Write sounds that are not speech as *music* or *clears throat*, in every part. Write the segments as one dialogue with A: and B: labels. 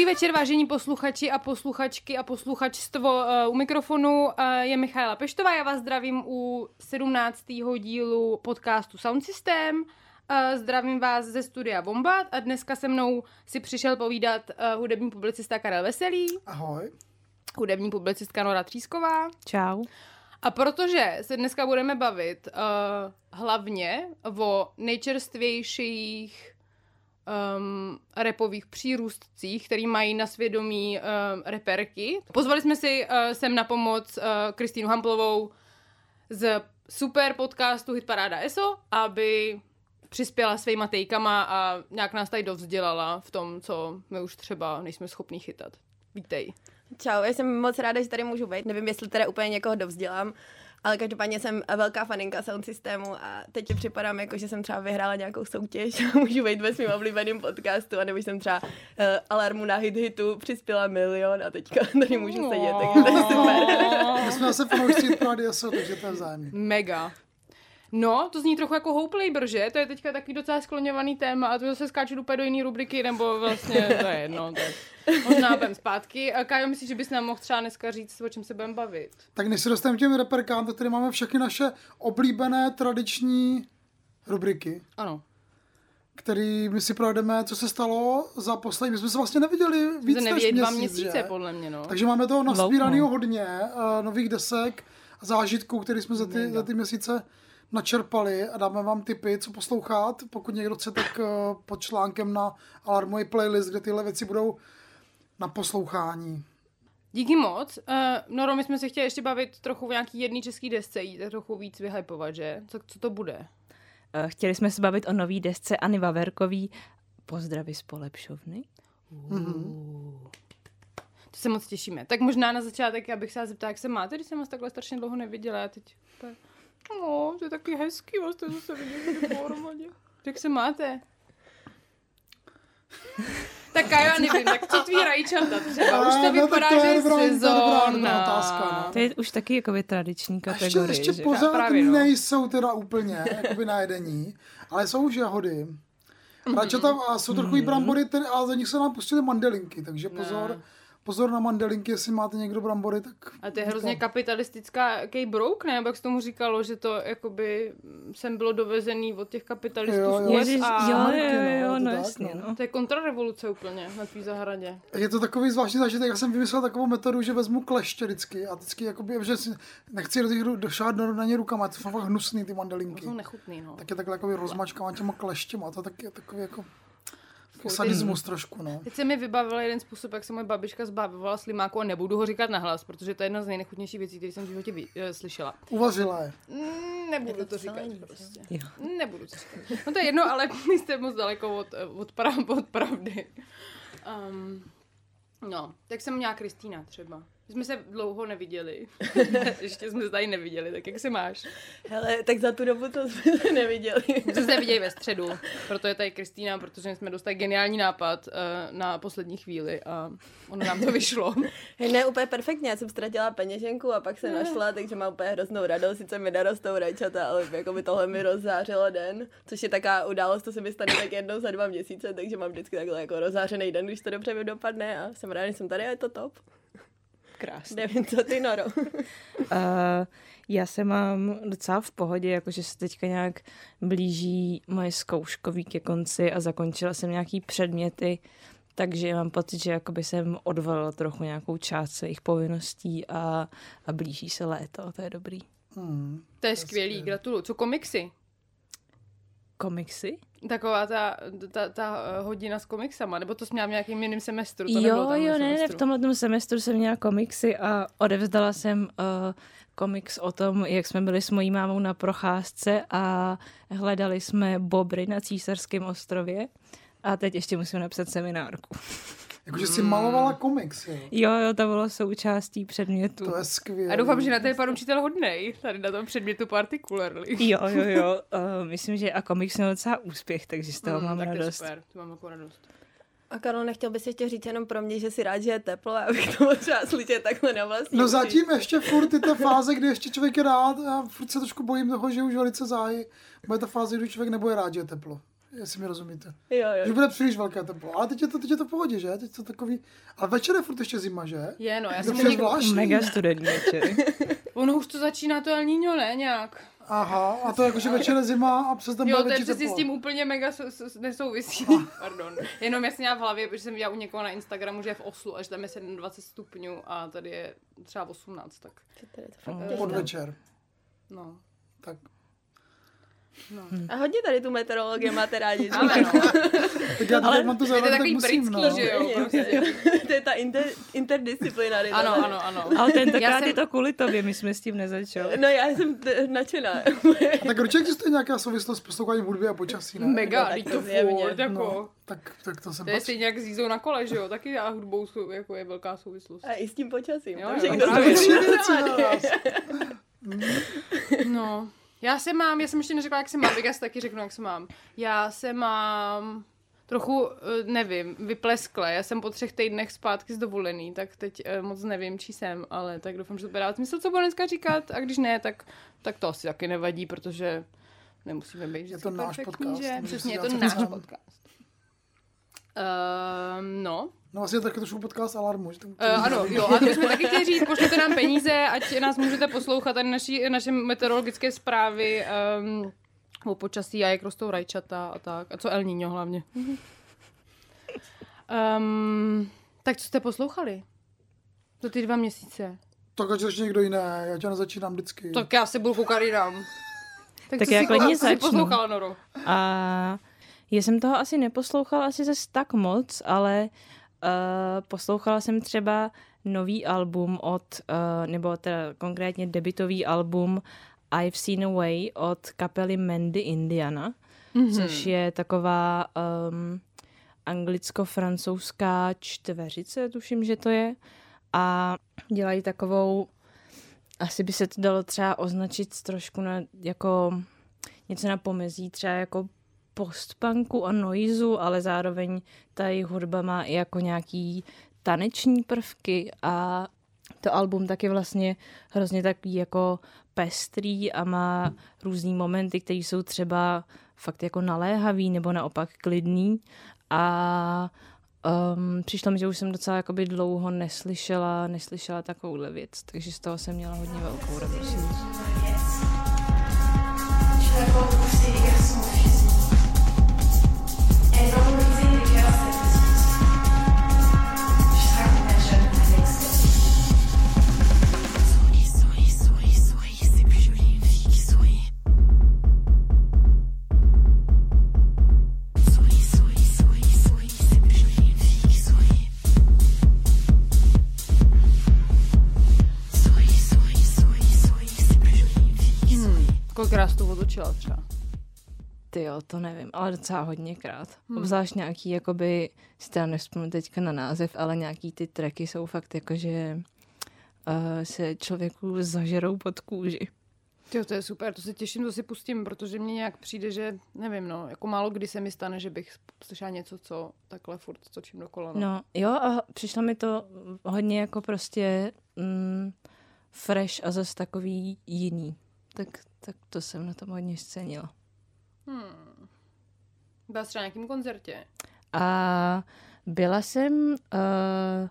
A: Dobrý večer, vážení posluchači a posluchačky a posluchačstvo. Eh, u mikrofonu eh, je Michaela Peštová, já vás zdravím u 17. dílu podcastu Sound System. Eh, zdravím vás ze studia Bombat a dneska se mnou si přišel povídat hudební publicista Karel Veselý.
B: Ahoj.
A: Hudební publicistka Nora Třísková.
C: Čau.
A: A protože se dneska budeme bavit uh, hlavně o nejčerstvějších um, repových přírůstcích, který mají na svědomí um, reperky. Pozvali jsme si uh, sem na pomoc uh, Kristýnu Hamplovou z super podcastu Hitparáda ESO, aby přispěla svýma tejkama a nějak nás tady dovzdělala v tom, co my už třeba nejsme schopní chytat. Vítej.
C: Čau, já jsem moc ráda, že tady můžu být. Nevím, jestli teda úplně někoho dovzdělám, ale každopádně jsem velká faninka sound systému a teď ti připadám jako, že jsem třeba vyhrála nějakou soutěž a *laughs* můžu být ve svým oblíbeným podcastu, a nebo jsem třeba uh, alarmu na hit hitu přispěla milion a teďka *laughs* tady můžu sedět, takže to je super.
B: My jsme zase fanoušci Prady takže to je vzájemný.
A: Mega. No, to zní trochu jako Hope Labor, že? To je teďka taky docela skloňovaný téma a to zase skáču úplně do jiné rubriky, nebo vlastně, to je jedno, možná budem zpátky. A Kájo, myslíš, že bys nám mohl třeba dneska říct, o čem se budeme bavit?
B: Tak než se dostaneme k těm reperkám, tak tady máme všechny naše oblíbené tradiční rubriky.
A: Ano
B: který my si projdeme, co se stalo za poslední. My jsme se vlastně neviděli víc než měsíc,
A: dva měsíce, že? podle mě, no.
B: Takže máme toho naspíraného hodně, uh, nových desek, zážitků, které jsme za ty, za ty měsíce načerpali a dáme vám tipy, co poslouchat. Pokud někdo chce, tak eh, pod článkem na Alarmový playlist, kde tyhle věci budou na poslouchání.
A: Díky moc. Uh, Noro, my jsme se chtěli ještě bavit trochu v nějaký jedný český desce, jít trochu víc vyhypovat, že? Co, co to bude?
C: Uh, chtěli jsme se bavit o nový desce Ani Vaverkový. Pozdraví z polepšovny.
A: Mm-hmm. To se moc těšíme. Tak možná na začátek, abych se zeptala, jak se máte, když jsem vás takhle strašně dlouho neviděla. Já teď No, to je taky hezký, vás to zase vidět pohromadě. Jak se máte? *laughs* tak já nevím, tak co tvý rajčata třeba? Už to vypadá, no, to že je sezóna.
C: Otázka, no. To je už taky jako tradiční kategorie.
B: A ještě, ještě pořád Právě, no. nejsou teda úplně *laughs* jakoby na jedení, ale jsou už jahody. Rajčata a jsou trochu mm-hmm. brambory, ale za nich se nám pustily mandelinky, takže pozor. Ne pozor na mandelinky, jestli máte někdo brambory, tak...
A: A to je hrozně kapitalistická kej brouk, ne? Jak se tomu říkalo, že to jakoby sem bylo dovezený od těch kapitalistů jo, jo. z USA.
C: Jo, jo, jo, no, no jasně, no.
A: To je kontrarevoluce úplně na tvý zahradě.
B: Je to takový zvláštní zážitek, já jsem vymyslel takovou metodu, že vezmu kleště vždycky a vždycky jakoby, že si nechci do těch došát do, na ně rukama, to jsou fakt hnusný ty mandelinky. To
A: jsou nechutný, no.
B: Tak je takhle jako rozmačkám těma kleštěma, a to taky je takový jako sadismus trošku, no.
A: Teď se mi vybavil jeden způsob, jak se moje babička zbavovala slimáku a nebudu ho říkat nahlas, protože to je jedna z nejnechutnějších věcí, které jsem v životě vy, uh, slyšela.
B: Uvařila je.
A: Mm, nebudu to, to říkat prostě. Jo. Nebudu to říkat. No to je jedno, ale *laughs* jste moc daleko od, od, prav, od pravdy. Um, no, tak jsem měla Kristýna třeba. My jsme se dlouho neviděli. *laughs* Ještě jsme se tady neviděli, tak jak se máš?
C: Hele, tak za tu dobu to jsme se neviděli.
A: My jsme se neviděli ve středu, proto je tady Kristýna, protože jsme dostali geniální nápad uh, na poslední chvíli a ono nám to *laughs* vyšlo.
C: ne, úplně perfektně, já jsem ztratila peněženku a pak se našla, takže mám úplně hroznou radost, sice mi nerostou rajčata, ale jako by tohle mi rozzářilo den, což je taková událost, to se mi stane tak jednou za dva měsíce, takže mám vždycky takhle jako rozzářený den, když to dobře dopadne a jsem ráda, že jsem tady a je to top.
A: Krásně.
C: Nevím, co ty, Noro. uh, *laughs* já se mám docela v pohodě, jakože se teďka nějak blíží moje zkouškový ke konci a zakončila jsem nějaký předměty, takže mám pocit, že jakoby jsem odvalila trochu nějakou část svých povinností a, a blíží se léto, to je dobrý.
A: Hmm, to je skvělý, gratuluju. Co komiksy?
C: Komiksy?
A: Taková ta, ta, ta eh, hodina s komiksama, nebo to jsi měla v nějakým jiném semestru? To
C: jo, jo, ne, semestru. ne, v tomhle semestru jsem měla komiksy a odevzdala jsem uh, komiks o tom, jak jsme byli s mojí mámou na procházce a hledali jsme bobry na Císařském ostrově a teď ještě musím napsat seminárku. *laughs*
B: Jakože jsi malovala komiks, jo?
C: Jo, jo, to bylo součástí předmětu.
B: To je skvělé.
A: A doufám, že na to je pan učitel hodnej, tady na tom předmětu particularly.
C: Jo, jo, jo. *laughs* Uh, myslím, že a komiks měl docela úspěch, takže z toho mm, mám tak radost.
A: To super, to mám jako radost.
C: A Karol, nechtěl bys ještě říct jenom pro mě, že si rád, že je teplo, abych to třeba slyšet takhle na vlastní
B: No zatím ještě furt je ta fáze, kdy ještě člověk je rád a furt se trošku bojím toho, že už velice zájí. Bude ta fáze, kdy člověk nebude rád, že je teplo. Jestli mi rozumíte.
C: Jo, jo.
B: Že bude příliš velké teplo. Ale teď je to, teď je to v pohodě, že? Teď to takový... Ale večer je furt ještě zima, že?
A: Je, no, já jsem
B: je
A: někdo...
B: zvláštní.
D: Mega studentní večer. *laughs*
A: Ono už to začíná to El Niño, ne, nějak.
B: Aha, a to jako, že večer je zima a přes den
A: Jo,
B: bude
A: to je přesně s tím úplně mega s, s, nesouvisí. *laughs* Pardon. Jenom já jsem měla v hlavě, protože jsem viděla u někoho na Instagramu, že je v Oslu, až tam je 27 stupňů a tady je třeba 18, tak
C: Tady je to fakt
D: Mm.
B: Podvečer.
A: no.
B: Tak.
A: No.
C: A hodně tady tu meteorologii máte rádi.
A: Ale no,
B: Tak já Ale mám to
A: je to
B: zároveň, tak
A: takový
B: musím,
A: britský,
B: no.
A: že jo, prostě.
C: to je ta inter, interdisciplinarita.
A: Ano, ano, ano.
D: Ale tentokrát
A: Já jsem-
D: je to kvůli tobě, my jsme s tím nezačali.
C: No já jsem t- nadšená.
B: Tak určitě existuje nějaká souvislost s posloucháním hudby a počasí, ne?
A: Mega,
C: No, tak to
A: furt, jako.
B: No, tak, tak to jsem
A: To je
B: patří.
A: stejně jak s jízdou na kole, že jo? Taky a hudbou jsou, jako je velká souvislost.
C: A i s tím počasím.
A: Jo,
C: to
A: jo,
C: všechno. *laughs*
A: No, já se mám, já jsem ještě neřekla, jak se mám, tak já si taky řeknu, jak se mám. Já se mám trochu, eh, nevím, vypleskle. Já jsem po třech týdnech zpátky z dovolený, tak teď eh, moc nevím, či jsem, ale tak doufám, že to bude dát smysl, co budu dneska říkat a když ne, tak, tak to asi taky nevadí, protože nemusíme být vždycky
B: to náš podcast,
A: že? Přesně, je to náš podcast. Um, no,
B: No vlastně taky trošku podcast Alarmu. Že to,
A: Uh, ano, jo, a to jsme taky chtěli říct, pošlete nám peníze, ať nás můžete poslouchat, tady naší, naše meteorologické zprávy um, o počasí a jak rostou rajčata a tak. A co El Niño hlavně. Um, tak co jste poslouchali? Za ty dva měsíce.
B: Tak ať začne někdo jiné, já tě nezačínám vždycky.
A: Tak já se budu koukat jinam.
D: Tak
A: co
D: já
A: jsi-
D: klidně začnu.
A: poslouchala, Noro?
D: A já jsem toho asi neposlouchala asi zase tak moc, ale uh, poslouchala jsem třeba nový album od, uh, nebo teda konkrétně debitový album I've Seen a Way od kapely Mandy Indiana, mm-hmm. což je taková um, anglicko-francouzská čtveřice, tuším, že to je. A dělají takovou, asi by se to dalo třeba označit trošku na, jako něco na pomezí, třeba jako postpunku a noizu, ale zároveň ta jejich hudba má i jako nějaký taneční prvky a to album taky vlastně hrozně takový jako pestrý a má různý momenty, které jsou třeba fakt jako naléhavý nebo naopak klidný a um, přišlo mi, že už jsem docela jakoby dlouho neslyšela, neslyšela takovouhle věc, takže z toho jsem měla hodně velkou radost.
E: Je
A: otočila třeba?
D: Ty jo, to nevím, ale docela hodněkrát. Hmm. Obzvlášť nějaký, jakoby, si teda nespomínám teďka na název, ale nějaký ty tracky jsou fakt jako, že uh, se člověku zažerou pod kůži.
A: Jo, to je super, to se těším, to si pustím, protože mně nějak přijde, že nevím, no, jako málo kdy se mi stane, že bych slyšela něco, co takhle furt točím dokola. No.
D: No jo, a přišlo mi to hodně jako prostě mm, fresh a zase takový jiný. Tak, tak to jsem na tom hodně scenila.
A: Hmm. Byla jsi na nějakým koncertě?
D: A byla jsem, uh,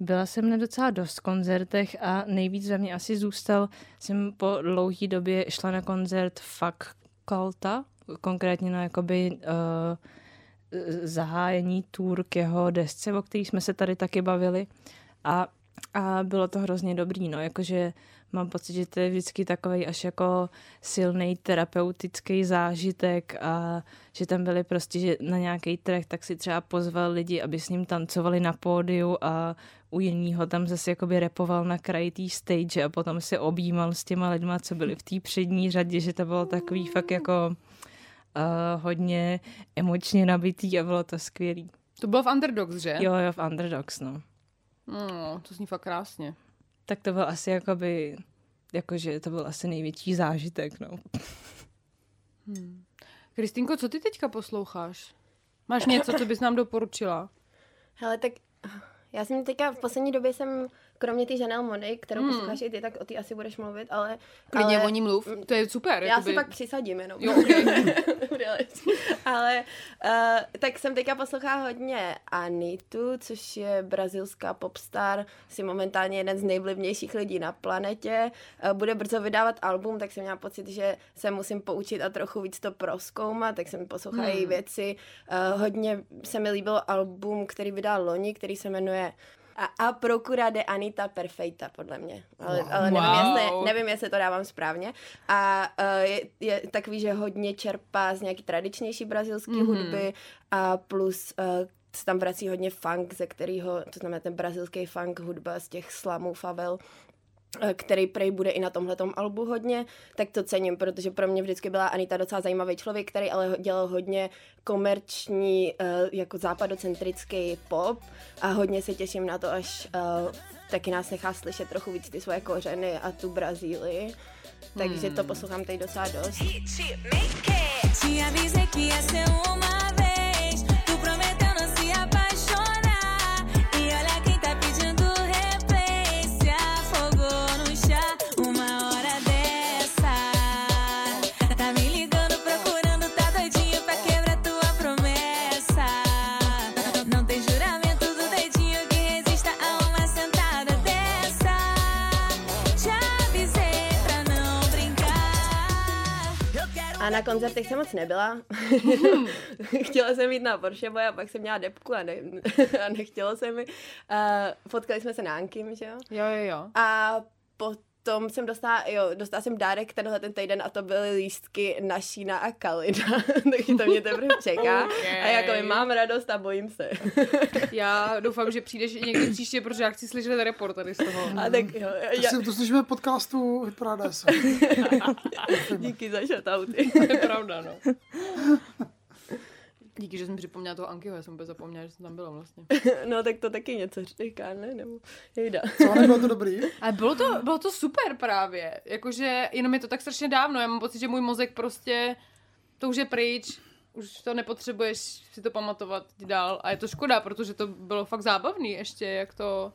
D: byla jsem na docela dost koncertech a nejvíc za mě asi zůstal, jsem po dlouhé době šla na koncert Fuck Culta, konkrétně na jakoby uh, zahájení tour k jeho desce, o který jsme se tady taky bavili a, a bylo to hrozně dobrý, no, jakože mám pocit, že to je vždycky takový až jako silný terapeutický zážitek a že tam byli prostě, že na nějaký track tak si třeba pozval lidi, aby s ním tancovali na pódiu a u jinýho tam zase jakoby repoval na kraji té stage a potom se objímal s těma lidma, co byli v té přední řadě, že to bylo takový fakt jako uh, hodně emočně nabitý a bylo to skvělý.
A: To bylo v Underdogs, že?
D: Jo, jo, v Underdogs, no.
A: No, to zní fakt krásně.
D: Tak to byl asi jakoby, jakože to byl asi největší zážitek, no.
A: Kristýnko, co ty teďka posloucháš? Máš něco, co bys nám doporučila?
C: Hele, tak Já jsem teďka v poslední době jsem, kromě ty Janelle Monáe, kterou
A: Hmm.
C: posloucháš i ty, tak o ty asi budeš mluvit, ale...
A: Klidně
C: ale,
A: o ní mluv, to je super.
C: Já
A: jakoby.
C: si pak přisadím jenom.
A: Jo, okay. *laughs*
C: Ale uh, tak jsem teďka poslouchala hodně Anitu, což je brazilská popstar, si momentálně jeden z nejvlivnějších lidí na planetě. Uh, bude brzo vydávat album, tak jsem měla pocit, že se musím poučit a trochu víc to proskoumat, tak jsem poslouchala
A: Hmm.
C: její věci. Uh, hodně se mi líbilo album, který vydal loni, který se jmenuje a, a Procura de Anita Perfeita, podle mě. Ale,
B: Wow.
C: ale nevím,
A: Wow.
C: jestli, nevím, jestli to dávám správně. A uh, je, je takový, že hodně čerpá z nějaký tradičnější brazilské
A: Mhm.
C: mm-hmm. hudby a plus uh, se tam vrací hodně funk, ze kterého, to znamená ten brazilský funk, hudba z těch slamů, favel, který prej bude i na tomhletom albu hodně, tak to cením, protože pro mě vždycky byla Anita docela zajímavý člověk, který ale dělal hodně komerční, eh, jako západocentrický pop a hodně se těším na to, až eh, taky nás nechá slyšet trochu víc ty svoje kořeny a tu Brazílii. Takže to poslouchám teď docela dost.
F: Te avisei que ia ser uma vez. A
C: na koncertech jsem moc nebyla. *laughs* Chtěla jsem jít na Porsche Boy a pak jsem měla depku a, ne, *laughs* a nechtělo se mi. Uh, potkali jsme se na Ankim, že jo?
A: Jo, jo, jo.
C: A potom jsem dostala, jo, dostala jsem dárek tenhle ten týden a to byly lístky na Šína a Kalina, *laughs* takže to mě teprve čeká.
A: Okay.
C: A jako mám radost a bojím se. *laughs*
A: Já doufám, že přijdeš někdy příště, protože já chci slyšet report tady z toho.
C: A tak jo,
B: To,
C: já,
B: si, to slyšíme v podcastu Hitparada SM. *laughs*
C: díky za shoutouty.
A: To je pravda, no. Díky, že jsi mi připomněla toho Ankyho, já jsem vůbec zapomněla, že jsem tam byla vlastně. *laughs*
C: No tak to taky něco říká, ne? Nebo jejda.
B: Co, nebylo to dobrý? *laughs*
A: Ale bylo to, bylo to super právě, jakože jenom je to tak strašně dávno, já mám pocit, že můj mozek prostě, to už je pryč, už to nepotřebuješ si to pamatovat dál a je to škoda, protože to bylo fakt zábavný ještě, jak to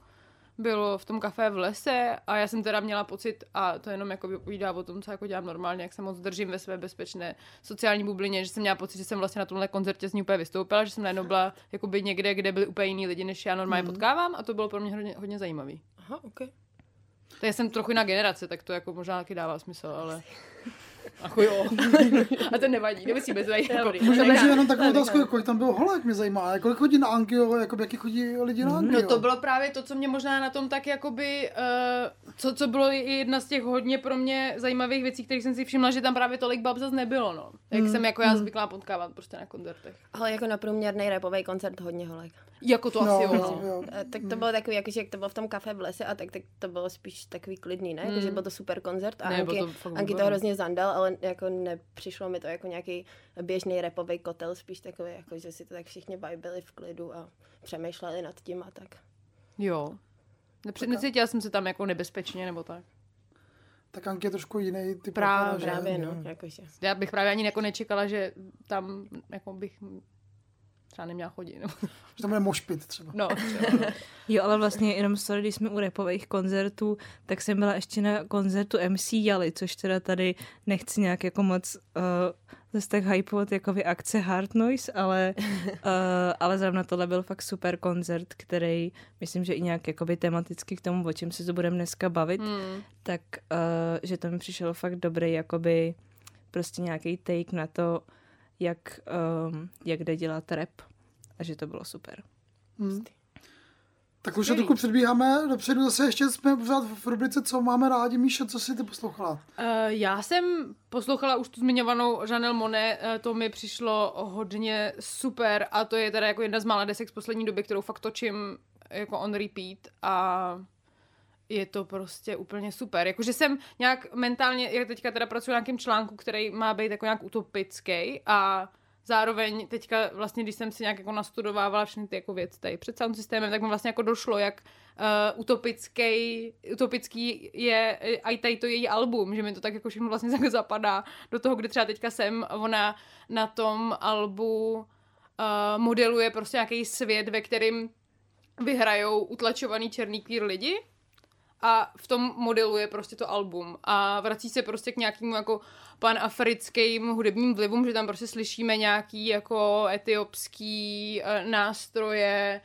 A: bylo v tom kafé v lese a já jsem teda měla pocit, a to jenom jako vypovídá o tom, co jako dělám normálně, jak se moc držím ve své bezpečné sociální bublině, že jsem měla pocit, že jsem vlastně na tomhle koncertě s ní úplně vystoupila, že jsem najednou byla jakoby někde, kde byli úplně jiní lidi, než já normálně potkávám a to bylo pro mě hodně, hodně zajímavý.
C: Aha, ok.
A: To já jsem trochu jiná generace, tak to jako možná taky dává smysl, ale... *laughs* Ako jo. A to nevadí, nemusíme se jako...
B: Můžeme říct
C: já-
B: jenom takovou
C: tak
B: otázku,
C: já-
B: kolik tam bylo holek, mě zajímá. Kolik chodí na Ankio, jako jaký chodí lidi na Ankio?
A: No to bylo právě to, co mě možná na tom tak jakoby, uh, co, co bylo i jedna z těch hodně pro mě zajímavých věcí, kterých jsem si všimla, že tam právě tolik bab zase nebylo, no. Jak jsem jako já zvyklá potkávat prostě na koncertech.
C: Ale jako na průměrný repový koncert hodně holek.
A: Jako to
B: no,
A: asi jo,
B: no,
A: no.
B: jo.
C: Tak to bylo takový, jakože jak to bylo v tom kafe v lese a tak, tak to bylo spíš takový klidný, ne? Jakože byl to super koncert a
A: Ne,
C: Anky,
A: to fakt
C: Anky to hrozně zandal, ale jako nepřišlo mi to jako nějaký běžný repový kotel, spíš takový, jako že si to tak všichni vibili v klidu a přemýšleli nad tím a tak.
A: Jo. Nepři- necítila jsem se tam jako nebezpečně nebo tak.
B: Tak Anky je trošku jiný typ.
A: Právě,
B: že?
C: Právě, no, jakože.
A: Já bych právě ani jako nečekala, že tam jako bych třeba neměla chodit. Nebo...
B: Že tam bude mošpit třeba.
A: No, třeba, *laughs* no.
D: Jo, ale vlastně jenom sorry, když jsme u repových koncertů, tak jsem byla ještě na koncertu MC Jali, což teda tady nechci nějak jako moc uh, zase tak hypovat jako vy akce Hard Noise, ale, uh, *laughs* ale zrovna tohle byl fakt super koncert, který myslím, že i nějak jakoby tematicky k tomu, o čem se to budeme dneska bavit,
A: Hmm.
D: tak uh, že to mi přišlo fakt dobrý, jakoby prostě nějaký take na to, jak, um, jak jde dělat rap a že to bylo super.
B: Hmm. Tak už trochu předbíháme dopředu, zase ještě jsme pořád v rubrice Co máme rádi, Míšo, co jsi ty poslouchala?
A: Uh, já jsem poslouchala už tu zmiňovanou Janelle Monet, uh, to mi přišlo hodně super a to je teda jako jedna z mála desek z poslední doby, kterou fakt točím jako on repeat a je to prostě úplně super. Jakože jsem nějak mentálně, jak teďka teda pracuji na nějakém článku, který má být jako nějak utopický a zároveň teďka vlastně, když jsem si nějak jako nastudovávala všechny ty jako věci tady před sound systémem, tak mi vlastně jako došlo, jak uh, utopický, utopický je eh, i tady to její album, že mi to tak jako všechno vlastně *laughs* tak zapadá do toho, kde třeba teďka jsem, ona na tom albu uh, modeluje prostě nějaký svět, ve kterým vyhrajou utlačovaný černý queer lidi a v tom modeluje prostě to album a vrací se prostě k nějakému jako panafrickým hudebním vlivům, že tam prostě slyšíme nějaký jako etiopský uh, nástroje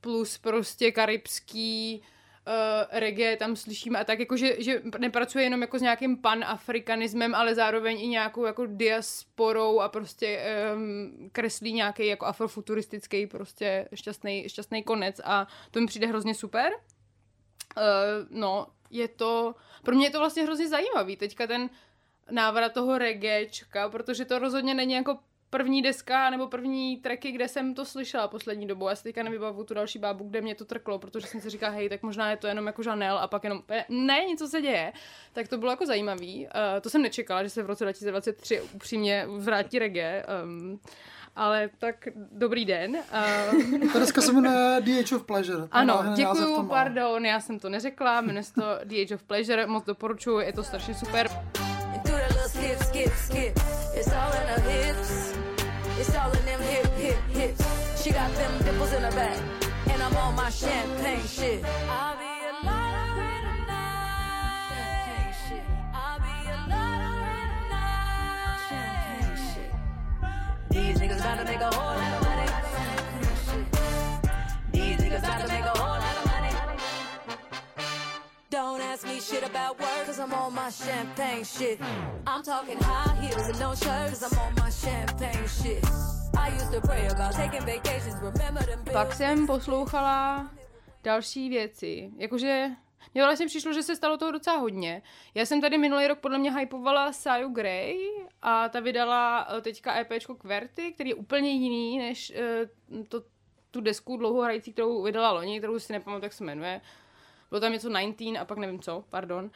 A: plus prostě karibský uh, reggae tam slyšíme a tak jako, že, že nepracuje jenom jako s nějakým panafrikanismem, ale zároveň i nějakou jako diasporou a prostě um, kreslí nějaký jako afrofuturistický prostě šťastný, šťastný konec a to mi přijde hrozně super. Uh, no, je to, pro mě je to vlastně hrozně zajímavý, teďka ten návrat toho reggaečka, protože to rozhodně není jako první deska nebo první tracky, kde jsem to slyšela poslední dobu. Já si teďka nevybavu tu další bábu, kde mě to trklo, protože jsem si říkala, hej, tak možná je to jenom jako Chanel a pak jenom, eh, ne, něco se děje. Tak to bylo jako zajímavý. Uh, to jsem nečekala, že se v roce 2023 upřímně vrátí reggae. Um, ale tak dobrý den. Uh,
B: Ta deska se jmenuje The Age of Pleasure.
A: ano, děkuju, pardon, já jsem to neřekla, jmenuje se to The Age of Pleasure, moc doporučuji, je to strašně super.
F: She got them dimples in her back. And I'm on my champagne shit. I'll shit about work, cause I'm on my champagne shit. I'm talking high heels and no shirts, cause I'm on my champagne shit. I used to pray about taking vacations, remember them.
A: Pak jsem poslouchala další věci. Jakože mně vlastně přišlo, že se stalo toho docela hodně. Já jsem tady minulý rok podle mě hypovala Saju Gray a ta vydala eh, teďka EPčko Kverty, který je úplně jiný než eh, to, tu desku dlouho hrající, kterou vydala loni, kterou si nepamatuju, jak se jmenuje. Bylo tam něco 19 a pak nevím co, pardon. Uh,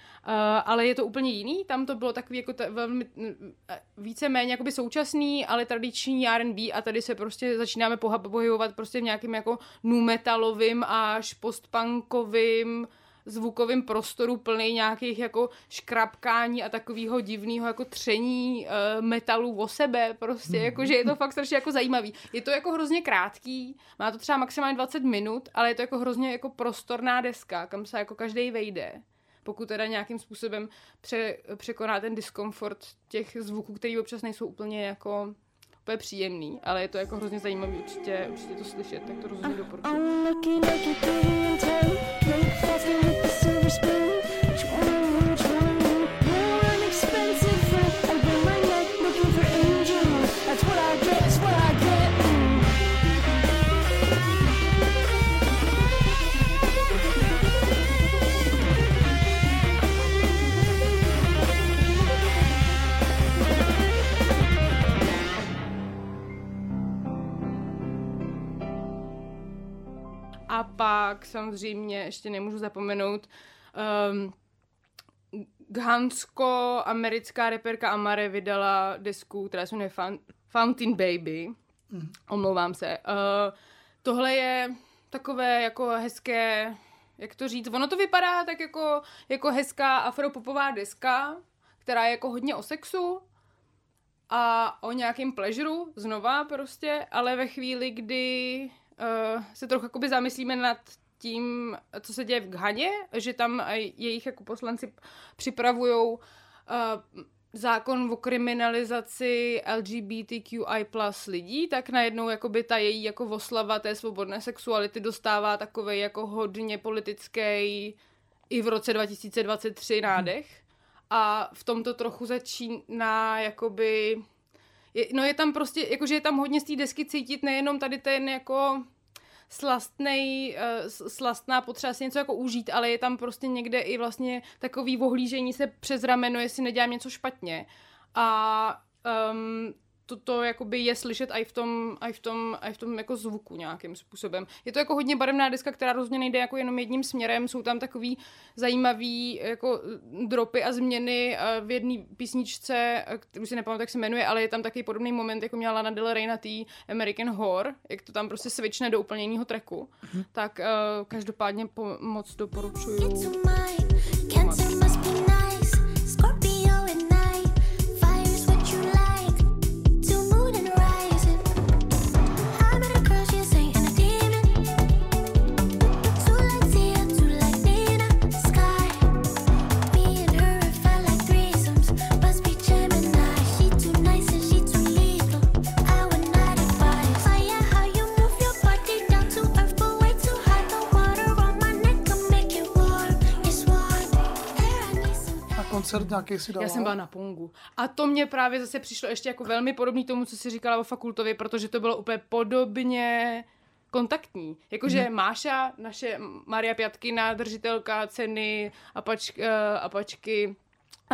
A: ale je to úplně jiný, tam to bylo takový jako ta, velmi mm, eh, víceméně jakoby současný, ale tradiční R&B a tady se prostě začínáme pohybovat prostě v nějakým jako nu metalovým až postpunkovým zvukovým prostoru plný nějakých jako škrapkání a takového divného jako tření uh, metalu o sebe prostě, jakože je to fakt strašně jako zajímavý. Je to jako hrozně krátký, má to třeba maximálně 20 minut, ale je to jako hrozně jako prostorná deska, kam se jako každý vejde. Pokud teda nějakým způsobem pře, překoná ten diskomfort těch zvuků, který občas nejsou úplně jako úplně příjemný, ale je to jako hrozně zajímavý určitě, určitě to slyšet, tak to rozhodně doporučuji.
G: A
A: pak samozřejmě ještě nemůžu zapomenout um, Ghansko-americká reperka Amare vydala desku, která se jmenuje Foun- Fountain Baby. Omlouvám se. Uh, tohle je takové jako hezké, jak to říct, ono to vypadá tak jako, jako hezká afropopová deska, která je jako hodně o sexu, a o nějakém pleasuru znova prostě, ale ve chvíli, kdy uh, se trochu jakoby zamyslíme nad tím, co se děje v Ghaně, že tam eh, jejich jako poslanci připravují uh, zákon o kriminalizaci LGBTQI plus lidí, tak najednou jakoby ta její jako oslava té svobodné sexuality dostává takový jako hodně politický i v roce 2023 nádech. A v tomto trochu začíná jakoby... Je, no je tam prostě, jakože je tam hodně z té desky cítit nejenom tady ten jako slastnej, uh, slastná potřeba si něco jako užít, ale je tam prostě někde i vlastně takový ohlížení se přes rameno, jestli nedělám něco špatně. A um, toto jakoby je slyšet i v tom, i v tom, i v tom jako zvuku nějakým způsobem. Je to jako hodně barevná deska, která rozhodně nejde jako jenom jedním směrem, jsou tam takový zajímavý jako dropy a změny eh, v jedné písničce, eh, kterou si nepamatuji, jak se jmenuje, ale je tam taky podobný moment, jako měla Lana Del Rey na té American Horror, jak to tam prostě switchne do úplně jiného tracku. Tak uh, každopádně po, moc doporučuju.
B: Koncert nějaký si dala?
A: Já jsem byla na Pongu. A to mě právě zase přišlo ještě jako velmi podobný tomu, co si říkala o fakultově, protože to bylo úplně podobně kontaktní. Jakože
B: Mhm.
A: mm. Máša, naše Maria Pjatkina, držitelka ceny Apač, uh, Apačky,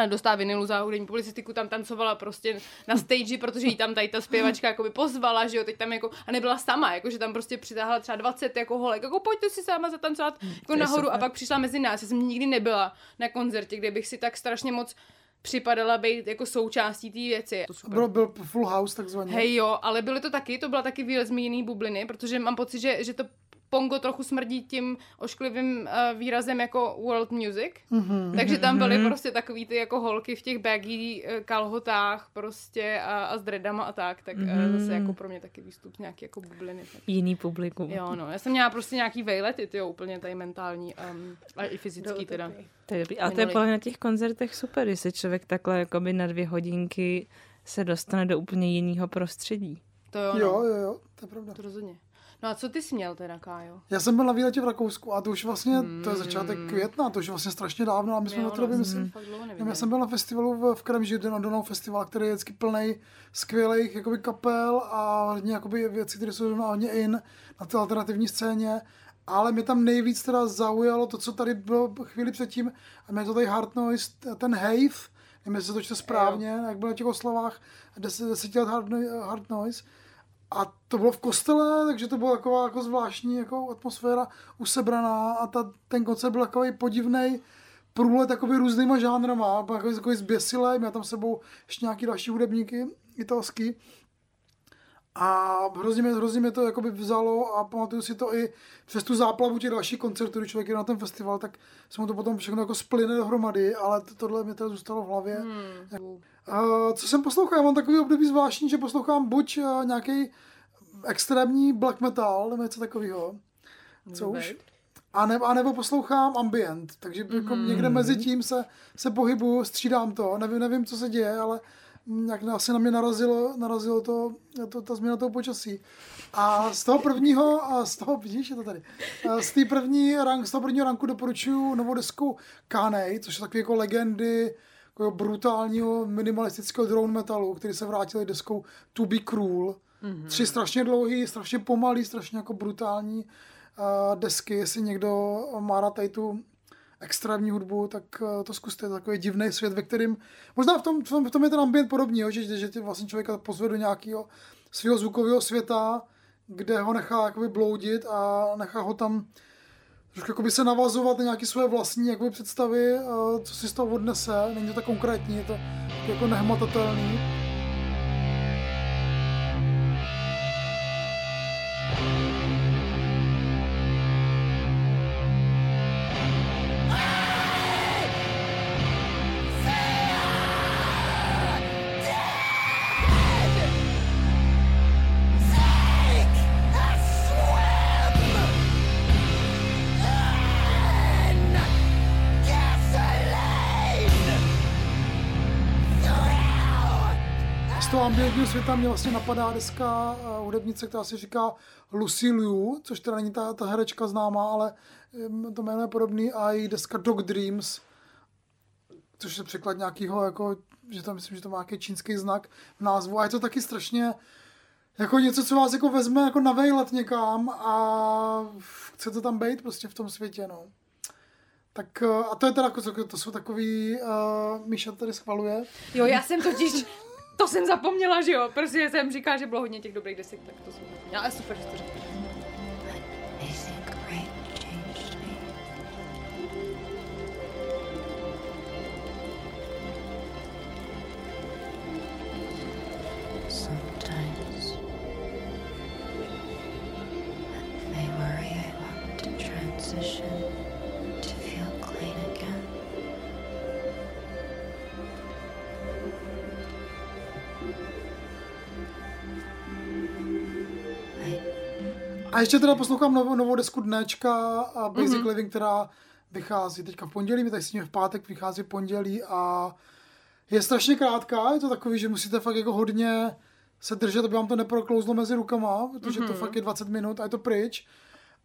A: dostala vinilu za hudební publicistiku, tam tancovala prostě na stage, protože jí tam tady ta zpěvačka jakoby pozvala, že jo, teď tam jako, a nebyla sama, jako, že tam prostě přitáhla třeba 20 jako holek, jako pojďte si sama zatancovat jako
D: je
A: nahoru
D: super.
A: a pak přišla mezi nás. Já jsem nikdy nebyla na koncertě, kde bych si tak strašně moc připadala být jako součástí té věci. To super.
B: Byl, byl full house takzvaně.
A: Hej jo, ale byly to taky, to byla taky výlet z jiný bubliny, protože mám pocit, že, že to Pongo trochu smrdí tím ošklivým uh, výrazem jako world music. Mm-hmm. Takže tam byly prostě takový ty jako holky v těch baggy uh, kalhotách prostě a, a s dreadama a tak. Tak mm-hmm. uh, zase jako pro mě taky výstup nějaký jako bubliny. Tak.
D: Jiný publikum.
A: Jo, no, já jsem měla prostě nějaký vejlety, ty úplně tady mentální um, a i fyzický teda.
D: To je dobrý. A to je podle na těch koncertech super, když se člověk takhle jakoby na dvě hodinky se dostane do úplně jiného prostředí.
A: To jo, no,
B: Jo, jo, jo, to je pravda.
A: to rozhodně. No a co ty jsi měl teda, Kájo?
B: Já jsem byl na výletě v Rakousku a to už vlastně, to je začátek května, to už je vlastně strašně dávno a my jsme
A: Jo,
B: na to
A: no,
B: myslím,
A: dlouho
B: Nevím,
A: neviděla.
B: já jsem byl na festivalu v, v Kremži, ten Donau festival, který je vždycky plný skvělých jakoby, kapel a hodně jakoby, věcí, které jsou na hodně in na té alternativní scéně. Ale mě tam nejvíc teda zaujalo to, co tady bylo chvíli předtím, a mě to tady Hard Noise, ten Have, nevím, jestli se to čte správně, jak byl na těch oslavách, deset, deseti let Hard, Noi- Hard Noise. A to bylo v kostele, takže to byla taková jako zvláštní jako atmosféra usebraná a ta, ten koncert byl takový podivný průlet takový různýma žánrama, byl takový, takový zběsilý, měl tam sebou ještě nějaký další hudebníky italský. A hrozně mě, hrozně mě to jakoby vzalo a pamatuju si to i přes tu záplavu těch dalších koncertů, když člověk je na ten festival, tak se mu to potom všechno jako splyne dohromady, ale to, tohle mi teda zůstalo v hlavě.
A: Hmm.
B: Uh, co jsem poslouchal, já mám takový období zvláštní, že poslouchám buď uh, nějaký extrémní black metal, nebo něco takového, co už, a, ne, a nebo poslouchám ambient, takže mm-hmm. jako někde mezi tím se, se pohybuju, střídám to, nevím, nevím, co se děje, ale nějak asi na mě narazilo, narazilo to, to, ta změna toho počasí. A z toho prvního, a z toho, vidíš, je to tady, z, té první rank, z toho prvního ranku doporučuji novou desku Kanej, což je takový jako legendy brutálního minimalistického drone metalu, který se vrátili deskou To Be Cruel. Mm-hmm. Tři strašně dlouhý, strašně pomalý, strašně jako brutální uh, desky. Jestli někdo má rád tady tu extrémní hudbu, tak uh, to zkuste. Je to takový divný svět, ve kterým možná v tom, v tom, v tom je ten ambient podobný, jo, že, že ty vlastně člověka pozve do nějakého svého zvukového světa, kde ho nechá jakoby bloudit a nechá ho tam trošku jakoby se navazovat na nějaké své vlastní jakoby představy, uh, co si z toho odnese. Není to tak konkrétní, je to jako nehmatatelný. Ambientního světa mě vlastně napadá deska uh, hudebnice, která se říká Lucy Liu, což teda není ta, ta herečka známá, ale to jméno je podobný a její deska Dog Dreams, což je překlad nějakého, jako, že tam myslím, že to má nějaký čínský znak v názvu a je to taky strašně jako něco, co vás jako vezme jako na vejlet někam a chce to tam být prostě v tom světě, no. Tak uh, a to je teda, to jsou takový, uh, Míša tady schvaluje,
A: Jo, já jsem totiž, to jsem zapomněla, že jo, protože jsem říkala, že bylo hodně těch dobrých desek, tak to jsem ale super, že to řekla.
B: A ještě teda poslouchám novou, novou desku Dnečka a Basic mm-hmm. Living, která vychází teďka v pondělí, my tady s ním v pátek vychází v pondělí a je strašně krátká, je to takový, že musíte fakt jako hodně se držet, aby vám to neproklouzlo mezi rukama, protože mm-hmm. to fakt je 20 minut a je to pryč.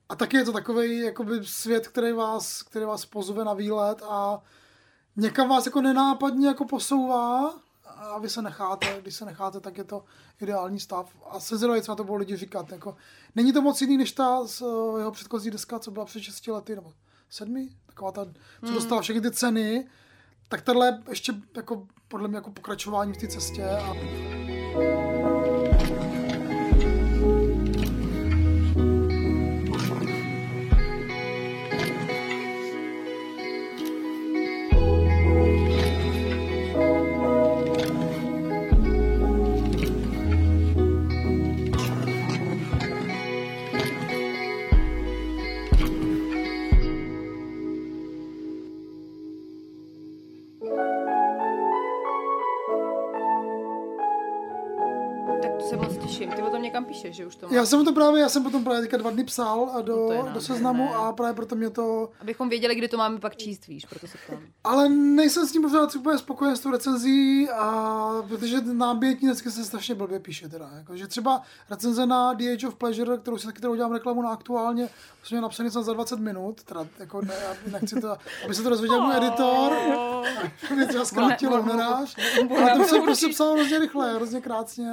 B: A taky je to takový jakoby svět, který vás, který vás pozve na výlet a někam vás jako nenápadně jako posouvá a vy se necháte, když se necháte, tak je to ideální stav. A se co na to budou lidi říkat. Jako, není to moc jiný, než ta z, eh, jeho předchozí deska, co byla před 6 lety, nebo sedmi, taková ta, co dostala všechny ty ceny, tak tohle ještě jako podle mě jako pokračování v té cestě a
A: že už to máš.
B: Já jsem to právě, já jsem potom právě teďka dva dny psal a do,
A: No
B: do seznamu a právě proto mě to...
A: Abychom věděli, kdy to máme pak číst, víš, proto se ptám.
B: Ale nejsem s tím pořád úplně spokojen s tou recenzí, a protože ambientní dneska se strašně blbě píše teda. Jako, že třeba recenze na The Age of Pleasure, kterou si taky kterou dělám reklamu na aktuálně, jsem měl napsaný snad za 20 minut, teda jako ne, já nechci to, aby se to dozvěděl můj editor, *laughs* aby třeba zkrátilo
A: on-
B: ale to jsem prostě psal hrozně rychle, hrozně krásně,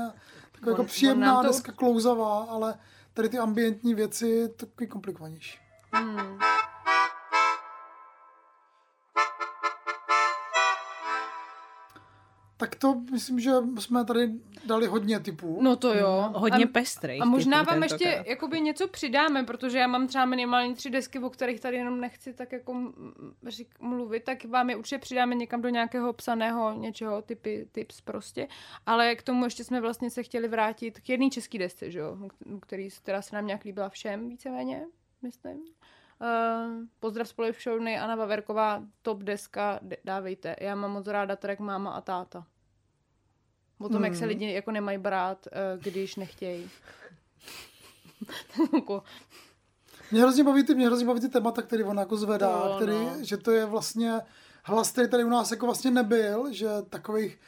B: jako
A: on
B: příjemná
A: to-
B: deska, klouzavá, ale tady ty ambientní věci takový komplikovanější.
A: Hmm.
B: Tak to myslím, že jsme tady dali hodně typů.
A: No to jo.
D: Hodně
A: a,
D: pestrej.
A: a možná vám ještě jakoby něco přidáme, protože já mám třeba minimálně tři desky, o kterých tady jenom nechci tak jako řík, mluvit, tak vám je určitě přidáme někam do nějakého psaného něčeho, typy, tips prostě. Ale k tomu ještě jsme vlastně se chtěli vrátit k jedné české desce, že jo, který, která se nám nějak líbila všem víceméně, myslím. Uh, pozdrav z Polivšovny, Anna Vaverková, top deska, dávejte. Já mám moc ráda track Máma a táta. O tom, hmm. jak se lidi jako nemají brát, eh, když nechtějí. Jako,
B: Mě hrozně baví ty, mě hrozně baví ty témata, který on jako zvedá,
A: To,
B: který,
A: no.
B: že to je vlastně hlas, který tady u nás jako vlastně nebyl, že takových,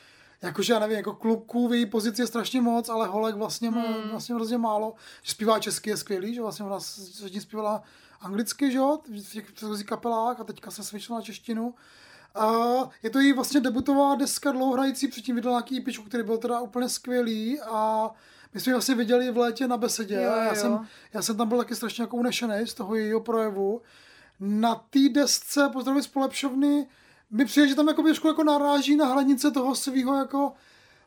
B: jakože já nevím, jako kluků v její pozici je strašně moc, ale holek vlastně, má,
A: Hmm.
B: vlastně hrozně málo. Že zpívá česky je skvělý, že vlastně ona s- hodně zpívala anglicky, že jo, v těch předchozích kapelách a teďka se svičila na češtinu. A je to její vlastně debutová deska dlouhohrající, předtím vydala nějaký EP, který byl teda úplně skvělý a my jsme ji vlastně viděli v létě na besedě
A: Jo,
B: a já
A: jo.
B: jsem, já jsem tam byl taky strašně jako unešený z toho jejího projevu. Na té desce Pozdravy z polepšovny mi přijde, že tam jako trošku jako naráží na hranice toho svého jako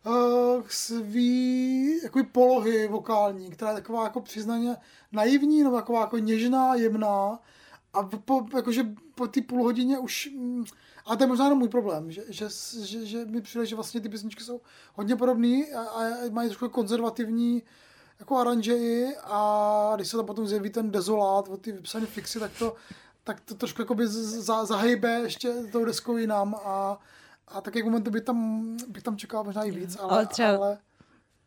B: uh, svý jako polohy vokální, která je taková jako přiznaně naivní, nebo taková jako něžná, jemná a po, jakože po té půl hodině už mm, a to je možná jenom můj problém, že, že, že, že mi přijde, že vlastně ty písničky jsou hodně podobné a, a mají trošku konzervativní jako aranžeji a když se tam potom zjeví ten dezolát od ty vypsané fixy, tak to, tak to trošku jakoby za, zahejbe ještě tou deskou jinam a, a tak jak momentu by tam, bych tam čekal možná i víc, ale,
D: Ale třeba-
B: ale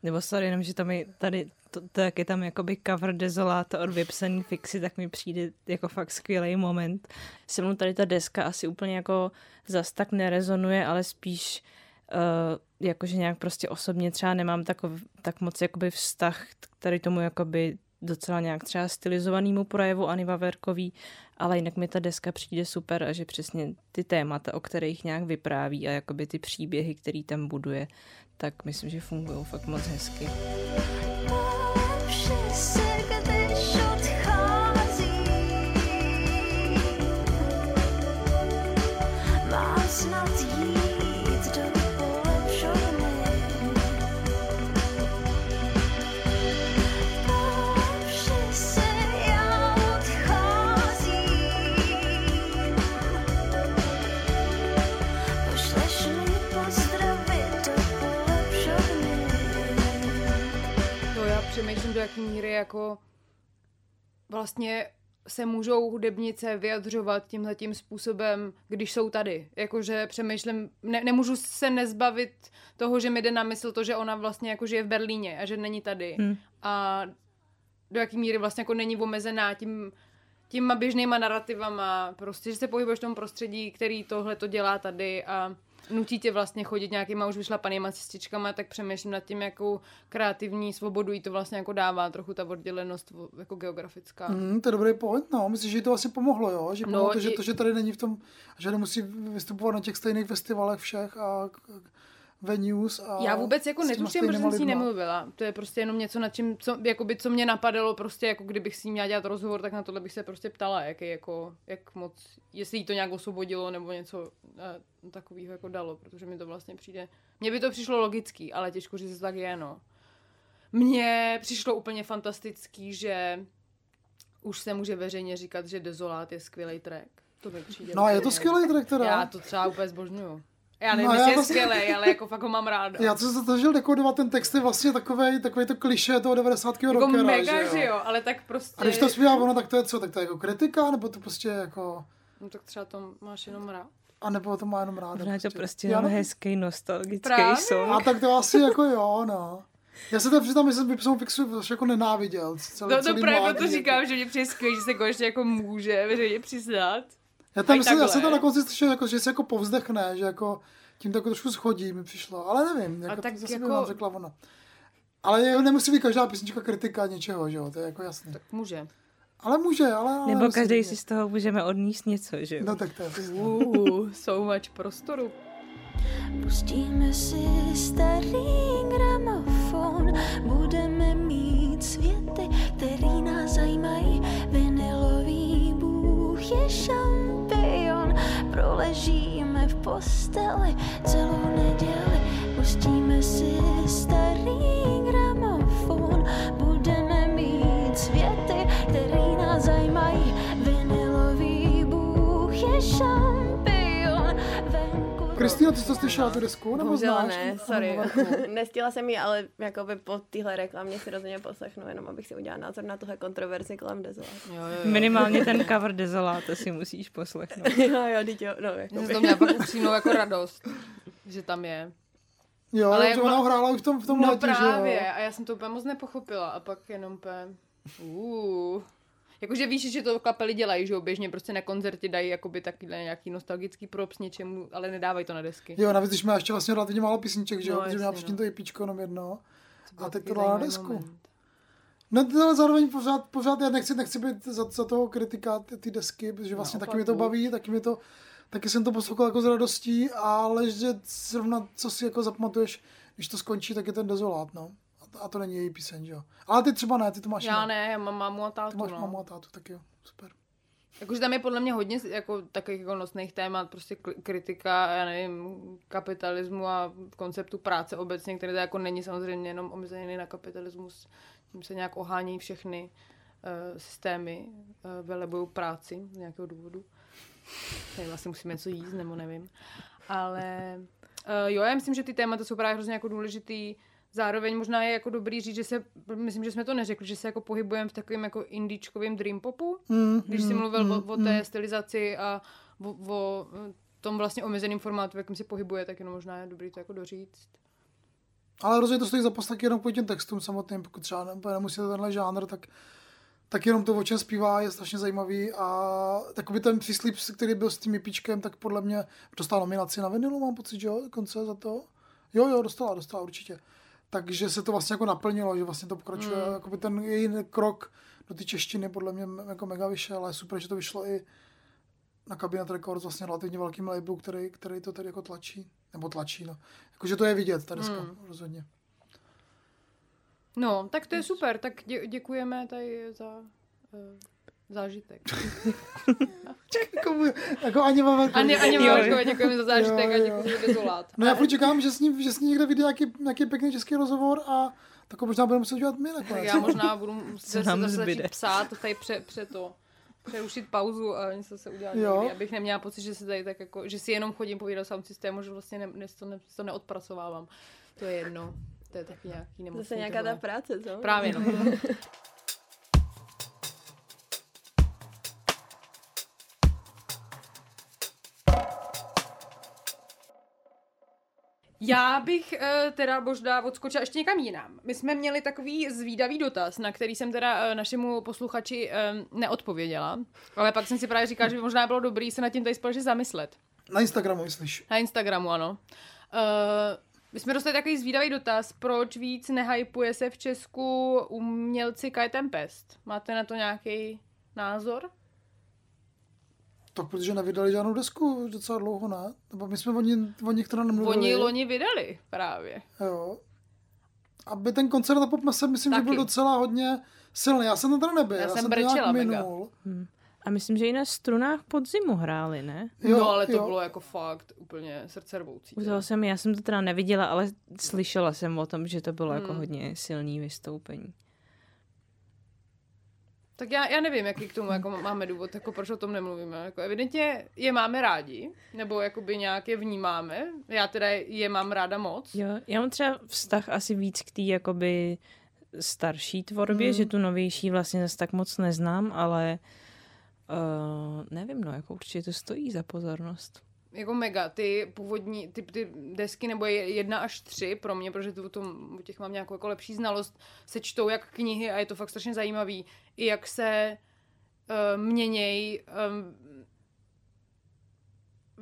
D: Nebo sorry, jenom, že tam je tady, to, to, jak je tam jakoby cover dezoláta od vypsaný fixy, tak mi přijde jako fakt skvělý moment. Se mnou tady ta deska asi úplně jako zas tak nerezonuje, ale spíš uh, jakože nějak prostě osobně třeba nemám takov, tak moc jakoby vztah k tady tomu jakoby docela nějak třeba stylizovanému projevu Ani Vaverkový, ale jinak mi ta deska přijde super a že přesně ty témata, o kterých nějak vypráví a jakoby ty příběhy, který tam buduje, tak myslím, že fungují fakt moc hezky.
G: Do
A: jaké míry jako vlastně se můžou hudebnice vyjadřovat tímhletím způsobem, když jsou tady. Jakože přemýšlím, ne, nemůžu se nezbavit toho, že mi jde na mysl to, že ona vlastně jako žije v Berlíně a že není tady.
D: Hmm.
A: A do jaké míry vlastně jako není omezená tím, těma běžnýma narrativama, prostě, že se pohybuješ v tom prostředí, který tohle to dělá tady a nutí tě vlastně chodit nějakýma už vyšlapanýma cestičkama, tak přemýšlím nad tím, jakou kreativní svobodu jí to vlastně jako dává, trochu ta oddělenost jako geografická.
B: Mm, to je dobrý point, no. Myslím, že jí to asi pomohlo, jo? Že
A: No,
B: pomohlo to, že,
A: i-
B: to, že tady není v tom, že nemusí vystupovat na těch stejných festivalech všech a venues a
A: Já vůbec jako netuším, protože jsem s ní nemluvila. To je prostě jenom něco, nad čím, co, jakoby, co mě napadalo, prostě jako kdybych s ní měla dělat rozhovor, tak na tohle bych se prostě ptala, jak, je, jako, jak moc, jestli jí to nějak osvobodilo nebo něco eh, takového jako dalo, protože mi to vlastně přijde, mně by to přišlo logický, ale těžko říct, že tak je, no. Mně přišlo úplně fantastický, že už se může veřejně říkat, že Desolát je skvělý track. To mi přijde.
B: No a je to skvělý track teda.
A: Já to třeba úplně zbožňuju. Já nevím,
B: No,
A: no,
B: já
A: jestli je
B: vlastně-
A: skvělý, ale jako fakt ho mám ráda.
B: Já to jsem se snažil dekodovat, ten text je vlastně takový, takový to kliše toho 90.
A: jako
B: rockera,
A: mega,
B: že jo?
A: ale tak prostě...
B: A když to zpívá ono, tak to je co? Tak to je jako kritika, nebo to prostě jako...
A: No tak třeba to máš jenom rád.
B: A nebo to má jenom ráda.
D: Možná je to prostě
B: Já
D: jenom
B: nevím.
D: hezký nostalgický
A: Právě.
D: song.
B: A tak to asi jako jo, no. Já se to přiznám, že jsem vypsal fixu jako nenáviděl. Celý,
A: No to
B: celý
A: právě proto
B: jako.
A: říkám, že mě přijde skvělé, že se konečně jako může veřejně přiznat.
B: Já, tam myslím, já jsem tam na konci slyšel, jako, že se jako povzdechne, že jako tím to jako trošku schodí mi přišlo, ale nevím, jako
A: tak
B: to zase
A: jako-
B: nám řekla ona. Ale je- nemusí být každá písnička kritika něčeho, že jo, to je jako jasný.
A: Tak může.
B: Ale může, ale... ale
D: Nebo každý si z toho můžeme odníst něco, že jo?
B: No tak to je.
A: Uh, so much prostoru.
G: Pustíme si starý gramofon, budeme mít světy, který nás zajímají. Vinilový bůh je šampion, proležíme v posteli celou neděli. Pustíme si starý gramofon, venku
B: Kristýna, ty jsi to slyšela tu desku, nebo
C: Bohužel
B: znáš?
C: ne, sorry.
B: Marku. *laughs*
C: Nestihla jsem ji, ale jakoby po téhle reklamě si rozhodně poslechnu, jenom abych si udělala názor na tuhle kontroverzi kolem Dezola.
A: Jo, jo, jo.
D: Minimálně ten *laughs* cover Desolate si musíš poslechnout. *laughs*
C: jo, jo, jo, no, jakoby.
A: to měla fakt upřímnou jako radost, že tam je.
B: Jo,
A: Ale
B: ale
A: jak
B: že
A: ma-
B: ona ho hrála už v tom, v tom
A: No
B: létě, že jo.
A: právě, a já jsem to úplně moc nepochopila a pak jenom úplně... Uh. Jakože víš, že to kapely dělají, že jo, běžně prostě na koncertě dají jakoby takovýhle nějaký nostalgický props něčemu, ale nedávají to na desky.
B: Jo, navíc, když má ještě vlastně relativně málo písniček, že jo,
A: No,
B: protože měla předtím
A: no.
B: to EPčko jenom jedno.
A: byl
B: A teď to dala na desku.
A: moment.
B: No, to ale zároveň pořád, pořád já nechci, nechci být za, za toho kritika ty, ty desky, protože vlastně
A: Naopak,
B: taky mě to
A: no.
B: baví, taky mě to, taky jsem to poslouchal jako s radostí, ale že zrovna, co si jako zapamatuješ, když to skončí, tak je ten dezolát, no. A to, není její píseň, že jo. Ale ty třeba ne, ty to máš
A: Já ne, já mám mámu a
B: Ty
A: tátu,
B: máš
A: no.
B: mamu a tátu, tak jo, super.
A: Jakože tam je podle mě hodně jako takových jako nosných témat, prostě kritika, já nevím, kapitalismu a konceptu práce obecně, který to jako není samozřejmě jenom omezený na kapitalismus. Tím se nějak ohání všechny uh, systémy, uh, velebují práci z nějakého důvodu. Nevím, asi musíme něco jíst, nebo nevím. Ale uh, jo, já myslím, že ty témata jsou právě hrozně jako důležitý. Zároveň možná je jako dobrý říct, že se, myslím, že jsme to neřekli, že se jako pohybujeme v takovém jako indičkovém dream popu,
B: Mm,
A: když jsi mluvil o, o té stylizaci a o, o tom vlastně omezeném formátu, v jakém se pohybuje, tak jenom možná je dobrý to jako doříct.
B: Ale rozhodně to stojí za poslechy jenom po těm textům samotným, pokud třeba ne, nemusíte tenhle žánr, tak, tak jenom to, o čem zpívá, je strašně zajímavý a takový ten příslip, který byl s tím EPčkem, tak podle mě dostala nominaci na vinilu, mám pocit, že jo, dokonce za to. Jo, jo, dostala, dostala určitě. Takže se to vlastně jako naplnilo, že vlastně to pokračuje, mm. jakoby ten její krok do té češtiny podle mě jako mega vyšel, ale super, že to vyšlo i na Cabinet Records, vlastně relativně velkým labelu, který, který to tady jako tlačí, nebo tlačí, no. Jakože to je vidět, ta deska,
A: Mm.
B: rozhodně.
A: No, tak to je super, tak dě, děkujeme tady za uh, zážitek. *laughs*
B: jako, jako ani Vavarko.
A: Ani, ani
D: Jo,
A: Marko, děkujeme za zážitek
B: Jo,
A: a
B: jo.
A: děkuji za dezolát.
B: No já furt čekám, že s ní, že s ní někde vyjde nějaký, nějaký pěkný český rozhovor a tak možná budeme muset dělat my
A: Tak já možná budu *laughs* muset
D: nám
A: zase začít psát, tady pře, pře to přerušit pauzu a něco se udělat
B: Jo.
A: někdy, abych neměla pocit, že se tady tak jako, že si jenom chodím povídat sound systému, že vlastně ne, ne, to, ne, to neodpracovávám. To je jedno. To je taky nějaký nemocný.
C: Zase nějaká ta práce, co?
A: Právě no. *laughs* Já bych uh, teda možná odskočila ještě někam jinam. My jsme měli takový zvídavý dotaz, na který jsem teda uh, našemu posluchači um, neodpověděla, ale pak jsem si právě říkala, že by možná bylo dobrý se nad tím tady společně zamyslet.
B: Na Instagramu, myslíš?
A: Na Instagramu, ano. Uh, my jsme dostali takový zvídavý dotaz, proč víc nehypuje se v Česku umělci Kai Tempest. Máte na to nějaký názor?
B: Tak protože nevydali žádnou desku docela dlouho, ne? Nebo my jsme o, ní, o nich teda nemluvili.
A: Oni loni vydali právě.
B: Jo. Aby ten koncert na Popmese, myslím,
A: Taky.
B: že byl docela hodně silný. Já jsem tam teda nebyl,
A: Já
B: já,
A: jsem
B: nějak
A: brečela mega.
B: minul.
D: A myslím, že i na strunách podzimu hráli, ne?
B: Jo,
A: no ale to
B: jo.
A: bylo jako fakt úplně srdcervoucí.
D: Toho jsem, já jsem to teda neviděla, ale slyšela jsem o tom, že to bylo jako
A: Hmm.
D: hodně silný vystoupení.
A: Tak já, já nevím, jaký k tomu jako máme důvod, jako proč o tom nemluvíme. Jako evidentně je máme rádi, nebo jakoby nějak je vnímáme. Já teda je mám ráda moc.
D: Jo, já mám třeba vztah asi víc k té jakoby starší tvorbě,
B: Hmm.
D: že tu novější vlastně zase tak moc neznám, ale uh, nevím, no, jako určitě to stojí za pozornost.
A: Jako mega, ty původní, ty, ty desky, nebo je jedna až tři pro mě, protože tu, tom, u těch mám nějakou jako lepší znalost, se čtou jak knihy a je to fakt strašně zajímavý. I jak se uh, měněj um,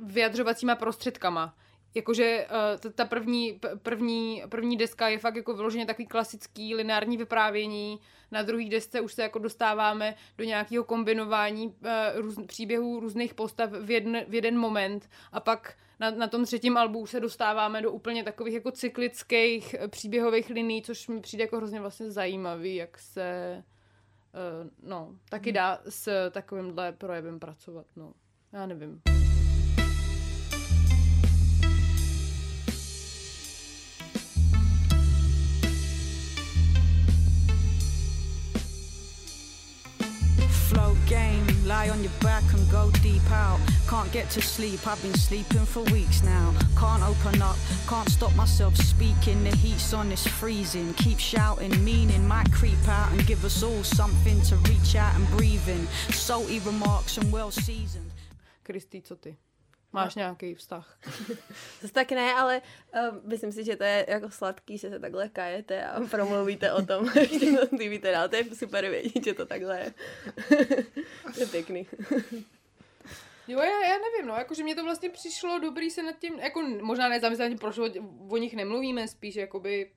A: vyjadřovacíma prostředkama. Jakože uh, ta- první, první, první deska je fakt jako vyloženě takový klasický lineární vyprávění, na druhé desce už se jako dostáváme do nějakého kombinování uh, růz, příběhů různých postav v, jedn, v jeden moment a pak na, na tom třetím albu už se dostáváme do úplně takových jako cyklických eh, příběhových liní, což mi přijde jako hrozně vlastně zajímavý, jak se uh, no, taky dá s takovýmhle projevem pracovat, no. Já nevím.
H: Lie on your back and go deep out. Can't get to sleep, I've been sleeping for weeks now. Can't open up, can't stop myself speaking. The heat's on, it's freezing. Keep shouting, meaning might creep out and give us all something to reach out and breathe in. Salty remarks and well seasoned.
A: Kristý, co ty? Máš nějaký vztah? *laughs*
C: Zase tak ne, ale uh, myslím si, že to je jako sladký, že se takhle kajete a *laughs* promluvíte o tom, *laughs* ještě to víte dál. To je super vědět, že to takhle je. to je pěkný.
A: Jo, já, já nevím, no, jakože mě to vlastně přišlo dobrý se nad tím, jako možná nezamyslet, proč o, o nich nemluvíme, spíš jakoby,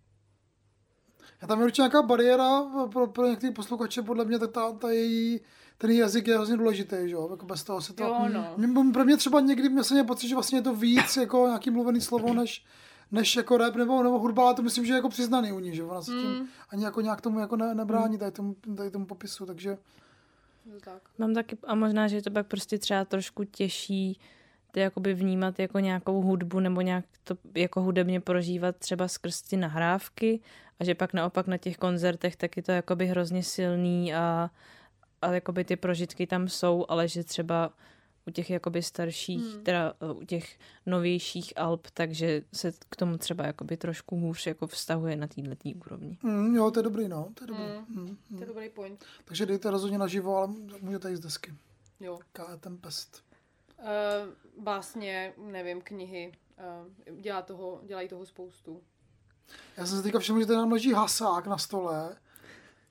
B: A tam je určitě nějaká bariéra pro, pro některé posluchače, podle mě, tak ta, ta její, ten jazyk je hrozně důležitý, že jo, jako bez toho se to...
A: jo, no.
B: Mě- Pro mě třeba někdy mě se mě pocit, že vlastně je to víc jako nějaký mluvený slovo, než, než jako rap nebo, nebo hudba, ale to myslím, že je jako přiznaný u ní, že ona se tím
A: Mm.
B: ani jako nějak tomu jako ne, nebrání tady tomu, tady tomu popisu, takže
A: to tak.
D: Mám taky, a možná, že to pak prostě třeba trošku těžší to jakoby vnímat jako nějakou hudbu nebo nějak to jako hudebně prožívat třeba skrz ty nahrávky a že pak naopak na těch koncertech tak je to jakoby hrozně silný a, a jakoby ty prožitky tam jsou, ale že třeba u těch jakoby starších,
A: Hmm.
D: teda uh, u těch novějších alb, takže se k tomu třeba jakoby trošku hůř jako vztahuje na této úrovni.
B: mm, jo, to je dobrý, no, to je dobrý.
A: Mm.
B: Mm. Mm,
A: To je dobrý point.
B: Takže dejte rozhodně naživo, ale můžete jít z desky.
A: Jo.
B: K.E. Tempest.
A: Uh, básně, nevím, knihy, uh, dělá toho, dělají toho spoustu.
B: Já jsem si teďka všiml, že tady nám leží hasák na stole.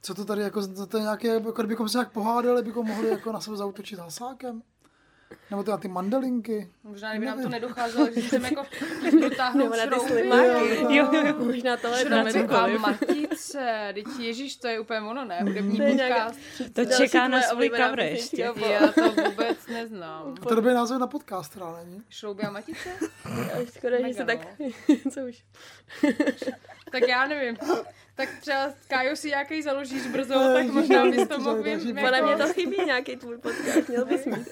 B: Co to tady jako, to, to je nějaké, jako kdybychom se nějak pohádali, bychom mohli jako na sebe zautočit hasákem? Nebo to na ty mandelinky?
A: Možná, kdyby nám to nedocházelo, že chceme jako dotáhnout *laughs*
C: Nebo na ty slimáky.
B: Jo,
C: jo, jo. Možná tohle
D: Dáme
C: dáme
A: Šrouby a
C: cokoliv.
A: Matice, teď ježíš, to je úplně ono, ne? *laughs* Hudební
C: To
A: podcast.
D: To čeká na svůj cover ještě.
A: Já to vůbec neznám. *laughs*
B: To je dobrý název na podcast, teda není?
A: Šrouby a matice?
C: Až Škoda, že se tak...
A: no. *laughs*
C: Co už?
A: Tak já nevím. Tak třeba Kájo si nějaký založíš brzo, tak možná bys to mohl vím,
C: Podle mě
A: jako...
C: to chybí nějaký tvůj podcast, měl bys mít.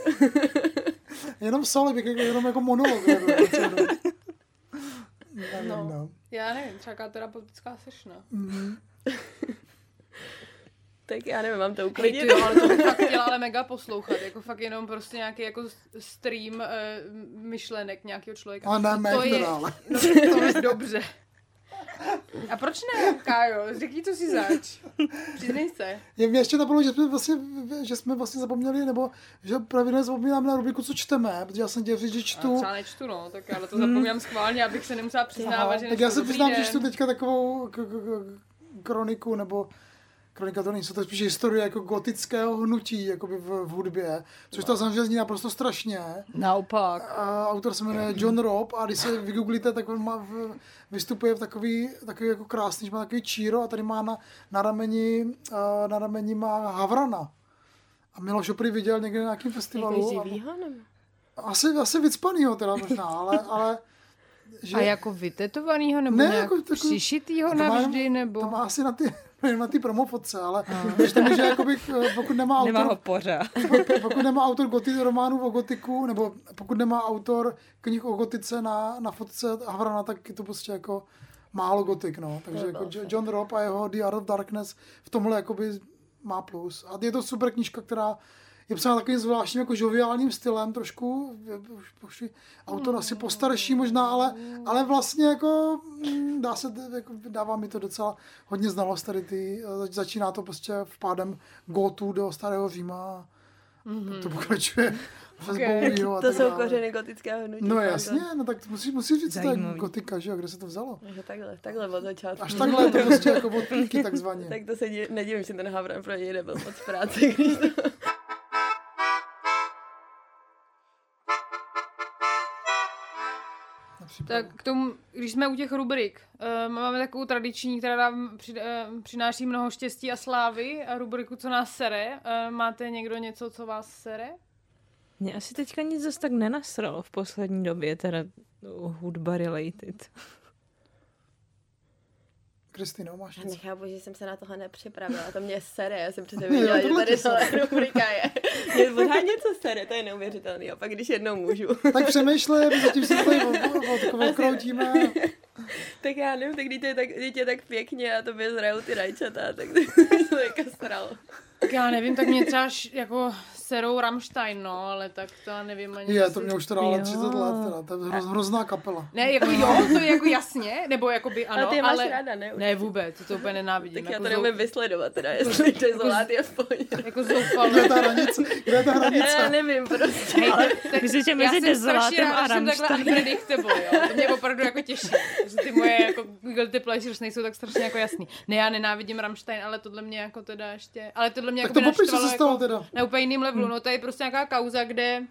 B: Jenom solo, bych jako, jenom jako monolog. Jako, po celou dobu. Nevím,
A: No.
B: no.
A: Já nevím, třeba terapeutická sešna.
B: Mhm. *laughs*
C: Tak já nevím, mám to
A: Hej,
C: uklidnit.
A: ty jo, ale to bych fakt chtěla *laughs* ale mega poslouchat, jako fakt jenom prostě nějaký jako stream uh, myšlenek nějakého člověka.
B: Ne
A: to
B: mé,
A: je, no, to je dobře. A proč ne, Kájo? Řekni, co si zač. Přiznej se.
B: Je, mě ještě napadlo, že jsme vlastně, že jsme vlastně zapomněli, nebo že pravidelně zapomínáme na rubriku, co čteme, protože já jsem dělal říct, že
A: Já
B: čtu.
A: třeba nečtu, no, tak ale to zapomínám schválně, abych se nemusela přiznávat, že
B: tak já se přiznám, že čtu teďka takovou k- k- k- kroniku, nebo kronika to nejsou, to je spíš historie jako gotického hnutí jakoby v, v hudbě, což to samozřejmě zní naprosto strašně.
A: Naopak.
B: A autor se jmenuje John Robb a když se vygooglíte, tak on má v, vystupuje v takový, takový jako krásný, že má takový číro a tady má na, na rameni, na rameni má Havrana. A Miloš ho prý viděl někde na nějakém festivalu.
C: Jako živýho, nebo?
B: asi, asi vycpanýho teda možná, ale, ale že,
A: A jako vytetovanýho, nebo
B: Ne,
A: nějak
B: jako takový-
A: přišitýho
B: má
A: navždy, nebo...
B: To má asi na ty, *laughs* na ty promofotce, ale *laughs* když tomu, že jakoby, eh, pokud nemá
D: Nemá ho
B: autor,
D: pořád. *laughs*
B: pokud nemá autor goty, románů o gotiku, nebo pokud nemá autor knih o gotice na, na fotce Havrana, tak je to prostě jako málo gotik, no. Takže jako Jo- John Robb a jeho The Art of Darkness v tomhle jakoby má plus. A je to super knížka, která je psána takovým zvláštním jako žoviálním stylem trošku, už, už autor asi postarší možná, ale, ale vlastně jako mm, dá se, jako, dává mi to docela hodně znalost tady ty, zač- začíná to prostě vpádem Gotu do starého Říma a to pokračuje přes
A: Ok.
B: Bowieho a
C: To
B: tak
C: jsou
B: dále.
C: kořeny gotického hnutí.
B: No jasně, no tak musíš, musíš říct, co to je gotika, že jo, kde se to vzalo.
C: Takže takhle, takhle od začátku.
B: Až takhle je to prostě jako od píky *laughs* takzvaně.
C: Tak to se di- nedivím, že ten Havran pro něj nebyl moc práce, *laughs* když to...
B: Například.
A: Tak k tomu, když jsme u těch rubrik, uh, máme takovou tradiční, která nám při, uh, přináší mnoho štěstí a slávy a rubriku, co nás sere. Uh, máte někdo něco, co vás sere?
D: Mě asi teďka nic zase tak nenasralo v poslední době, teda hudba related.
B: Kristýno, máš
C: Já nechápu, že jsem se na tohle nepřipravila. To mě sere, já jsem přece *laughs*
B: Jo,
C: věděla, že tady tohle rubrika je. *laughs* Mě pořád něco sere, to je neuvěřitelný. A pak když jednou můžu,
B: Tak přemýšlej, my zatím si to tady odkroutíme. *laughs*
C: tak já nevím, tak když je tak, když je tak pěkně a tobě zrajou ty rajčata, tak to je jako sralo.
A: Tak já nevím, tak mě třeba jako serou Rammstein, no, ale tak to já nevím ani.
B: Je, to mě už teda ale
D: Jo.
B: 30 let, teda. to je hroz, hrozná kapela.
A: Ne, jako jo, to je jako jasně, nebo jakoby ano,
C: Ale ty je máš
A: ale...
C: ráda, ne?
A: Ne, vůbec, to úplně nenávidím.
C: Tak já
A: jako
C: to
A: zou-
C: neumím vysledovat teda, jestli Desolát je v pohodě.
A: Jako zoufalé.
B: Kde je ta hranice? Kde je ta
C: Já
B: hranice?
C: nevím prostě.
A: Hej, tak, tak,
D: Myslím, že
A: já
D: mezi
A: jsem
D: Dezolátem a
A: že jsem takhle unpredictable, jo. To mě opravdu jako těší. Že ty moje jako guilty pleasures nejsou tak strašně jako jasný. Ne, já nenávidím Rammstein, ale tohle mě jako teda ještě... Ale tohle mě
B: Tak
A: jako
B: to popiš, co se stalo
A: jako
B: teda.
A: na úplně jiným levelu. No to je prostě nějaká kauza, kde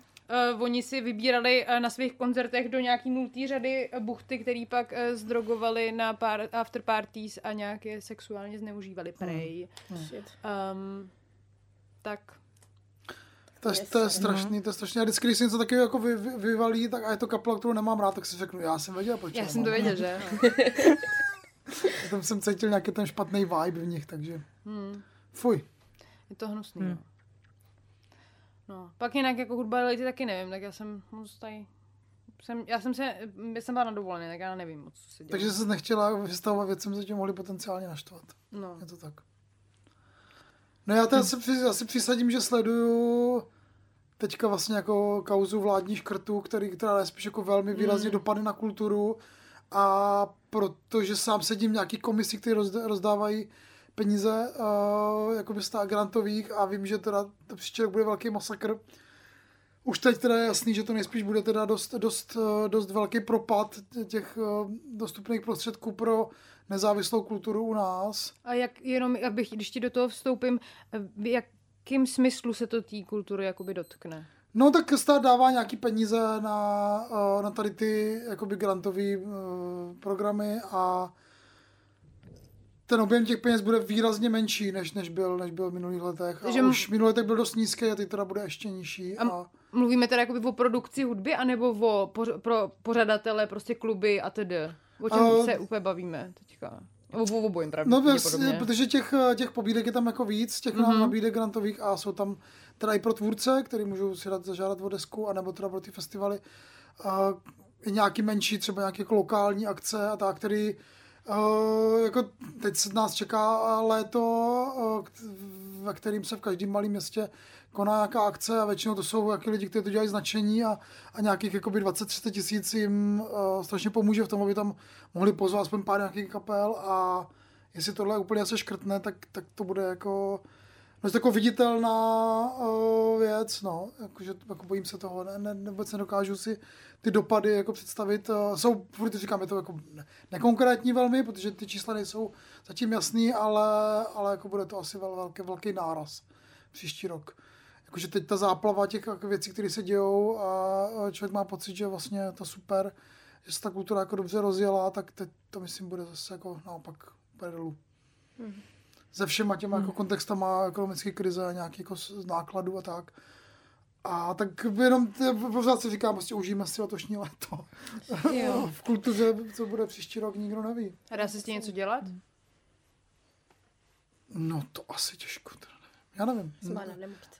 A: Uh, oni si vybírali uh, na svých koncertech do nějaký nultý řady uh, buchty, který pak uh, zdrogovali na pár after parties a nějak je sexuálně zneužívali prej.
C: Shit.
A: Um, tak
B: To je, to je strašný, to je strašný. A vždycky, když se něco takového jako vy, vy, vyvalí, tak a je to kapela, kterou nemám rád, tak si řeknu, já jsem věděl, proč
A: já jsem to věděl, *laughs* že?
B: Tam jsem cítil nějaký ten špatný vibe v nich, takže
A: Hmm.
B: fuj.
A: Je to hnusný,
D: Hmm.
A: No. Pak jinak jako hudba reality taky nevím, tak já jsem moc tady... Jsem, já jsem se, já jsem byla na dovolené, tak já nevím moc, co se děje.
B: Takže jsi nechtěla vystavovat věcem, co tě mohli potenciálně naštvat.
A: No.
B: Je to tak. No já teda si, já si přisadím, že sleduju teďka vlastně jako kauzu vládních škrtů, který, která je spíš jako velmi výrazně dopady na kulturu a protože sám sedím v nějaký komisi, které rozd- rozdávají peníze uh, jakoby stá grantových a vím, že teda to příští rok bude velký masakr. Už teď teda je jasný, že to nejspíš bude teda dost, dost, dost velký propad těch eh, dostupných prostředků pro nezávislou kulturu u nás.
A: A jak jenom, abych, když ti do toho vstoupím, v jakým smyslu se to té kultury jakoby dotkne?
B: No tak stát dává nějaký peníze na, eh, na tady ty jakoby grantové programy a ten objem těch peněz bude výrazně menší, než, než, byl, než byl v minulých letech. A
A: m-
B: už v minulých letech byl dost nízký a teď teda bude ještě nižší.
A: A
B: A,
A: Mluvíme teda jakoby o produkci hudby, anebo o poř, pro pořadatele, prostě kluby a tedy. O čem
B: A-
A: se úplně bavíme teďka? O, o obojím pravdě,
B: No, vlastně, protože těch, těch pobídek je tam jako víc, těch mm-hmm. nabídek grantových a jsou tam teda i pro tvůrce, který můžou si dát zažádat o desku, anebo teda pro ty festivaly. A i nějaký menší, třeba nějaké jako lokální akce a tak, který uh, jako teď se nás čeká léto, uh, ve kterým se v každém malém městě koná nějaká akce a většinou to jsou jaký lidi, kteří to dělají značení a, a nějakých jakoby 20-30 tisíc jim uh, strašně pomůže v tom, aby tam mohli pozvat aspoň pár nějakých kapel a jestli tohle úplně se škrtne, tak, tak to bude jako No, je to jako viditelná uh, věc, no, jakože jako bojím se toho, ne, ne, vůbec nedokážu si ty dopady jako představit. Uh, jsou, furt říkám, je to jako ne, nekonkrétní velmi, protože ty čísla nejsou zatím jasný, ale, ale jako bude to asi vel, velký, velký náraz příští rok. Jakože teď ta záplava těch jako věcí, které se dějou a člověk má pocit, že vlastně to super, že se ta kultura jako dobře rozjela, tak teď to myslím bude zase jako naopak úplně dolů se všema těma jako kontextama ekonomické krize a nějaký jako z nákladů a tak. A tak jenom pořád si říkám, prostě užijeme si letošní léto. *laughs*
A: Jo.
B: v kultuře, co bude příští rok, nikdo neví.
A: A dá se s tím něco dělat?
B: No to asi těžko, teda nevím. Já nevím.
C: Smana, nemůžete.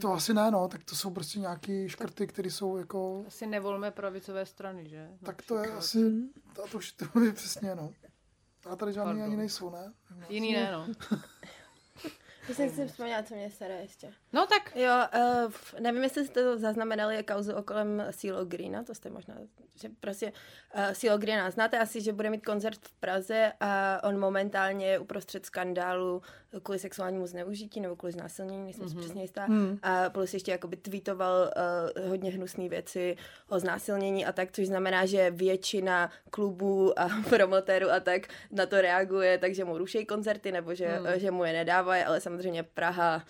B: To asi ne, no, tak to jsou prostě nějaký škrty, které jsou jako,
A: Asi nevolme pravicové strany, že?
B: tak to je asi, to, to už to je přesně, no. A tady žádný
A: Pardon.
B: ani nejsou, ne?
A: Jiný ne, no. *laughs*
C: To jsem si vzpomněla, co mě sere ještě.
A: No tak,
C: Jo, uh, nevím, jestli jste to zaznamenali kauzu okolem Silo Greena, to jste možná, že prostě uh, Silo Greena znáte asi, že bude mít koncert v Praze a on momentálně je uprostřed skandálu kvůli sexuálnímu zneužití nebo kvůli znásilnění, nejsem mm-hmm. si přesně jistá.
B: Hmm.
C: A plus ještě jakoby tweetoval uh, hodně hnusné věci o znásilnění a tak, což znamená, že většina klubů a *laughs* promotérů a tak na to reaguje, takže mu rušejí koncerty nebo že,
A: Hmm.
C: že mu je nedávají, ale samozřejmě Praha.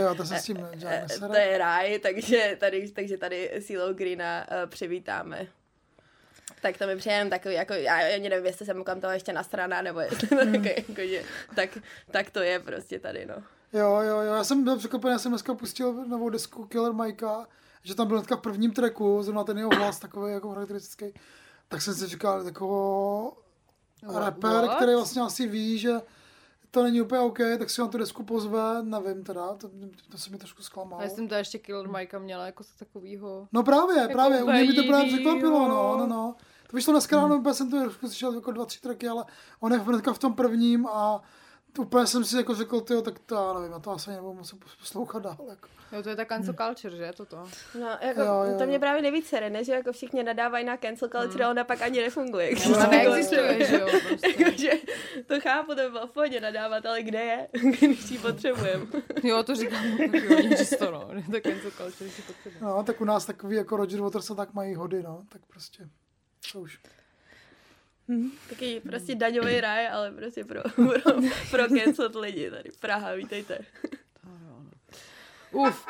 B: Jo, to se s tím *laughs*
C: Eh, To je ráj, takže tady, takže tady Silo Greena uh, přivítáme. Tak to mi přijde jenom takový, jako, já ani nevím, jestli jsem kam toho ještě nasraná, nebo jestli to jako, jako, že, tak, tak to je prostě tady, no.
B: Jo, jo, jo, já jsem byl překvapený, já jsem dneska pustil novou desku Killer Mikea, že tam byl hnedka v prvním tracku, zrovna ten jeho hlas takový jako charakteristický, tak jsem si říkal, takový rapper, který vlastně asi ví, že to není úplně OK, tak si on tu desku pozve, nevím teda, to, to se mi trošku zklamalo.
A: já jsem to ještě Killer Mikea měla jako takovýho...
B: No právě, právě, u něj mi to právě překvapilo, no, no, no. To vyšlo dneska ráno, úplně jsem to trošku slyšel jako dva, tři tracky, ale on je hnedka v tom prvním a úplně jsem si jako řekl, tyjo, tak to já nevím, já to asi nebudu muset poslouchat dál. Jako.
A: Jo, to je ta cancel culture, že? Toto.
C: No, jako,
B: Jo, jo,
C: to mě
B: jo.
C: právě nejvíc sere, ne? že jako všichni nadávají na cancel culture, a ona pak ani nefunguje. když
A: Ona
C: to
A: neexistuje, že jo? Prostě. *laughs*
C: Jakože to chápu, to by bylo v pohodě nadávat, ale kde je, *laughs* když ji potřebujeme?
A: Jo, to říkám *laughs* hodně čisto, no. Ta cancel culture si potřebuje.
B: No, tak u nás takový jako Roger Waters tak mají hody, no, tak prostě, to už.
C: Taky prostě daňový ráj, ale prostě pro, *laughs* pro, pro cancel lidi tady. Praha, vítejte.
A: Uf.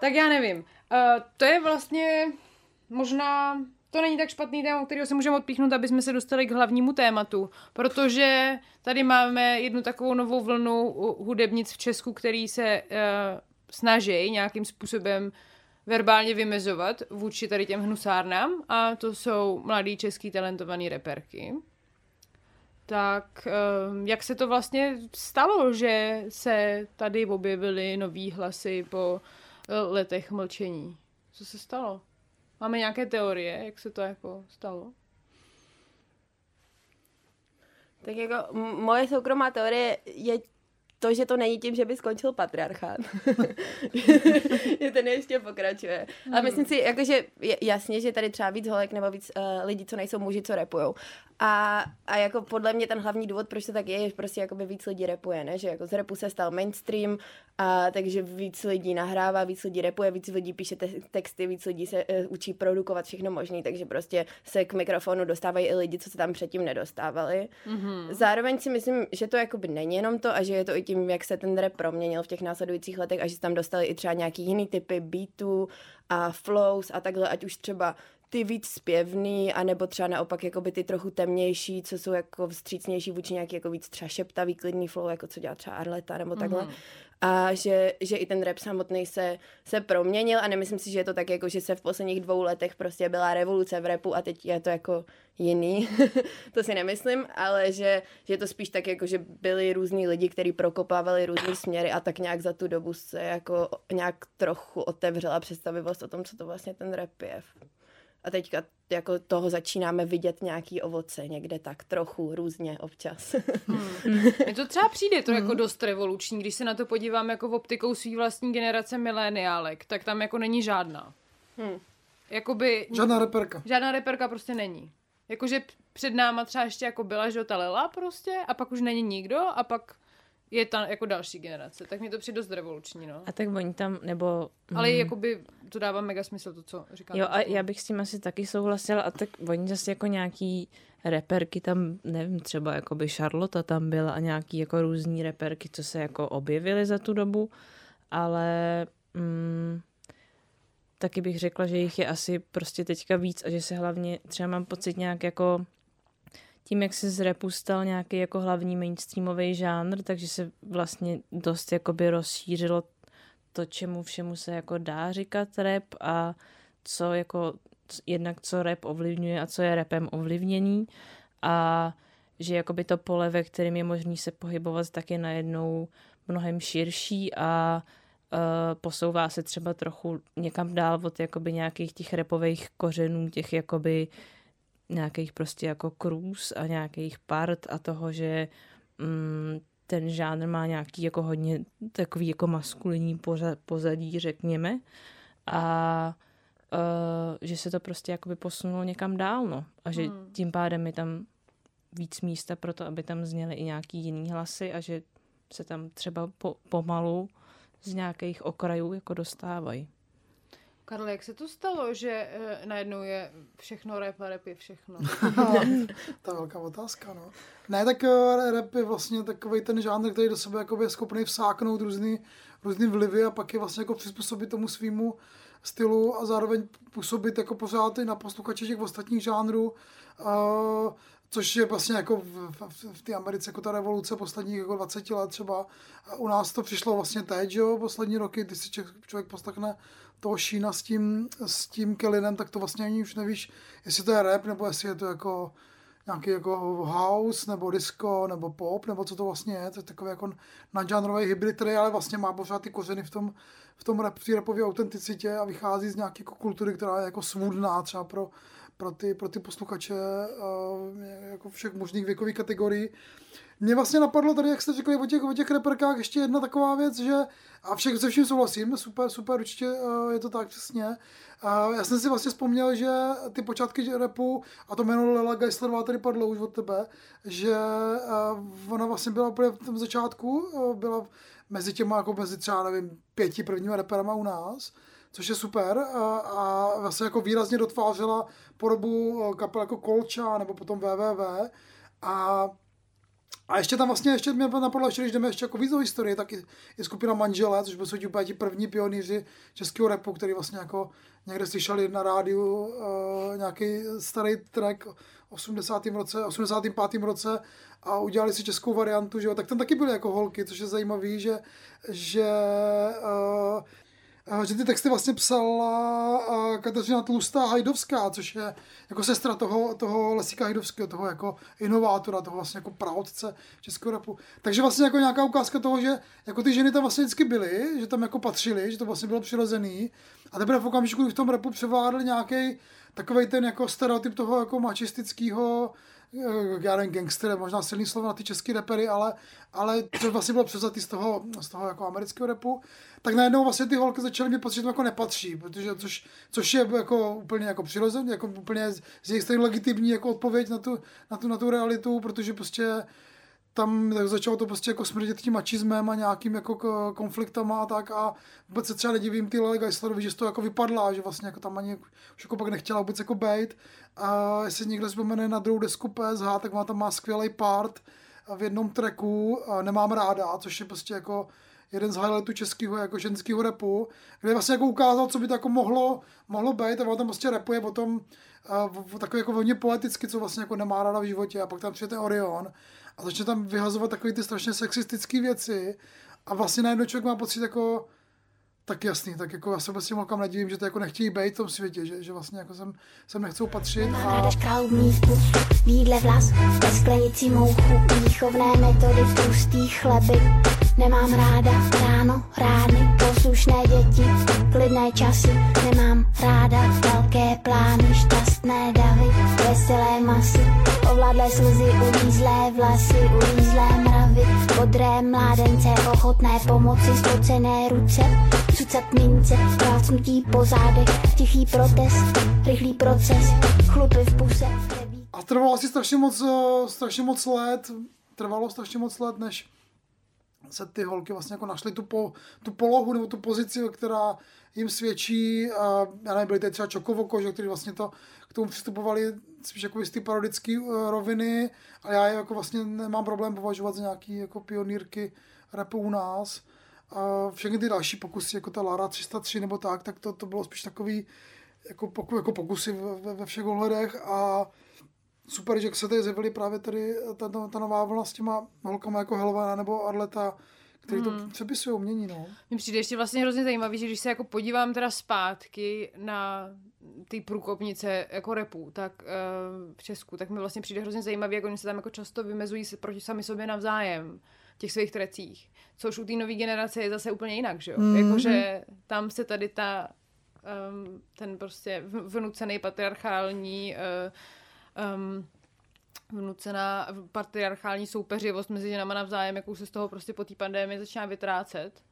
A: Tak já nevím. Uh, to je vlastně možná... To není tak špatný téma, kterého se můžeme odpíchnout, aby jsme se dostali k hlavnímu tématu, protože tady máme jednu takovou novou vlnu hudebnic v Česku, který se uh, snaží nějakým způsobem verbálně vymezovat vůči tady těm hnusárnám a to jsou mladý český talentovaný reperky. Tak ehm, jak se to vlastně stalo, že se tady objevily nový hlasy po eh, letech mlčení? Co se stalo? Máme nějaké teorie, jak se to jako stalo?
C: Tak jako moje soukromá teorie je to, že to není tím, že by skončil patriarchát. *laughs* že ten ještě pokračuje. Ale
A: Hmm.
C: myslím si, jakože je- jasně, že tady třeba víc holek nebo víc uh, lidí, co nejsou muži, co repujou. A, a jako podle mě ten hlavní důvod, proč to tak je, je že prostě jakoby víc lidí repuje, ne? Že jako z repu se stal mainstream, a takže víc lidí nahrává, víc lidí repuje, víc lidí píše te- texty, víc lidí se uh, učí produkovat všechno možné, takže prostě se k mikrofonu dostávají i lidi, co se tam předtím nedostávali.
A: Mm-hmm.
C: Zároveň si myslím, že to jakoby není jenom to a že je to i tím, jak se ten rap proměnil v těch následujících letech a že se tam dostali i třeba nějaký jiný typy beatů a flows a takhle, ať už třeba ty víc zpěvný, anebo třeba naopak jakoby ty trochu temnější, co jsou jako vstřícnější vůči nějaký jako víc třeba šeptavý, klidný flow, jako co dělá třeba Arleta nebo takhle.
A: Mhm.
C: A že, že i ten rap samotný se, se proměnil a nemyslím si, že je to tak jako, že se v posledních dvou letech prostě byla revoluce v rapu a teď je to jako jiný. *laughs* to si nemyslím, ale že, že je to spíš tak jako, že byli různí lidi, kteří prokopávali různé směry a tak nějak za tu dobu se jako nějak trochu otevřela představivost o tom, co to vlastně ten rap je. A teďka jako toho začínáme vidět nějaký ovoce někde tak trochu různě občas. *laughs*
A: Mně to třeba přijde to jako dost revoluční, když se na to podívám jako v optikou svý vlastní generace mileniálek, tak tam jako není žádná.
C: Hmm.
A: Jakoby...
B: Žádná reperka.
A: Žádná reperka prostě není. Jakože před náma třeba ještě jako byla, že ta Lela prostě a pak už není nikdo a pak je ta jako další generace. Tak mi to přijde dost revoluční, no.
D: A tak oni tam, nebo...
A: Ale
D: mm,
A: jakoby to dává mega smysl, to, co říkáte.
D: Jo, a já bych s tím asi taky souhlasila. A tak oni zase jako nějaký reperky tam, nevím, třeba jakoby Charlotte tam byla a nějaký jako různý reperky, co se jako objevily za tu dobu, ale mm, taky bych řekla, že jich je asi prostě teďka víc a že se hlavně třeba mám pocit nějak jako tím, jak se z nějaký jako hlavní mainstreamový žánr, takže se vlastně dost jakoby rozšířilo to, čemu všemu se jako dá říkat rap a co jako jednak co rap ovlivňuje a co je rapem ovlivněný. A že jakoby to pole, ve kterém je možný se pohybovat, tak je najednou mnohem širší a uh, posouvá se třeba trochu někam dál od jakoby nějakých těch repových kořenů, těch jakoby nějakých prostě jako krůz a nějakých part a toho, že mm, ten žánr má nějaký jako hodně takový jako maskulinní poza- pozadí, řekněme. A uh, že se to prostě jakoby posunulo někam dál, no. A že
A: Hmm.
D: tím pádem je tam víc místa pro to, aby tam zněly i nějaký jiný hlasy a že se tam třeba po, pomalu z nějakých okrajů jako dostávají.
A: Karle, jak se to stalo, že uh, najednou je všechno rap a rap je všechno? *laughs*
B: to je velká otázka, no. Ne, tak eh, rap je vlastně takový ten žánr, který do sebe jakoby je schopný vsáknout různý, různý vlivy a pak je vlastně jako přizpůsobit tomu svýmu stylu a zároveň působit jako pořád i na posluchače těch ostatních žánrů, uh, což je vlastně jako v, v, v té Americe jako ta revoluce posledních jako 20 let třeba. A u nás to přišlo vlastně teď, že jo, poslední roky, když si člověk poslechne toho Šína s tím, s tím Kellinem, tak to vlastně ani už nevíš, jestli to je rap, nebo jestli je to jako nějaký jako house, nebo disco, nebo pop, nebo co to vlastně je, to je takový jako nadžánrový hybrid, který ale vlastně má pořád ty kořeny v tom, v tom rap, v té rapové autenticitě a vychází z nějaké jako kultury, která je jako svůdná třeba pro, pro, ty, pro ty posluchače uh, jako všech možných věkových kategorií. Mě vlastně napadlo tady, jak jste řekli o těch, o těch reperkách, ještě jedna taková věc, že a všech se vším souhlasím, super, super, určitě uh, je to tak přesně. Uh, já jsem si vlastně vzpomněl, že ty počátky repu, a to jméno Lela Geislerová tady padlo už od tebe, že ona vlastně byla úplně v tom začátku, byla mezi těma, jako mezi třeba, nevím, pěti prvníma reperama u nás, což je super a, a vlastně jako výrazně dotvářela podobu eh, kapel jako Kolča nebo potom WWW a a ještě tam vlastně, ještě mě napadlo, ještě, když jdeme ještě jako víc do historie, tak je, je skupina Manžele, což byli úplně ti první pionýři českého repu, který vlastně jako někde slyšeli na rádiu uh, nějaký starý track 80. roce, 85. roce a udělali si českou variantu, že jo, tak tam taky byly jako holky, což je zajímavý, že, že uh, že ty texty vlastně psala Kateřina Tlustá Hajdovská, což je jako sestra toho, toho Lesíka Hajdovského, toho jako inovátora, toho vlastně jako praotce českého rapu. Takže vlastně jako nějaká ukázka toho, že jako ty ženy tam vlastně vždycky byly, že tam jako patřily, že to vlastně bylo přirozený. A teprve v okamžiku, kdy v tom rapu převládl nějaký takový ten jako stereotyp toho jako mačistického já nevím, gangster, možná silný slovo na ty české repery, ale, ale to vlastně bylo převzatý z toho, z toho jako amerického repu, tak najednou vlastně ty holky začaly mít pocit, že to jako nepatří, protože, což, což je jako úplně jako přirozeně, jako úplně z, jejich strany legitimní jako odpověď na tu, na tu, na tu realitu, protože prostě tam začalo to prostě jako smrdět tím mačismem a nějakým jako konfliktama a tak. A vůbec se třeba nedivím ty Lele Geislerovi, že z toho jako vypadla, že vlastně jako tam ani už jako pak nechtěla vůbec jako bejt a jestli někdo vzpomene na druhou desku PSH, tak má tam má skvělý part v jednom tracku a Nemám ráda, což je prostě jako jeden z highlightů českého jako ženského repu, kde vlastně jako ukázal, co by to jako mohlo, mohlo být a on tam prostě repuje o tom uh, takový jako hodně poeticky, co vlastně jako nemá ráda v životě a pak tam přijde Orion a začne tam vyhazovat takové ty strašně sexistické věci a vlastně najednou člověk má pocit jako tak jasný, tak jako já se vlastně holkám nedivím, že to jako nechtějí být v tom světě, že, že vlastně jako sem, sem nechcou patřit a
G: královní vkus, výdle vlas, ve sklenici mouchu, výchovné metody v tlustých chleby. Nemám ráda ráno, rádny, poslušné děti, klidné časy. Nemám ráda velké plány, šťastné davy, veselé masy. Ovládlé slzy, ulízlé vlasy, mravy, modré mládence, ochotné pomoci, spocené ruce, cucat mince, plácnutí po zádech, tichý protest, rychlý proces, chlupy v puse.
B: A trvalo asi strašně moc, eh, strašně moc let, trvalo strašně moc let, než se ty holky vlastně jako našly tu, po, tu polohu nebo tu pozici, která jim svědčí, a já nevím, byly tady třeba Čokovoko, že, kteří vlastně to, k tomu přistupovali spíš jako z ty parodické uh, roviny a já je jako vlastně nemám problém považovat za nějaký jako pionýrky rapu u nás. A všechny ty další pokusy, jako ta Lara 303 nebo tak, tak to, to bylo spíš takový jako, poku, jako pokusy ve, ve všech ohledech a super, že se tady zjevily právě tady ta, ta, ta nová vlna s těma holkama jako Helvana nebo Arleta, který to přepisují umění, no.
A: Mně přijde ještě vlastně hrozně zajímavý, že když se jako podívám teda zpátky na ty průkopnice jako repů, tak uh, v Česku, tak mi vlastně přijde hrozně zajímavý, jak oni se tam jako často vymezují se proti sami sobě navzájem v těch svých trecích. Což u té nové generace je zase úplně jinak, že jo?
B: Mhm.
A: Mm-hmm. Jakože tam se tady ta um, ten prostě vnucený patriarchální uh, um, vnucená patriarchální soupeřivost mezi ženama navzájem, jakou se z toho prostě po té pandemii začíná vytrácet.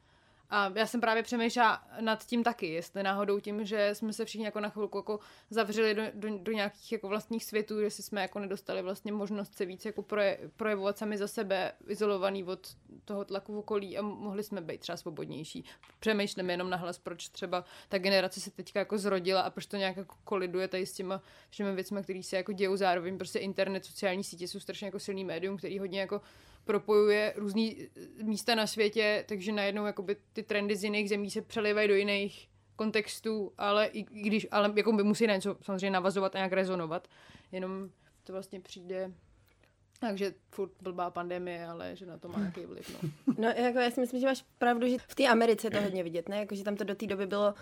A: A já jsem právě přemýšlela nad tím taky, jestli náhodou tím, že jsme se všichni jako na chvilku jako zavřeli do, do, do nějakých jako vlastních světů, že si jsme jako nedostali vlastně možnost se víc jako proje, projevovat sami za sebe, izolovaný od toho tlaku v okolí a mohli jsme být třeba svobodnější. Přemýšlím jenom nahlas, proč třeba ta generace se teďka jako zrodila a proč to nějak jako koliduje tady s těma všemi věcmi, které se jako dějou zároveň. Prostě internet, sociální sítě jsou strašně jako silný médium, který hodně jako propojuje různý eh, místa na světě, takže najednou jakoby ty trendy z jiných zemí se přelivají do jiných kontextů, ale i když, ale jako by musí na něco samozřejmě navazovat a nějak rezonovat, jenom to vlastně přijde takže furt blbá pandemie, ale že na to má nějaký vliv, no. *laughs*
C: No, jako já si myslím, že máš pravdu, že v té Americe to hodně vidět, ne? Jako, že tam to do té doby bylo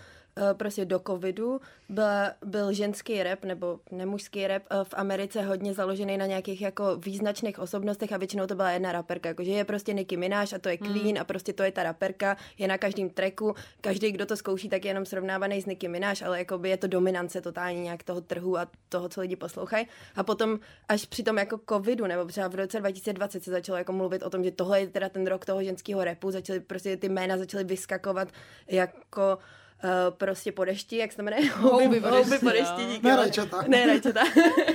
C: prostě do covidu, byla, byl ženský rap nebo nemužský rap uh, v Americe hodně založený na nějakých jako význačných osobnostech a většinou to byla jedna raperka, jakože je prostě Nicki Minaj a to je Queen a prostě to je ta raperka, je na každém tracku, každý, kdo to zkouší, tak je jenom srovnávaný s Nicki Minaj, ale jakoby je to dominance totálně nějak toho trhu a toho, co lidi poslouchají. A potom až při tom jako covidu, nebo třeba v roce 2020 se začalo jako mluvit o tom, že tohle je teda ten rok toho ženského repu, začaly prostě ty jména začaly vyskakovat jako uh, prostě po dešti, jak se to jmenuje? *laughs*
A: Houby po
C: Houby
A: dešti,
C: po dešti,
A: jo.
C: díky.
B: Ne rajčata. *laughs*
C: Ne, rajčata.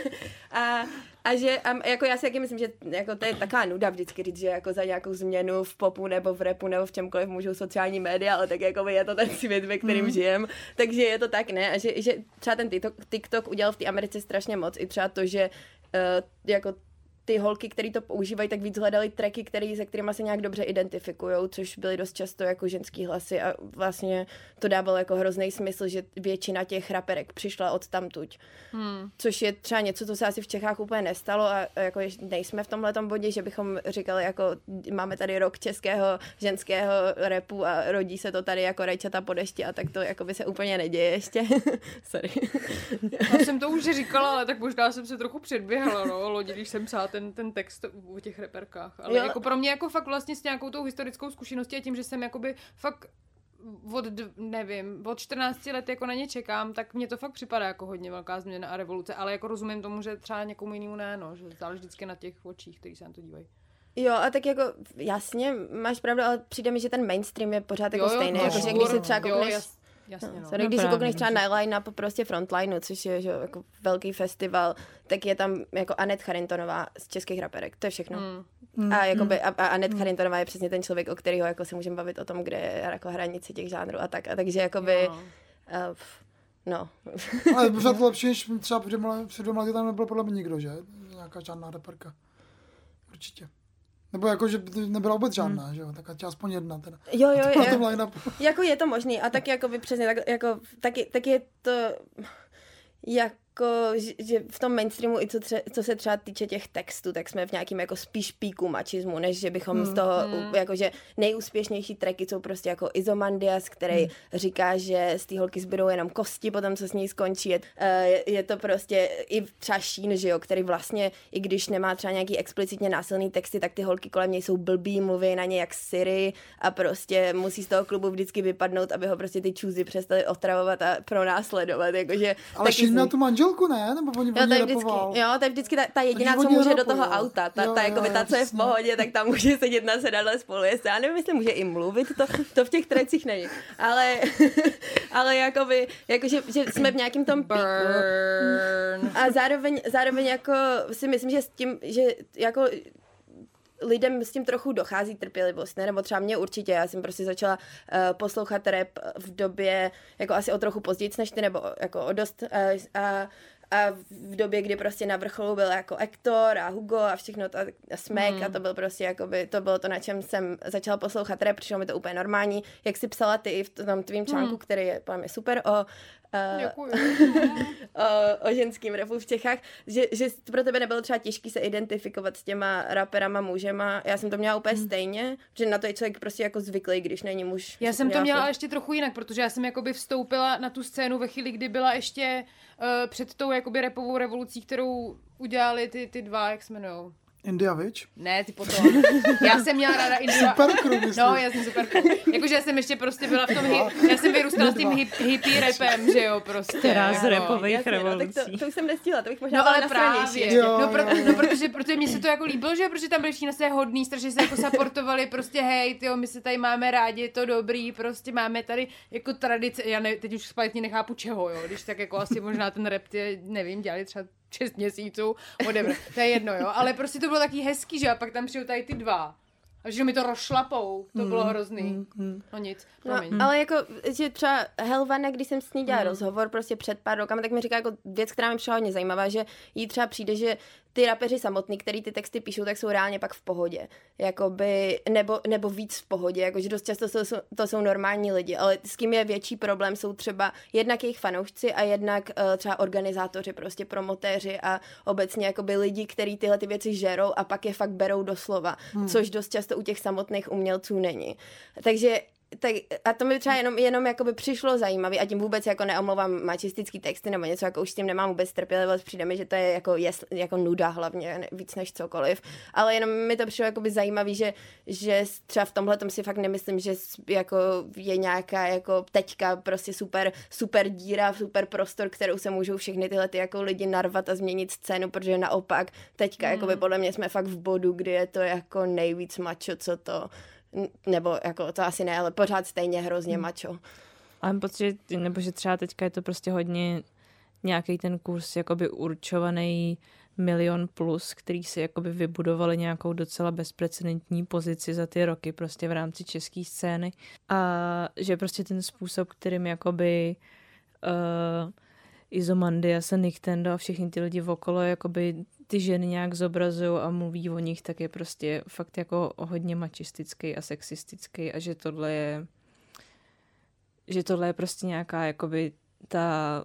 C: *laughs* a, a že a jako já si taky myslím, že jako to je taková nuda vždycky říct, že jako za nějakou změnu v popu nebo v repu nebo v čemkoliv můžou sociální média, ale tak jako je to ten svět, ve kterém mm. žijem, takže je to tak, ne? A že, že třeba ten TikTok, TikTok udělal v té Americe strašně moc, i třeba to, že uh, jako ty holky, které to používají, tak víc hledali tracky, který, se kterými se nějak dobře identifikují, což byly dost často jako ženský hlasy a vlastně to dávalo jako hrozný smysl, že většina těch raperek přišla od tamtuť. Hmm. Což je třeba něco, co se asi v Čechách úplně nestalo a jako nejsme v tomhle bodě, že bychom říkali jako máme tady rok českého ženského repu a rodí se to tady jako rajčata po dešti a tak to jako by se úplně neděje ještě. *laughs* Sorry.
A: Já jsem to už říkala, ale tak možná jsem se trochu předběhla, no, lodi, když jsem psala ten, ten text o těch reperkách. Ale
C: Jo.
A: jako pro mě jako fakt vlastně s nějakou tou historickou zkušeností a tím, že jsem jakoby fakt od, nevím, od 14 let jako na ně čekám, tak mně to fakt připadá jako hodně velká změna a revoluce, ale jako rozumím tomu, že třeba někomu jinému ne, no, že záleží vždycky na těch očích, který se na to dívají.
C: Jo, a tak jako jasně, máš pravdu, ale přijde mi, že ten mainstream je pořád jako stejný.
A: no,
C: jako, že když si třeba
A: jo,
C: koukneš,
A: jas, jasně, no.
C: Sorry,
D: No
C: když si
D: právě,
C: koukneš třeba na line-up prostě Frontlineu, což je že, jako velký festival, tak je tam jako Anet Charintonová z českých raperek, to je všechno.
A: Mm.
C: A, jakoby, a, a Anet Charintonová je přesně ten člověk, o kterého jako se můžeme bavit o tom, kde je jako hranice těch žánrů a tak. A takže jakoby,
A: No.
C: uh, no.
B: Ale je pořád to *laughs* lepší, než třeba před dvěma, před dvěma lety tam nebyl podle mě nikdo, že? Nějaká žádná reperka. Určitě. Nebo jako, že by nebyla vůbec žádná, že jo? Tak aspoň jedna teda.
C: Jo, jo, *laughs*
B: tom
C: jo.
B: line-upu.
C: Jako je to možný a tak jako by přesně, tak, jako, taky, taky je to, jako, že, že v tom mainstreamu, i co, tře, co se třeba týče těch textů, tak jsme v nějakým jako spíš píku mačismu, než že bychom
B: Hmm.
C: z toho, jakože nejúspěšnější tracky jsou prostě jako Izomandias, který
B: Hmm.
C: říká, že z té holky zbydou jenom kosti, potom co s ní skončí. Je, eh, je, je to prostě i třeba Sheen, že jo, který vlastně, i když nemá třeba nějaký explicitně násilný texty, tak ty holky kolem něj jsou blbý, mluví na ně jak Siri a prostě musí z toho klubu vždycky vypadnout, aby ho prostě ty čůzy přestali otravovat a pronásledovat. Jakože,
B: Ale Sheen
C: z-
B: měl tu manželku, ne? Nebo oni
C: Jo, to je vždycky, jo, to je vždycky ta, ta jediná, co může do toho auta. Ta,
B: Jo,
C: ta,
B: jo,
C: jako by
B: jo,
C: ta, co je v pohodě, tak tam může sedět na sedadle spolu. Jestli, já nevím, jestli může i mluvit, to, to v těch trecích není. Ale, *laughs* ale jakoby, jako, že, že jsme v nějakém tom píku.
A: Burn.
C: A zároveň, zároveň jako si myslím, že s tím, že jako lidem s tím trochu dochází trpělivost, ne? Nebo třeba mě určitě, já jsem prostě začala uh, poslouchat rap v době, jako asi o trochu později než ty, nebo jako o dost, uh, a, a v době, kdy prostě na vrcholu byl jako Ektor a Hugo a všechno to, a Smek a to byl prostě jakoby, to bylo to, na čem jsem začala poslouchat rap, přišlo mi to úplně normální, jak si psala ty i v tom tvým článku, který je podle mě super o *laughs* o, o ženským rapu v Čechách, že, že pro tebe nebylo třeba těžké se identifikovat s těma raperama mužema. Já jsem to měla úplně stejně, že na to je člověk prostě jako zvyklý, když není muž.
A: Já jsem to
C: Měla
A: měla
C: furt-
A: ještě trochu jinak, protože já jsem jakoby vstoupila na tu scénu ve chvíli, kdy byla ještě uh, před tou jakoby repovou revolucí, kterou udělali ty, ty dva, jak se jmenujou.
B: India Witch?
A: Ne, ty potom. Já jsem měla ráda India.
B: Super crew, myslím.
A: No, já jsem super cool. Jakože já jsem ještě prostě byla v tom, hi- já jsem vyrůstala s tím hip, hippie rapem, že jo, prostě.
D: Která z repových
C: no, tak
D: revolucí.
C: to, to, už jsem nestihla, to bych možná
A: No ale
C: na
A: právě.
B: Jo,
A: no, pro,
B: jo, jo.
A: no protože, protože mně se to jako líbilo, že jo, protože tam byli všichni na své hodný, strašně se jako supportovali, prostě hej, tyjo, my se tady máme rádi, je to dobrý, prostě máme tady jako tradice, já ne, teď už zpátně nechápu čeho, jo, když tak jako asi možná ten rap, ty, nevím, dělali třeba 6 měsíců, whatever, to je jedno, jo, ale prostě to bylo taky hezký, že a pak tam přijou tady ty dva. A že mi to rošlapou, to bylo hrozný. No nic, promiň.
C: No, ale jako, že třeba Helvana, když jsem s ní dělala rozhovor prostě před pár rokama, tak mi říká jako věc, která mi přišla hodně zajímavá, že jí třeba přijde, že ty rapeři samotní, který ty texty píšou, tak jsou reálně pak v pohodě. Jakoby, nebo, nebo víc v pohodě, jakože dost často to jsou, to jsou normální lidi, ale s kým je větší problém, jsou třeba jednak jejich fanoušci a jednak uh, třeba organizátoři, prostě promotéři a obecně jakoby lidi, kteří tyhle ty věci žerou a pak je fakt berou doslova, hmm. což dost často u těch samotných umělců není. Takže tak, a to mi třeba jenom, jenom jakoby přišlo zajímavé a tím vůbec jako neomlouvám mačistický texty nebo něco, jako už s tím nemám vůbec trpělivost, přijde mi, že to je jako, jes, jako nuda hlavně, víc než cokoliv, ale jenom mi to přišlo jakoby zajímavý, že, že třeba v tomhle si fakt nemyslím, že jako je nějaká jako teďka prostě super, super díra, super prostor, kterou se můžou všechny tyhle ty jako lidi narvat a změnit scénu, protože naopak teďka
A: Hmm.
C: jakoby podle mě jsme fakt v bodu, kdy je to jako nejvíc mačo, co to nebo jako to asi ne, ale pořád stejně hrozně mačo.
D: Ale mám pocit, nebo že třeba teďka je to prostě hodně nějaký ten kurz jakoby určovaný milion plus, který si jakoby vybudovali nějakou docela bezprecedentní pozici za ty roky prostě v rámci české scény a že prostě ten způsob, kterým jakoby uh, Izomandias a Nintendo a všichni ty lidi okolo jakoby ty ženy nějak zobrazují a mluví o nich, tak je prostě fakt jako hodně mačistický a sexistický a že tohle je že tohle je prostě nějaká jakoby ta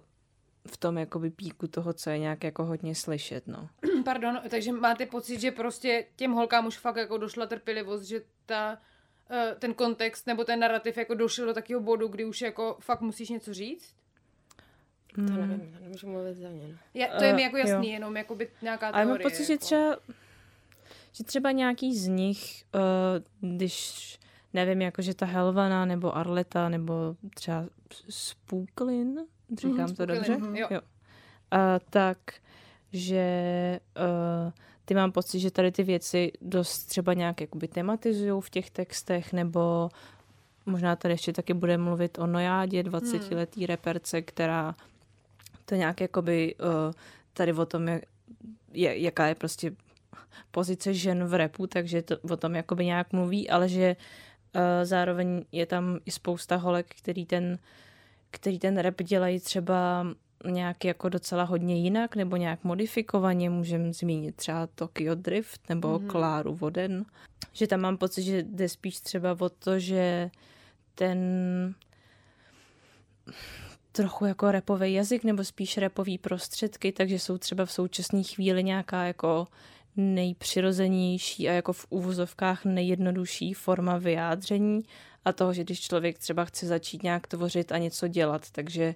D: v tom jakoby píku toho, co je nějak jako hodně slyšet, no. *clears throat*
A: Pardon, takže máte pocit, že prostě těm holkám už fakt jako došla trpělivost, že ta, eh, ten kontext nebo ten narrativ jako došel do takového bodu, kdy už jako fakt musíš něco říct?
C: To nevím, to nemůžu mluvit za mě. No.
A: Je, to je mi
D: Eh,
A: jako jasný,
D: jo.
A: jenom jako by nějaká
D: Ale
A: teorie.
D: mám pocit, že
A: jako.
D: třeba, že třeba nějaký z nich, uh, když nevím, jako že ta Helvana nebo Arleta nebo třeba Spooklin, říkám
A: Mhm,
D: to dobře?
A: mhm, jo.
D: jo. A tak, že uh, ty mám pocit, že tady ty věci dost třeba nějak jakoby tematizují v těch textech, nebo možná tady ještě taky bude mluvit o Nojádě, 20-letý reperce, která to nějak jakoby uh, tady o tom, jak, je, jaká je prostě pozice žen v repu, takže to o tom jakoby nějak mluví, ale že uh, zároveň je tam i spousta holek, který ten, který ten rap dělají třeba nějak jako docela hodně jinak nebo nějak modifikovaně, můžeme zmínit třeba Tokyo Drift nebo mm-hmm. Kláru Voden, že tam mám pocit, že jde spíš třeba o to, že ten trochu jako repový jazyk nebo spíš repový prostředky, takže jsou třeba v současné chvíli nějaká jako nejpřirozenější a jako v úvozovkách nejjednodušší forma vyjádření a toho, že když člověk třeba chce začít nějak tvořit a něco dělat, takže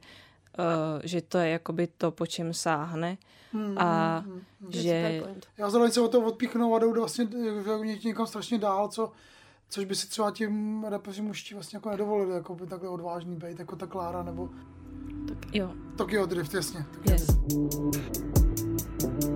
D: uh, že to je jakoby to, po čem sáhne
B: Hmm,
D: a
B: hmm, hmm.
D: že
B: Já zároveň se o to odpíchnou a jdou vlastně někam strašně dál, co, což by si třeba tím repeři muští vlastně jako nedovolili, jako by takhle odvážný být, jako ta Klára, nebo
D: jo,
B: Tokyo Drift, jasně. Tokyo
D: yes.
B: Drift.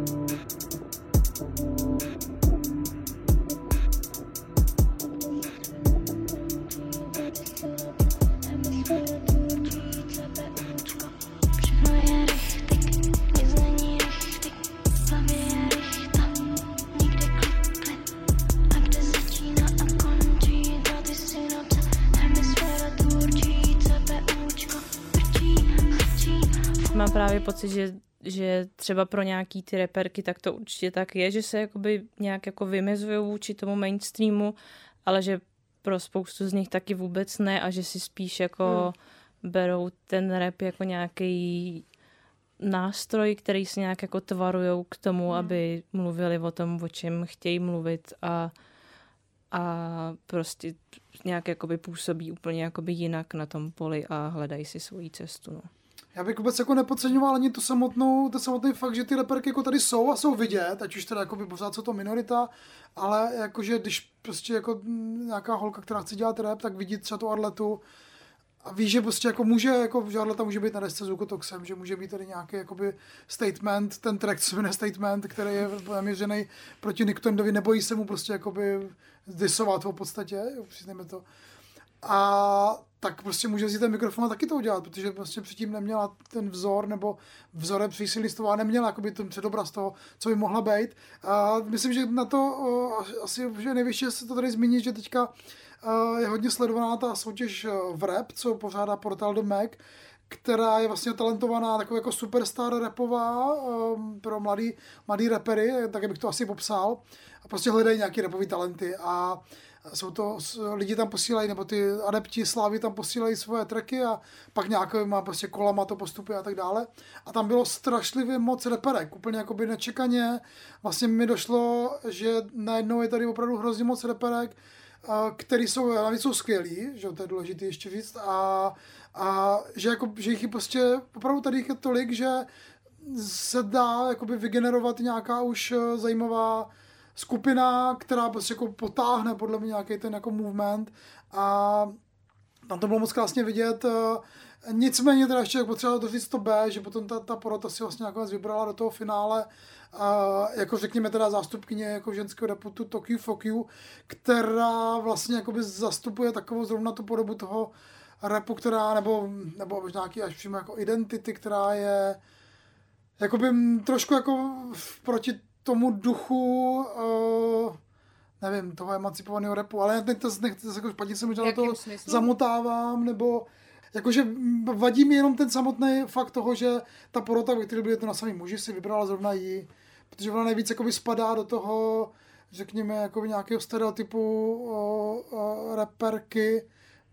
D: Pocit, že, že třeba pro nějaký ty reperky tak to určitě tak je, že se jakoby nějak jako vymezují vůči tomu mainstreamu, ale že pro spoustu z nich taky vůbec ne a že si spíš jako hmm. berou ten rap jako nějaký nástroj, který se nějak jako tvarujou k tomu, hmm. aby mluvili o tom, o čem chtějí mluvit a, a prostě nějak jakoby působí úplně jakoby jinak na tom poli a hledají si svoji cestu. No.
B: Já bych vůbec jako nepodceňoval ani tu samotnou, to samotný fakt, že ty reperky jako tady jsou a jsou vidět, ať už teda jako pořád jsou to minorita, ale jakože když prostě jako nějaká holka, která chce dělat rap, tak vidí třeba tu Arletu a ví, že prostě jako může, jako, že Arleta může být na desce s Ukotoxem, že může být tady nějaký jakoby statement, ten track se statement, který je zaměřený proti Nicktondovi, nebojí se mu prostě jakoby disovat ho v podstatě, přiznejme to. A tak prostě může vzít ten mikrofon a taky to udělat, protože prostě předtím neměla ten vzor nebo vzorem přísilistova neměla jakoby ten předobraz toho, co by mohla být. A myslím, že na to o, asi že nejvyšší se to tady zmínit, že teďka o, je hodně sledovaná ta soutěž v rap, co pořádá portál The Mac, která je vlastně talentovaná, taková jako superstar rapová um, pro mladý, mladý rapery, tak bych to asi popsal. A prostě hledají nějaký rapový talenty a jsou to, lidi tam posílají, nebo ty adepti slávy tam posílají svoje tracky a pak nějakýma prostě kolama to postupuje a tak dále. A tam bylo strašlivě moc reperek, úplně jakoby nečekaně. Vlastně mi došlo, že najednou je tady opravdu hrozně moc reperek, který jsou, navíc jsou skvělí, že to je důležité ještě říct, a, a že, jako, že jich je prostě, opravdu tady je tolik, že se dá jakoby vygenerovat nějaká už eh, zajímavá skupina, která prostě jako potáhne podle mě nějaký ten jako movement a tam to bylo moc krásně vidět. eh, Nicméně teda ještě potřeba to říct to B, že potom ta, ta porota si vlastně nakonec vybrala do toho finále a jako řekněme teda zástupkyně jako ženského reputu Tokyo Fuck You, která vlastně jakoby zastupuje takovou zrovna tu podobu toho repu, která, nebo, nebo možná nějaký až přímo jako identity, která je jakoby trošku jako proti tomu duchu uh, nevím, toho emancipovaného repu, ale teď to nechci se jako špatně se možná
A: smyslu?
B: zamotávám, nebo jakože vadí mi jenom ten samotný fakt toho, že ta porota, ve které byli to na samý muži, si vybrala zrovna jí, protože ona nejvíc jakoby spadá do toho, řekněme, jakoby nějakého stereotypu o, o reperky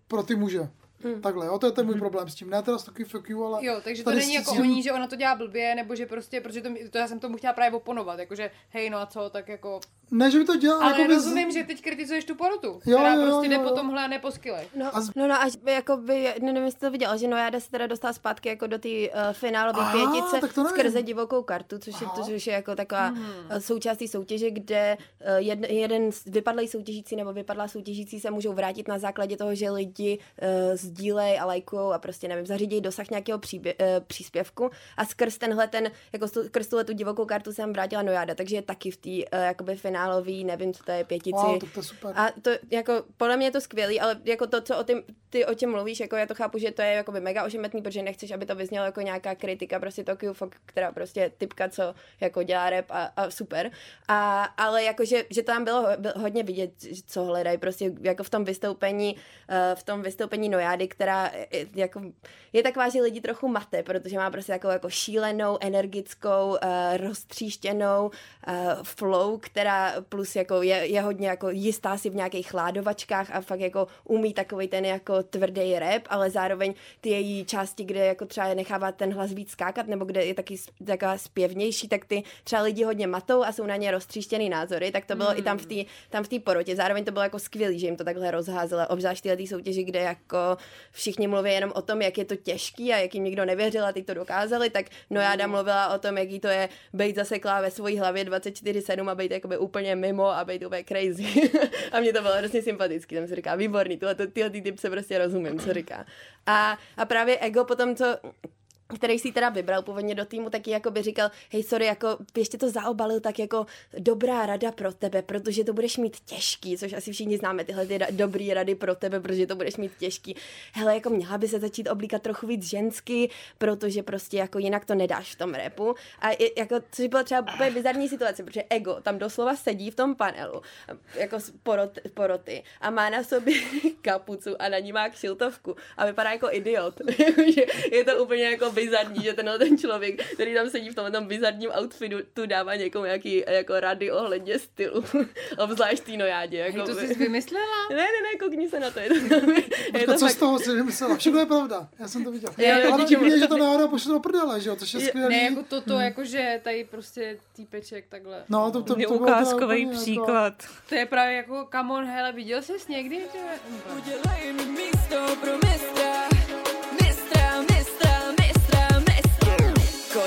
B: pro ty muže. Hmm. Takhle, jo, to je ten můj problém s tím. Ne teda s takový fuck you, ale...
A: Jo, takže to není jako
B: s-
A: o ní, že ona to dělá blbě, nebo že prostě, protože to, to já jsem tomu chtěla právě oponovat, jakože hej, no a co, tak jako...
B: Ne, že by to dělal,
A: Ale
B: jakoby z-
A: rozumím, že teď kritizuješ tu porotu,
B: Jo,
A: která
B: jo, jo,
A: prostě jde
B: jo,
A: po
B: jo.
A: tomhle a ne po skillech.
C: No,
B: A z-
C: no, no až jako by, ne, nevím, jestli to viděla, že Nojada se teda dostala zpátky jako do té uh, finálové pětice
B: tak to nevím.
C: skrze divokou kartu, což je, to, což je jako taková mm. součást té soutěže, kde uh, jed, jeden z- vypadlý soutěžící nebo vypadlá soutěžící se můžou vrátit na základě toho, že lidi uh, sdílej a lajkujou a prostě nevím, zařídí dosah nějakého příbě, uh, příspěvku a skrz tenhle ten, jako skrz tuhle tu divokou kartu jsem vrátila Nojada, takže je taky v té uh, jakoby finálový, nevím, co to je, pětici.
B: Wow, tak to je super.
C: A to jako, podle mě je to skvělý, ale jako to, co o tím, ty o těm mluvíš, jako já to chápu, že to je jakoby mega ošemetný, protože nechceš, aby to vyznělo jako nějaká kritika prostě Tokyo Fok, která prostě je typka, co jako dělá rap a, a super. A, ale jako, že, že to tam bylo, hodně vidět, co hledají prostě jako v tom vystoupení, eh, v tom vystoupení Nojády, která je, jako, je taková, že lidi trochu mate, protože má prostě takovou jako šílenou, energickou, eh, roztříštěnou eh, flow, která plus jako je, je hodně jako jistá si v nějakých chládovačkách a fakt jako umí takový ten jako tvrdý rap, ale zároveň ty její části, kde jako třeba nechává ten hlas víc skákat, nebo kde je taky taková zpěvnější, tak ty třeba lidi hodně matou a jsou na ně roztříštěný názory, tak to bylo mm. i tam v té tam v té porotě. Zároveň to bylo jako skvělý, že jim to takhle rozházelo, obzvlášť tyhle tý soutěži, kde jako všichni mluví jenom o tom, jak je to těžký a jak jim nikdo nevěřil a teď to dokázali, tak Nojáda mluvila o tom, jaký to je být zaseklá ve své hlavě 24-7 a být jakoby úplně mimo a být úplně crazy. *laughs* a mě to bylo hrozně sympatický, tam se říká, výborný, tyhle, tyhle ty typ se prostě rozumím, co říká. A, a právě Ego potom, co který si teda vybral původně do týmu, taky jako by říkal, hej, sorry, jako ještě to zaobalil tak jako dobrá rada pro tebe, protože to budeš mít těžký, což asi všichni známe tyhle ty dobrý rady pro tebe, protože to budeš mít těžký. Hele, jako měla by se začít oblíkat trochu víc žensky, protože prostě jako jinak to nedáš v tom repu. A i- jako, což byla třeba úplně bizarní situace, protože Ego tam doslova sedí v tom panelu, jako z porot, poroty a má na sobě *laughs* kapucu a na ní má kšiltovku a vypadá jako idiot. *laughs* Je to úplně jako bizarní, že tenhle ten člověk, který tam sedí v tomhle tom bizarním outfitu, tu dává někomu nějaký jako rady ohledně stylu. *laughs* Obzvlášť tý nojádě. Jako
A: Hej, to jsi vymyslela?
C: Ne, ne, ne, koukni se na to. Je to, *laughs* je
B: Počkat,
C: to
B: co
C: fakt,
B: z toho si vymyslela? Všechno je pravda. Já jsem to viděl.
C: Jo, jo,
B: Ale divně, že to náhodou pošle do prdele, že jo, což je
C: Je-
B: skvělý.
A: Ne, jako toto, jako že tady prostě týpeček takhle.
B: No, to, to, to, bylo teda
D: Ukázkový
B: úplně
D: příklad.
A: To je právě jako, come on, hele, viděl jsi někdy? Že...
F: Udělej mi místo pro mistra,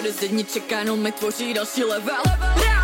F: Kody z dní čekánou mi tvoří další level. Realita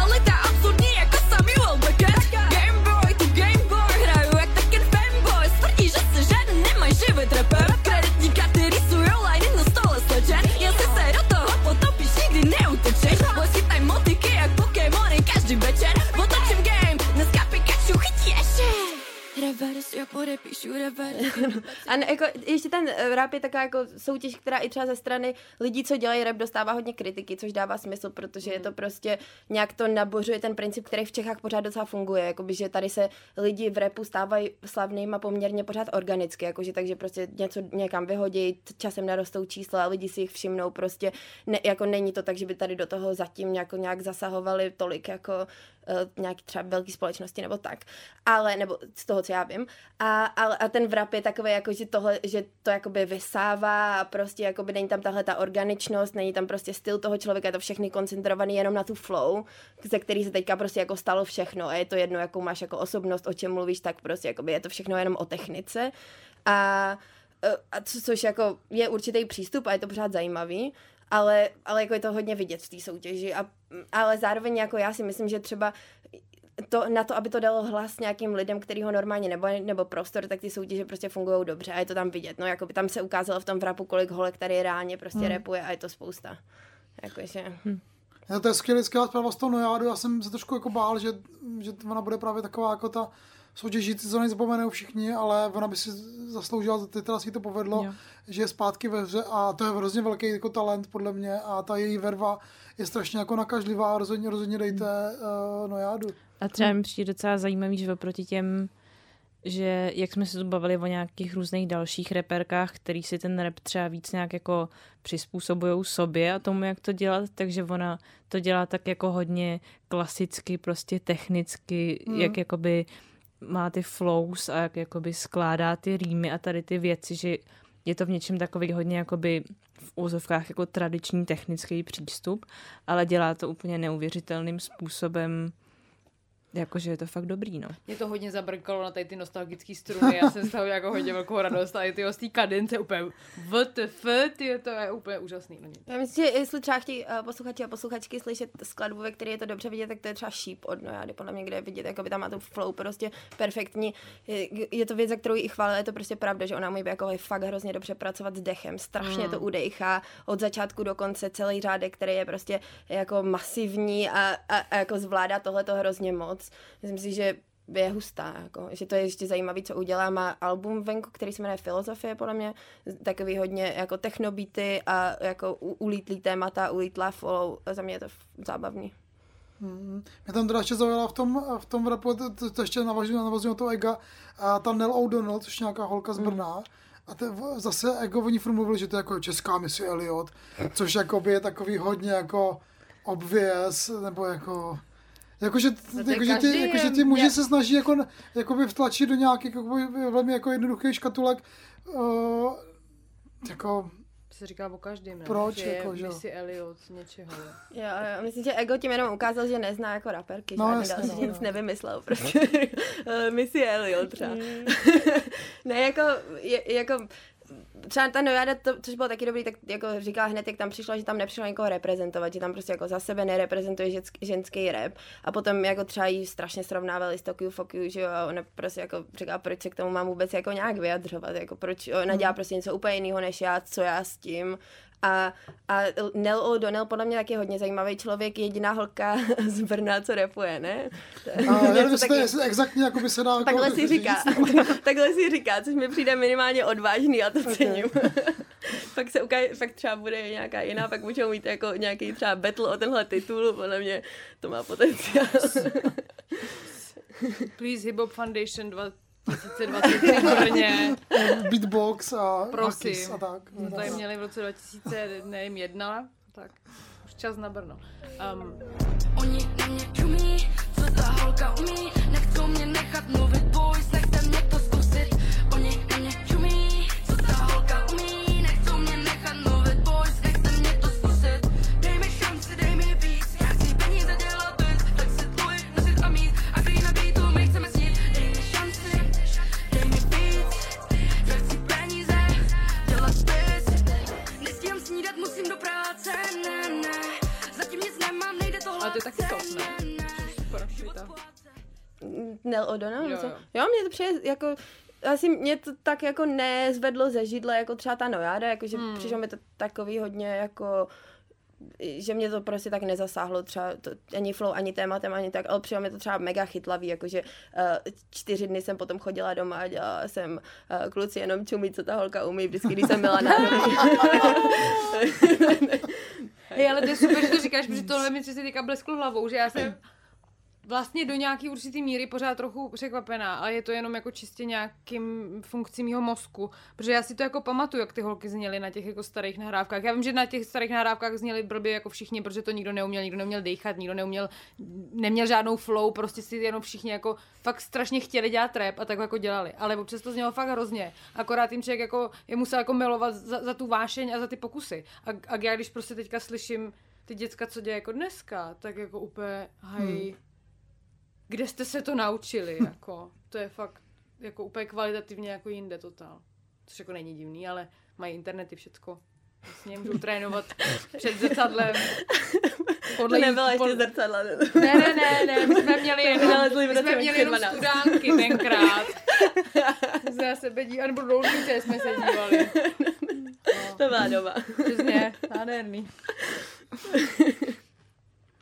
F: reverse. *laughs*
C: A ne, jako, ještě ten eh, rap je taková jako soutěž, která i třeba ze strany lidí, co dělají rap, dostává hodně kritiky, což dává smysl, protože je to prostě nějak to nabořuje ten princip, který v Čechách pořád docela funguje, jakoby, že tady se lidi v rapu stávají slavnýma poměrně pořád organicky, jakože takže prostě něco někam vyhodí, časem narostou čísla a lidi si jich všimnou, prostě ne, jako není to tak, že by tady do toho zatím nějak, nějak zasahovali tolik jako nějaký třeba velké společnosti nebo tak, ale, nebo z toho, co já vím. A, a, a ten vrap je takový, jako, že, tohle, že to jakoby vysává a prostě jakoby není tam tahle ta organičnost, není tam prostě styl toho člověka, je to všechny koncentrovaný jenom na tu flow, ze který se teďka prostě jako stalo všechno a je to jedno, jakou máš jako osobnost, o čem mluvíš, tak prostě jakoby je to všechno jenom o technice. A eh, a co, což jako je určitý přístup a je to pořád zajímavý, ale, ale jako je to hodně vidět v té soutěži. A, ale zároveň jako já si myslím, že třeba to, na to, aby to dalo hlas nějakým lidem, který ho normálně nebo, nebo prostor, tak ty soutěže prostě fungují dobře a je to tam vidět. No, jako by tam se ukázalo v tom vrapu, kolik holek tady reálně prostě hmm. repuje a je to spousta. Jakože... Hmm.
B: No, to je skvělý, skvělá zpráva z toho nojádu. Já jsem se trošku jako bál, že, že ona bude právě taková jako ta soutěžící, co nezapomenou všichni, ale ona by si zasloužila, ty teda si to povedlo,
D: Jo.
B: že je zpátky ve hře a to je hrozně velký jako talent podle mě a ta její verva je strašně jako nakažlivá, rozhodně, rozhodně dejte uh, nojádu.
D: A třeba mi přijde docela zajímavý, že oproti těm, že jak jsme se tu bavili o nějakých různých dalších reperkách, který si ten rap třeba víc nějak jako přizpůsobují sobě a tomu, jak to dělat, takže ona to dělá tak jako hodně klasicky, prostě technicky, mm. jak jakoby má ty flows a jak jakoby skládá ty rýmy a tady ty věci, že je to v něčem takový hodně jakoby v úzovkách jako tradiční technický přístup, ale dělá to úplně neuvěřitelným způsobem, jakože je to fakt dobrý, no.
A: Mě to hodně zabrkalo na tady ty nostalgické struny, já jsem z toho jako hodně velkou radost a i ty z té kadence úplně WTF, ty to je úplně úžasný. No,
C: Já myslím, že jestli třeba chtějí uh, posluchači a posluchačky slyšet skladbu, ve které je to dobře vidět, tak to je třeba Sheep od Nojády, podle mě, kde je vidět, jako by tam má tu flow prostě perfektní. Je, je to věc, za kterou ji chválila, je to prostě pravda, že ona umí jako fakt hrozně dobře pracovat s dechem, strašně mm. to udechá od začátku do konce celý řádek, který je prostě jako masivní a, a, a jako zvládá tohle to hrozně moc. Myslím si, že je hustá, jako, že to je ještě zajímavé, co udělá. Má album venku, který se jmenuje Filozofie, podle mě, takový hodně jako technobity a jako ulítlý témata, ulítlá follow, za mě je to zábavný.
B: Mě tam teda ještě zaujala v tom, v tom rapu, to, to, to ještě navazuju, navazuju na to Ega, a ta Nell O'Donnell, což je nějaká holka z Brna, a te, zase Ego oni furt mluvili, že to je jako česká Missy Elliot, což jakoby je takový hodně jako obvious, nebo jako Jakože,
A: No
B: jakože,
A: každý
B: ti, jakože
A: je-
B: ti muži se snaží jako, jakoby vtlačit do nějakých jakoby, velmi jako jednoduchých škatulek uh, jako
A: To se říká o každém, ne?
B: Proč,
A: Že
B: jako,
A: je
B: že?
A: Missy Elliot něčeho.
C: Jo, jo, myslím, že Ego tím jenom ukázal, že nezná jako raperky,
B: No, jasně,
C: další,
B: no,
C: že nic
B: no.
C: nevymyslel, prostě. *laughs* Eh, Missy Elliot třeba. *laughs* ne, jako, je, jako, třeba ta Nojada, to, což bylo taky dobrý, tak jako říkala hned, jak tam přišla, že tam nepřišla někoho reprezentovat, že tam prostě jako za sebe nereprezentuje ženský, ženský rap. A potom jako třeba jí strašně srovnávali s Tokyo Fuck You, že jo, a ona prostě jako říká, proč se k tomu mám vůbec jako nějak vyjadřovat, jako proč ona dělá prostě něco úplně jiného než já, co já s tím a, a Nell O'Donnell podle mě taky hodně zajímavý člověk, jediná holka *laughs* z Brna, co rapuje, ne?
B: a já nevím, jestli *laughs* to
C: taky-
B: je jestli exaktně jako by se dá jako
C: Takhle si říká. *laughs* Takhle si říká, což mi přijde minimálně odvážný a to cením. pak se ukáže, pak třeba bude nějaká jiná, pak můžou mít jako nějaký třeba battle o tenhle titul, podle mě to má potenciál.
A: Please Hip Hop Foundation 2023 v Brně.
B: Beatbox a
A: Prosím.
B: A tak.
A: Jsme tady měli v roce 2000, nevím, jedna, tak už čas na Brno. Um,
E: Oni na mě čumí, co ta holka umí Nechcou mě nechat mluvit,
A: ale to je taky top, ne? švita.
C: Nel O'Donnell?
A: Jo,
C: Jo,
A: jo.
C: jo, mně to přijde jako asi mě to tak jako nezvedlo ze židle, jako třeba ta Nojáda, jakože hmm. přišlo mi to takový hodně jako že mě to prostě tak nezasáhlo třeba to, ani flow, ani tématem, ani tak, ale přišlo mi to třeba mega chytlavý, jakože uh, čtyři dny jsem potom chodila doma a dělala jsem uh, kluci jenom čumí, co ta holka umí, vždycky, když jsem byla nádobí. *laughs*
A: Hej, ale to je super, že to říkáš, protože tohle mi si teďka blesklo hlavou, že já jsem vlastně do nějaký určitý míry pořád trochu překvapená, ale je to jenom jako čistě nějakým funkcí mýho mozku, protože já si to jako pamatuju, jak ty holky zněly na těch jako starých nahrávkách. Já vím, že na těch starých nahrávkách zněly blbě jako všichni, protože to nikdo neuměl, nikdo neuměl dechat, nikdo neuměl, neměl žádnou flow, prostě si jenom všichni jako fakt strašně chtěli dělat rap a tak jako dělali. Ale občas to znělo fakt hrozně. Akorát tím člověk jako je musel jako milovat za, za tu vášeň a za ty pokusy. A, a já když prostě teďka slyším ty děcka, co dělají jako dneska, tak jako úplně, hej, hmm. Kde jste se to naučili, *laughs* jako, to je fakt jako úplně kvalitativně jako jinde totál. Což jako není divný, ale mají internety všecko. Vlastně můžou trénovat *laughs* před zrcadlem.
C: to nebyla ještě zrcadla. Ne?
A: Ne, ne, ne, ne, my jsme měli *laughs* jenom, my jsme měli jenom
C: 2012.
A: studánky tenkrát. Na sebe dívali, nebo roušnice jsme se dívali.
C: To byla doba.
A: Přesně, nádherný.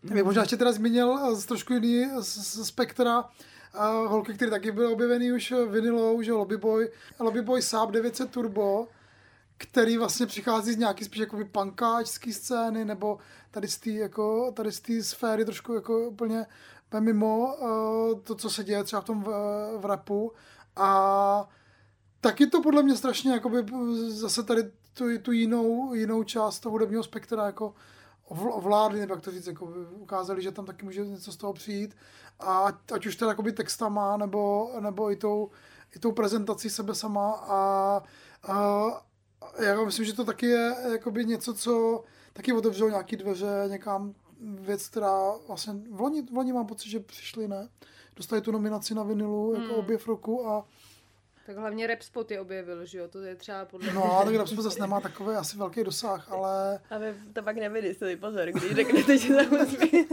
B: Já bych možná ještě teda zmínil eh, z trošku jiný z spektra a holky, které taky byly objevený už vinilou, že Lobbyboy, Lobbyboy Saab 900 Turbo, který vlastně přichází z nějaký spíš jakoby punkáčský scény, nebo tady z té jako, tady z té sféry trošku jako úplně mimo uh, to, co se děje třeba v tom v, v rapu. A taky to podle mě strašně jakoby zase tady tu, tu jinou, jinou část toho hudebního spektra jako ovládli, nebo jak to říct, jako ukázali, že tam taky může něco z toho přijít. A ať- už teda jakoby textama, nebo, nebo i, tou, i tou prezentací sebe sama. A, a já myslím, že to taky je jakoby něco, co taky otevřelo nějaký dveře někam věc, která vlastně v loni, v loni mám pocit, že přišli, ne? Dostali tu nominaci na vinilu jako
A: Hmm.
B: objev roku a
A: Tak hlavně rap spoty objevil, že jo, to je třeba podle
B: no, a tak Rapspo zase nemá takový asi velký dosah, ale
C: Aby to pak nevydysili, pozor, když řeknete, že to musí.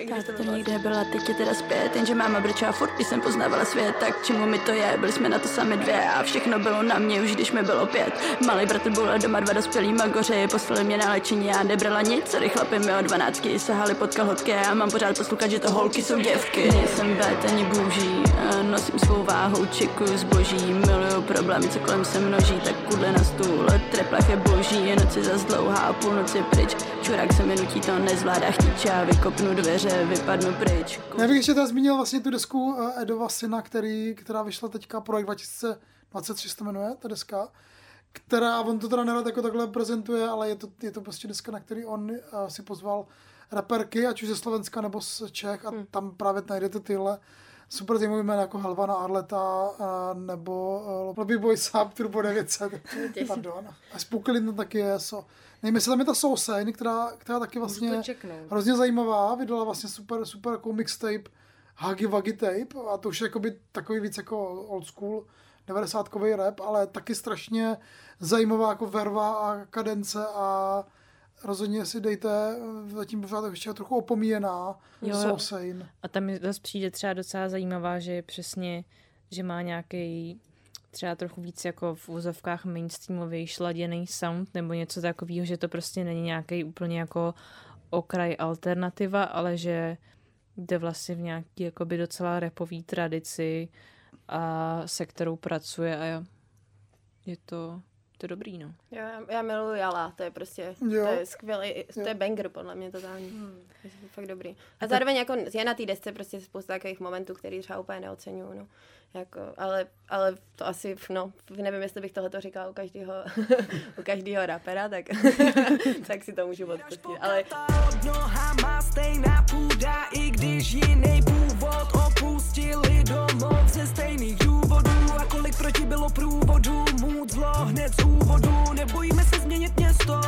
C: *laughs*
I: Káta to někde byla, teď je teda zpět, jenže máma brčela furt, když jsem poznávala svět, tak čemu mi to je, byli jsme na to sami dvě a všechno bylo na mě, už když mi bylo pět. Malý bratr byl doma dva dospělí magoři, poslali mě na léčení a nebrala nic, celý chlapy mi o dvanáctky sahali pod kalhotky a mám pořád poslouchat, že to holky jsou děvky. Nejsem bet ani bůží, a nosím svou váhou čiku zboží, miluju problémy, co kolem se množí, tak kudle na stůl, treplach je boží, je noci zas dlouhá a půlnoci pryč, čurák se mi nutí, to nezvládá chtíče a vykopnu dveře, vypadnu pryč.
B: Já bych ještě teda zmínil vlastně tu desku eh, Edova syna, který, která vyšla teďka, projekt 2023 se to jmenuje, ta deska, která, on to teda nerad jako takhle prezentuje, ale je to, je to prostě deska, na který on uh, si pozval raperky, ať už ze Slovenska nebo z Čech a tam právě najdete tyhle super zajímavé jména jako Helvana Arleta a, nebo uh, Lobby Boy Sub Turbo 900. Pardon. A Spooklin taky je. So. Nevím, jestli tam je ta Soulsane, která, která taky vlastně hrozně zajímavá, vydala vlastně super, super jako mixtape Huggy Wuggy Tape a to už je jakoby takový víc jako old school 90 rap, ale taky strašně zajímavá jako verva a kadence a rozhodně si dejte, zatím pořád ještě trochu opomíjená
D: Jo. A tam mi zase přijde třeba docela zajímavá, že je přesně, že má nějaký třeba trochu víc jako v úzovkách mainstreamový šladěný sound nebo něco takového, že to prostě není nějaký úplně jako okraj alternativa, ale že jde vlastně v nějaký jakoby docela repový tradici a se kterou pracuje a je to, to je dobrý, no.
C: Jo, já, já miluji Jala, to je prostě,
B: Jo.
C: to je skvělý, to je banger podle mě totální. Hmm. Je to fakt dobrý. A zároveň jako je na té desce prostě spousta takových momentů, který třeba úplně neocenuju, no. Jako, ale, ale to asi, no, nevím, jestli bych tohle říkala u každého, *laughs* u každého rapera, tak, *laughs* tak si to můžu odpustit. Ale
J: Pod nohama stejná půda, i když jiný původ opustili domov ze stejných důvodů. A kolik proti bylo průvodů, můd zlo hned z úvodu. Nebojíme se změnit město,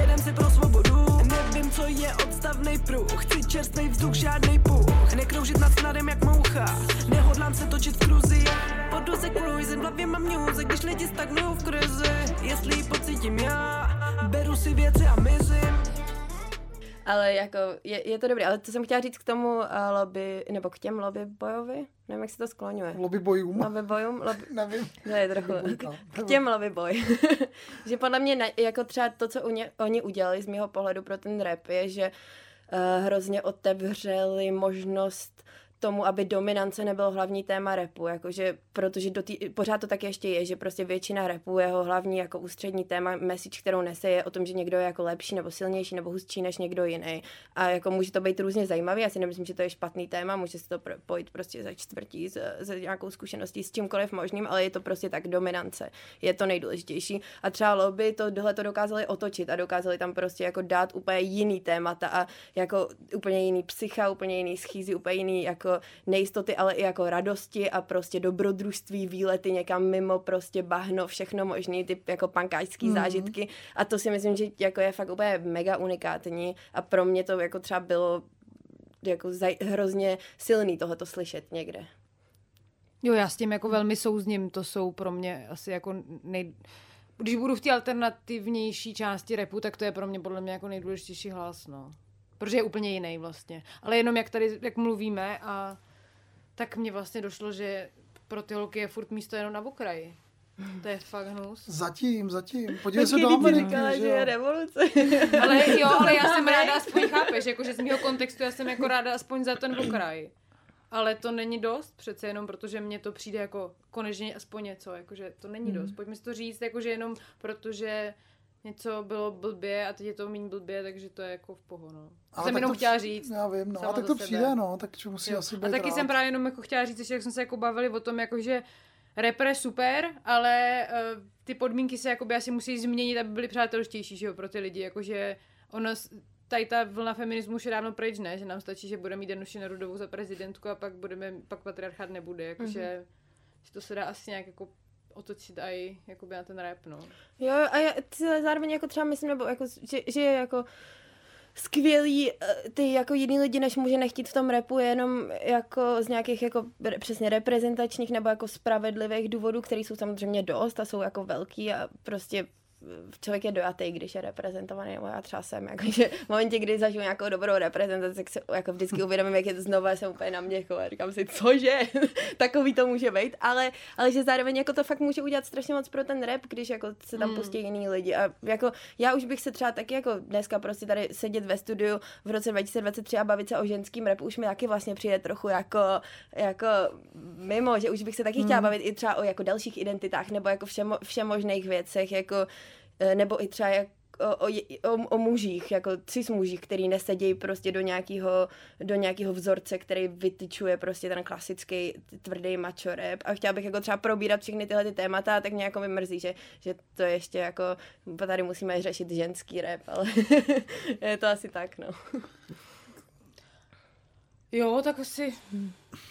J: jedem si pro svobodu. Nevím, co je odstavnej pruh, chci čerstvý vzduch, žádnej puch. Nekroužit nad snadem jak moucha, nehodlám se točit v kruzi. Po doze cruising, v hlavě mám music, když lidi stagnují v krizi. Jestli ji pocítím já, beru si věci a mizím.
C: Ale jako, je, je to dobré, ale co jsem chtěla říct k tomu uh, lobby, nebo k těm lobby bojovi, nevím, jak se to skloňuje.
B: Lobby bojům.
C: Lobby bojům, lobby, *laughs*
B: Nevím.
C: to je trochu, k těm lobby boj. *laughs* že podle mě, na, jako třeba to, co uně, oni udělali z mého pohledu pro ten rap, je, že uh, hrozně otevřeli možnost tomu, aby dominance nebyl hlavní téma repu, jakože, protože do tý, pořád to tak ještě je, že prostě většina repu, jeho hlavní jako ústřední téma, message, kterou nese, je o tom, že někdo je jako lepší nebo silnější nebo hustší než někdo jiný. A jako může to být různě zajímavý, já si nemyslím, že to je špatný téma, může se to pojít prostě za čtvrtí, s nějakou zkušeností, s čímkoliv možným, ale je to prostě tak dominance, je to nejdůležitější. A třeba lobby to, tohle to dokázali otočit a dokázali tam prostě jako dát úplně jiný témata a jako úplně jiný psycha, úplně jiný schýzy, úplně jiný jako nejistoty, ale i jako radosti a prostě dobrodružství, výlety někam mimo prostě bahno, všechno možný, ty jako pankáčský mm. zážitky a to si myslím, že jako je fakt úplně mega unikátní a pro mě to jako třeba bylo jako zaj- hrozně silný tohoto slyšet někde.
A: Jo, já s tím jako velmi souzním, to jsou pro mě asi jako nej... Když budu v té alternativnější části repu, tak to je pro mě podle mě jako nejdůležitější hlas, no. Protože je úplně jiný vlastně. Ale jenom jak tady, jak mluvíme a tak mně vlastně došlo, že pro ty holky je furt místo jenom na okraji. To je fakt hnus.
B: Zatím, zatím. Podívej se do Ameriky, že jo.
C: revoluce.
A: Ale jo, ale já jsem ráda aspoň chápeš, jakože z mého kontextu já jsem jako ráda aspoň za ten okraj. Ale to není dost, přece jenom protože mně to přijde jako konečně aspoň něco, jakože to není dost. Pojďme si to říct, jakože jenom protože něco bylo blbě a teď je to méně blbě, takže to je jako v poho, no.
B: Ale
A: jsem
B: tak
A: jenom
B: to-
A: chtěla říct.
B: Já vím, no. A tak
A: za
B: to
A: sebe.
B: přijde, no. Tak musí
A: Jo.
B: asi být
A: A taky
B: rád.
A: jsem právě jenom jako chtěla říct, že jak jsme se jako bavili o tom, jako že rapper je super, ale uh, ty podmínky se jakoby asi musí změnit, aby byly přátelštější, že jo, pro ty lidi, jakože ono, tady ta vlna feminismu už je dávno pryč, ne, že nám stačí, že budeme mít Danuši Nerudovou za prezidentku a pak budeme, pak patriarchát nebude, jakože, mm-hmm. že to se dá asi nějak jako otočit i jakoby na ten rap, no.
C: Jo, a já zároveň jako třeba myslím, nebo jako, že, že jako skvělý eh, ty jako jiný lidi, než může nechtít v tom repu, je jenom jako z nějakých jako přesně reprezentačních nebo jako spravedlivých důvodů, které jsou samozřejmě dost a jsou jako velký a prostě člověk je dojatý, když je reprezentovaný, nebo já třeba jsem, *laughs* jakože v momentě, kdy zažiju nějakou dobrou reprezentaci, tak se jako vždycky uvědomím, jak je to znovu, jsem úplně na mě a říkám si, cože, *laughs* takový to může být, ale, ale že zároveň jako to fakt může udělat strašně moc pro ten rap, když jako se tam pustí jiný lidi. A jako já už bych se třeba taky jako dneska prostě tady sedět ve studiu v roce 2023 a bavit se o ženským rapu už mi taky vlastně přijde trochu jako, jako mimo, že už bych se taky chtěla bavit i třeba o jako dalších identitách nebo jako všem, všem možných věcech, jako nebo i třeba jak o, o, o, o mužích, jako cis mužích, který nesedějí prostě do nějakého, do nějakého vzorce, který vytyčuje prostě ten klasický tvrdý macho rap. A chtěla bych jako třeba probírat všechny tyhle ty témata, tak mě jako mi mrzí, že, že to ještě jako, tady musíme řešit ženský rap, ale *laughs* je to asi tak, no.
A: Jo, tak asi,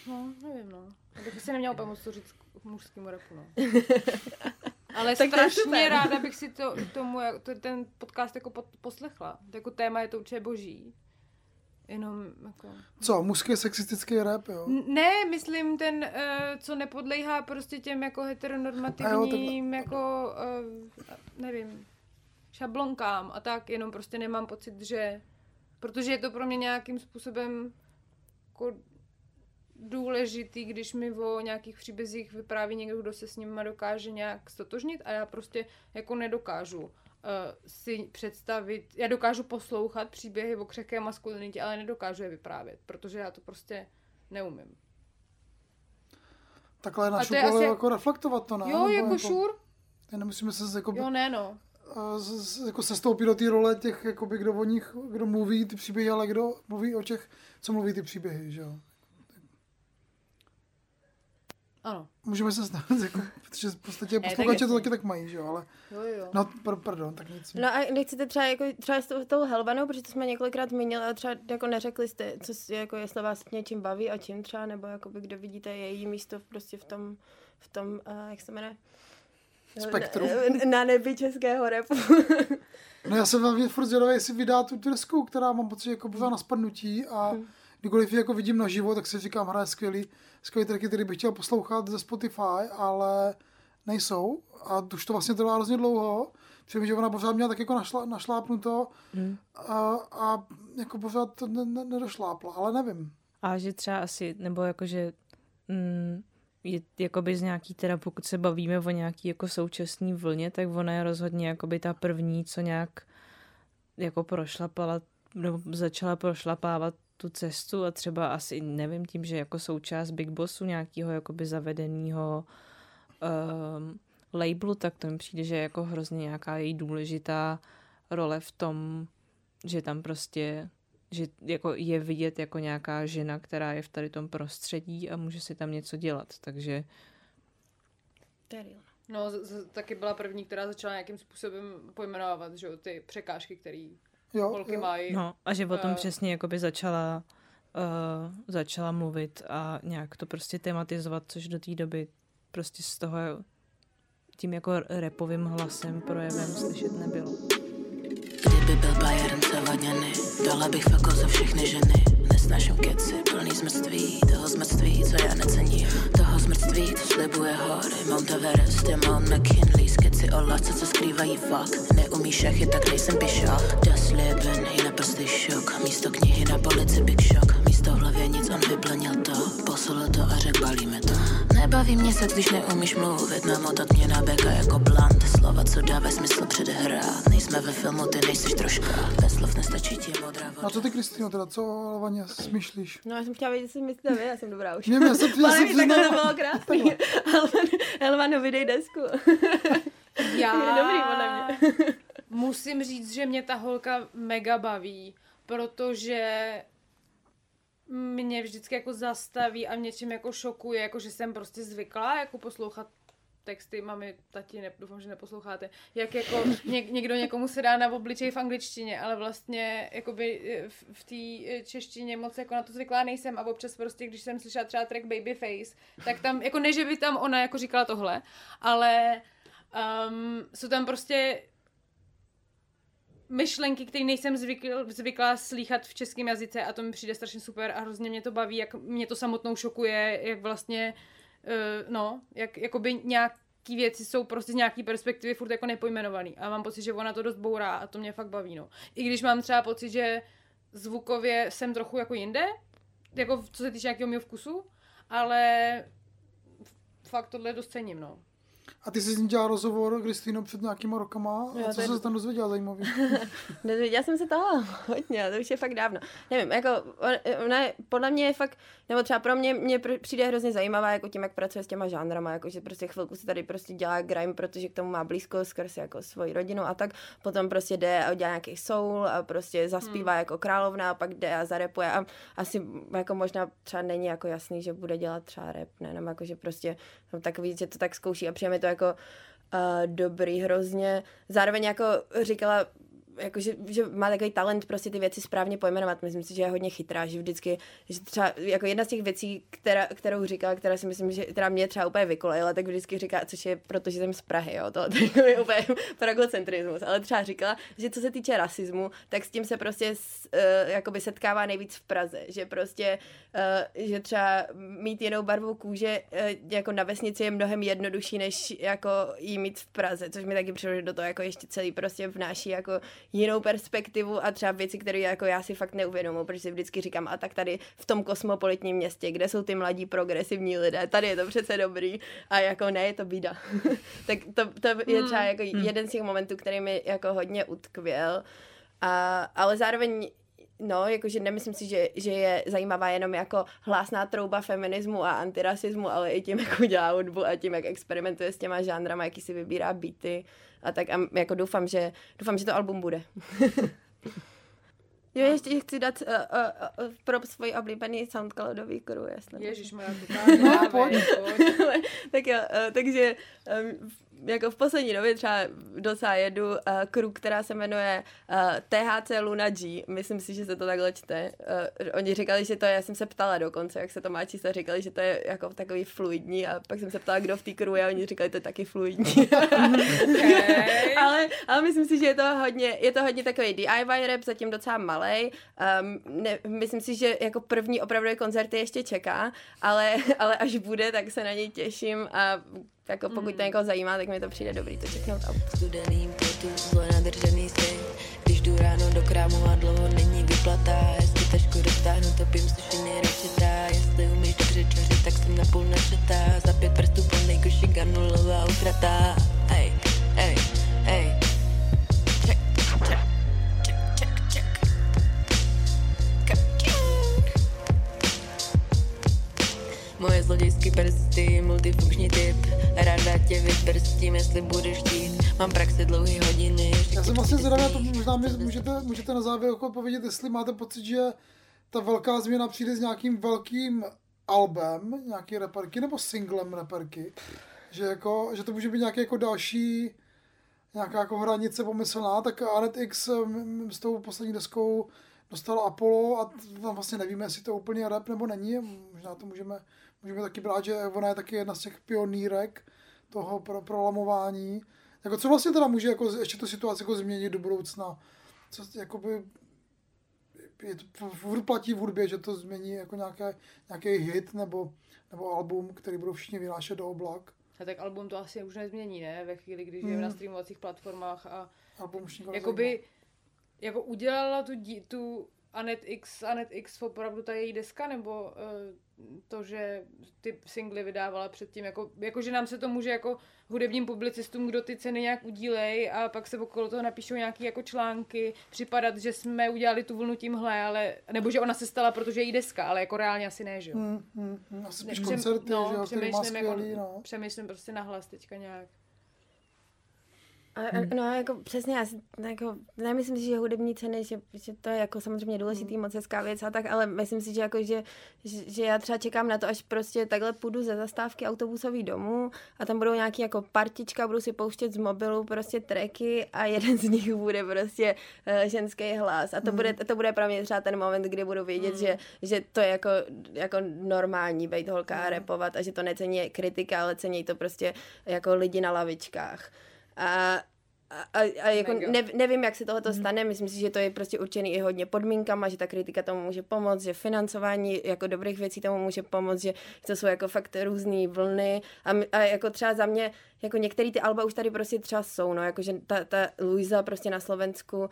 A: no, nevím, no. Já bych si neměla úplně moc to říct mužskému rapu, no. *laughs* Ale
C: Tak
A: strašně ráda bych si to, tomu, to, ten podcast jako pod, poslechla. To jako téma je to určitě boží. Jenom jako...
B: Co, mužský sexistický rap, jo?
A: N- Ne, myslím ten, uh, co nepodléhá prostě těm jako heteronormativním, jako, uh, nevím, šablonkám a tak, jenom prostě nemám pocit, že, protože je to pro mě nějakým způsobem jako důležitý, když mi o nějakých příbězích vypráví někdo, kdo se s nima dokáže nějak stotožnit a já prostě jako nedokážu uh, si představit, já dokážu poslouchat příběhy o křehké maskulinitě, ale nedokážu je vyprávět, protože já to prostě neumím.
B: Takhle na škole
A: asi-
B: jako reflektovat to, ne?
A: Jo,
B: Nebo
A: jako šur?
B: Nemusíme se jako,
A: Jo, ne no.
B: z- z- jako sestoupit do té role těch, jakoby, kdo o nich, kdo mluví ty příběhy, ale kdo mluví o těch, co mluví ty příběhy, že jo.
A: Ano.
B: Můžeme se snad, *laughs* jako, protože v podstatě posluchači to taky tak mají, že jo, ale,
A: Jo, jo.
B: no, pr- pardon, tak nic.
C: No a nechcete třeba, jako, třeba s tou, tou Helvanou, protože to jsme několikrát zmínili, a třeba jako neřekli jste, co, jako jestli vás něčím baví a čím třeba, nebo jakoby, kde vidíte její místo prostě v tom, v tom, uh, jak se jmenuje?
B: Spektru.
C: Na, na nebi českého repu.
B: No já jsem hlavně furt zvědavý, jestli vydá tu tresku, která mám pocit, jako bývá na spadnutí a
C: Hmm.
B: Kdykoliv ji jako vidím naživo, tak si říkám, hraje skvělý, skvělý tracky, který bych chtěl poslouchat ze Spotify, ale nejsou a už to vlastně trvá hrozně dlouho. Přijím, že ona pořád měla tak jako našla, našlápnuto
D: Hmm.
B: a, a jako pořád to ne, ne, nedošlápla, ale nevím.
D: A že třeba asi, nebo jakože mm, je jakoby z nějaký, teda pokud se bavíme o nějaký jako současný vlně, tak ona je rozhodně jakoby ta první, co nějak jako prošlapala, nebo začala prošlapávat tu cestu a třeba asi, nevím, tím, že jako součást Big Bossu nějakého jakoby zavedeného um, labelu, tak to mi přijde, že je jako hrozně nějaká její důležitá role v tom, že tam prostě že jako je vidět jako nějaká žena, která je v tady tom prostředí a může si tam něco dělat, takže
A: No, z, z, taky byla první, která začala nějakým způsobem pojmenovávat, že ty překážky, které
B: Jo,
A: holky
B: jo.
A: mají.
D: no a že o tom
A: Eh,
D: přesně jakoby začala uh, začala mluvit a nějak to prostě tematizovat, což do té doby prostě z toho tím jako repovým hlasem, projevem slyšet nebylo.
K: Bayern celoděny, dala bych fako za všechny ženy. Nesnáším keci, plný zmrství, toho zmrství, co já necením. Toho zmrství, co slibuje hory, Mount Everest je Mount McKinley. Skeci o lásce, co skrývají fakt. Neumíš šachy, tak nejsem pišák. Das Leben je naprostý šok, místo knihy na polici Big Shock. Místo hlavě nic, on vyplnil to, poslal to a řekl balíme to. Nebaví mě se, když neumíš mluvit, namotat mě na beka jako blunt. Slova, co dávají smysl předehrát. Nejsme ve filmu, ty nejseš troška. Bez slov nestačí ti modrá voda.
B: A co ty, Kristýno, teda, co Lavaně smyšlíš?
C: No, já jsem chtěla vědět, co si myslíte vy, já jsem dobrá už.
B: Vím, já jsem- *laughs* *laughs* já
C: Ale
B: jsem
C: takhle to bylo krásný. Helvano, vydej desku.
A: Já
C: Je dobrý, podle mě.
A: musím říct, že mě ta holka mega baví, protože mě vždycky jako zastaví a něčím jako šokuje, jako že jsem prostě zvyklá jako poslouchat texty mami, tati, ne, doufám, že neposloucháte, jak jako ně, někdo někomu se dá na obličej v angličtině, ale vlastně jakoby eh, v, v té eh, češtině moc jako na to zvyklá nejsem a občas prostě, když jsem slyšela třeba track Babyface, tak tam, jako ne, že by tam ona jako říkala tohle, ale um, jsou tam prostě myšlenky, které nejsem zvykl, zvyklá slýchat v českém jazyce a to mi přijde strašně super a hrozně mě to baví, jak mě to samotnou šokuje, jak vlastně, uh, no, jak jakoby nějaký věci jsou prostě z nějaký perspektivy furt jako nepojmenovaný a mám pocit, že ona to dost bourá a to mě fakt baví, no. I když mám třeba pocit, že zvukově jsem trochu jako jinde, jako co se týče nějakého mého vkusu, ale fakt tohle dost cením, no.
B: A ty jsi s ní dělala rozhovor, Kristýno, před nějakýma rokama.
C: Jo,
B: a co
C: je-
B: se tam dozvěděla zajímavý? *laughs*
C: Dozvěděla jsem se toho hodně, to už je fakt dávno. Nevím, jako on- ona je, podle mě je fakt, nebo třeba pro mě, mě přijde hrozně zajímavá, jako tím, jak pracuje s těma žánrama, jako že prostě chvilku si tady prostě dělá grime, protože k tomu má blízko skrz jako svoji rodinu a tak, potom prostě jde a dělá nějaký soul a prostě zaspívá hmm. jako královna a pak jde a zarepuje a asi jako možná třeba není jako jasný, že bude dělat třeba rap, ne, nebo jako, že prostě tam takový, že to tak zkouší a přijde mi to jako uh, dobrý hrozně. Zároveň jako říkala, jako, že, že, má takový talent prostě ty věci správně pojmenovat. Myslím si, že je hodně chytrá, že vždycky, že třeba jako jedna z těch věcí, která, kterou říkala, která si myslím, že která mě třeba úplně vykolejila, tak vždycky říká, což je proto, že jsem z Prahy, jo, to, *laughs* to je úplně pragocentrismus, ale třeba říkala, že co se týče rasismu, tak s tím se prostě uh, setkává nejvíc v Praze, že prostě, uh, že třeba mít jinou barvu kůže uh, jako na vesnici je mnohem jednodušší, než jako jí mít v Praze, což mi taky přijde, do toho jako ještě celý prostě vnáší jako jinou perspektivu a třeba věci, které jako já si fakt neuvědomuji, protože si vždycky říkám, a tak tady v tom kosmopolitním městě, kde jsou ty mladí progresivní lidé, tady je to přece dobrý. A jako ne, je to bída. *laughs* tak to, to je třeba jako jeden z těch momentů, který mi jako hodně utkvěl, a, ale zároveň No, jakože nemyslím si, že, že je zajímavá jenom jako hlásná trouba feminismu a antirasismu, ale i tím, *laughs* jak dělá hudbu a tím, jak experimentuje s těma žánrama, jaký si vybírá beaty a tak a jako doufám, že, doufám, že to album bude. *laughs* Jo, ještě chci dát uh, uh, uh, pro svůj oblíbený Soundcloudový crew, jestli.
A: Ježíš, moja. *laughs*
B: No, pojď.
C: tak jo, uh, takže um, jako v poslední době třeba docela jedu uh, crew, která se jmenuje uh, THC Luna G. Myslím si, že se to takhle čte. Uh, oni říkali, že to je, já jsem se ptala dokonce, jak se to má číslo, říkali, že to je jako takový fluidní a pak jsem se ptala, kdo v té crew je a oni říkali, to je taky fluidní.
A: Okay. *laughs*
C: ale, ale myslím si, že je to hodně, je to hodně takový DIY rap, zatím docela malej. Um, ne, myslím si, že jako první opravdu koncerty ještě čeká, ale, ale až bude, tak se na něj těším a jako pokud to někoho zajímá, tak mi to přijde dobrý to čeknout. A
K: studeným potu, zlo nadržený sen. Když jdu ráno do krámu a dlouho není vyplatá, jestli tašku roztáhnu, topím sušený rečetá. Jestli umíš dobře čořit, tak jsem napůl načetá. Za pět prstů plnej košík garnulová ukratá. Ej, ej, Moje zlodějský prsty, multifunkční typ Ráda tě vyprstím, jestli budeš chtít Mám praxi dlouhý hodiny
B: Já jsem vlastně zvědavý, to možná mi můžete, můžete na závěr jako povědět, jestli máte pocit, že ta velká změna přijde s nějakým velkým albem, nějaký reperky, nebo singlem reperky. Že, jako, že to může být nějaký jako další nějaká jako hranice pomyslná, tak Anet X mm, s tou poslední deskou dostal Apollo a tam vlastně nevíme, jestli to úplně rap nebo není. Možná to můžeme, můžeme taky brát, že ona je taky jedna z těch pionýrek toho pro, prolamování. Jako co vlastně teda může jako ještě tu situaci jako změnit do budoucna? Co jakoby je to, furt platí v hudbě, že to změní jako nějaké, nějaký hit nebo, nebo album, který budou všichni vynášet do oblak.
A: A tak album to asi už nezmění, ne? Ve chvíli, když
B: Hmm.
A: je na streamovacích platformách a
B: Album už
A: jakoby jako udělala tu, dí, tu Anet X, Anet X opravdu ta její deska, nebo uh, to, že ty singly vydávala předtím, jako, jako, že nám se to může jako hudebním publicistům, kdo ty ceny nějak udílej a pak se okolo toho napíšou nějaký jako články, připadat, že jsme udělali tu vlnu tímhle, ale, nebo že ona se stala, protože je jí deska, ale jako reálně asi ne, že jo.
B: Hmm, hmm, hmm. Asi
A: Přem-
B: koncerty,
A: no,
B: že jo,
A: přemýšlím, jako,
B: no.
A: přemýšlím prostě nahlas teďka nějak.
C: A, a, no, jako přesně, já si, jako, nemyslím si, že hudební ceny, že, že to je jako samozřejmě důležitý, moc hezká věc a tak, ale myslím si, že, jako, že, že, že já třeba čekám na to, až prostě takhle půjdu ze zastávky autobusový domů a tam budou nějaký jako partička, budu si pouštět z mobilu prostě tracky a jeden z nich bude prostě uh, ženský hlas. A to, bude, to bude pro mě třeba ten moment, kdy budu vědět, že, že to je jako, jako normální být holka a repovat a že to necení kritika, ale cení to prostě jako lidi na lavičkách. A, a, a jako
A: Mega.
C: ne, nevím, jak se tohoto stane, myslím si, že to je prostě určený i hodně podmínkama, že ta kritika tomu může pomoct, že financování jako dobrých věcí tomu může pomoct, že to jsou jako fakt různé vlny. A, a jako třeba za mě jako některé ty alba už tady prostě třeba jsou, no, jakože ta, ta Luisa prostě na Slovensku, uh,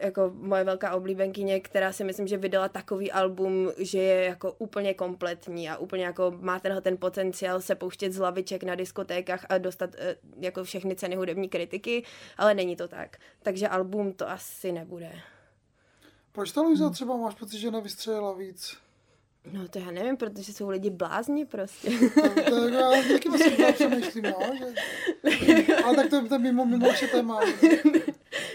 C: jako moje velká oblíbenkyně, která si myslím, že vydala takový album, že je jako úplně kompletní a úplně jako má tenhle ten potenciál se pouštět z laviček na diskotékách a dostat uh, jako všechny ceny hudební kritiky, ale není to tak. Takže album to asi nebude.
B: Proč ta Luisa třeba máš pocit, že nevystřelila víc?
C: No to já nevím, protože jsou lidi blázni prostě.
B: To, to, já taky vlastně přemýšlím, no, že... Ale tak to, to je mimo, mimo vše téma.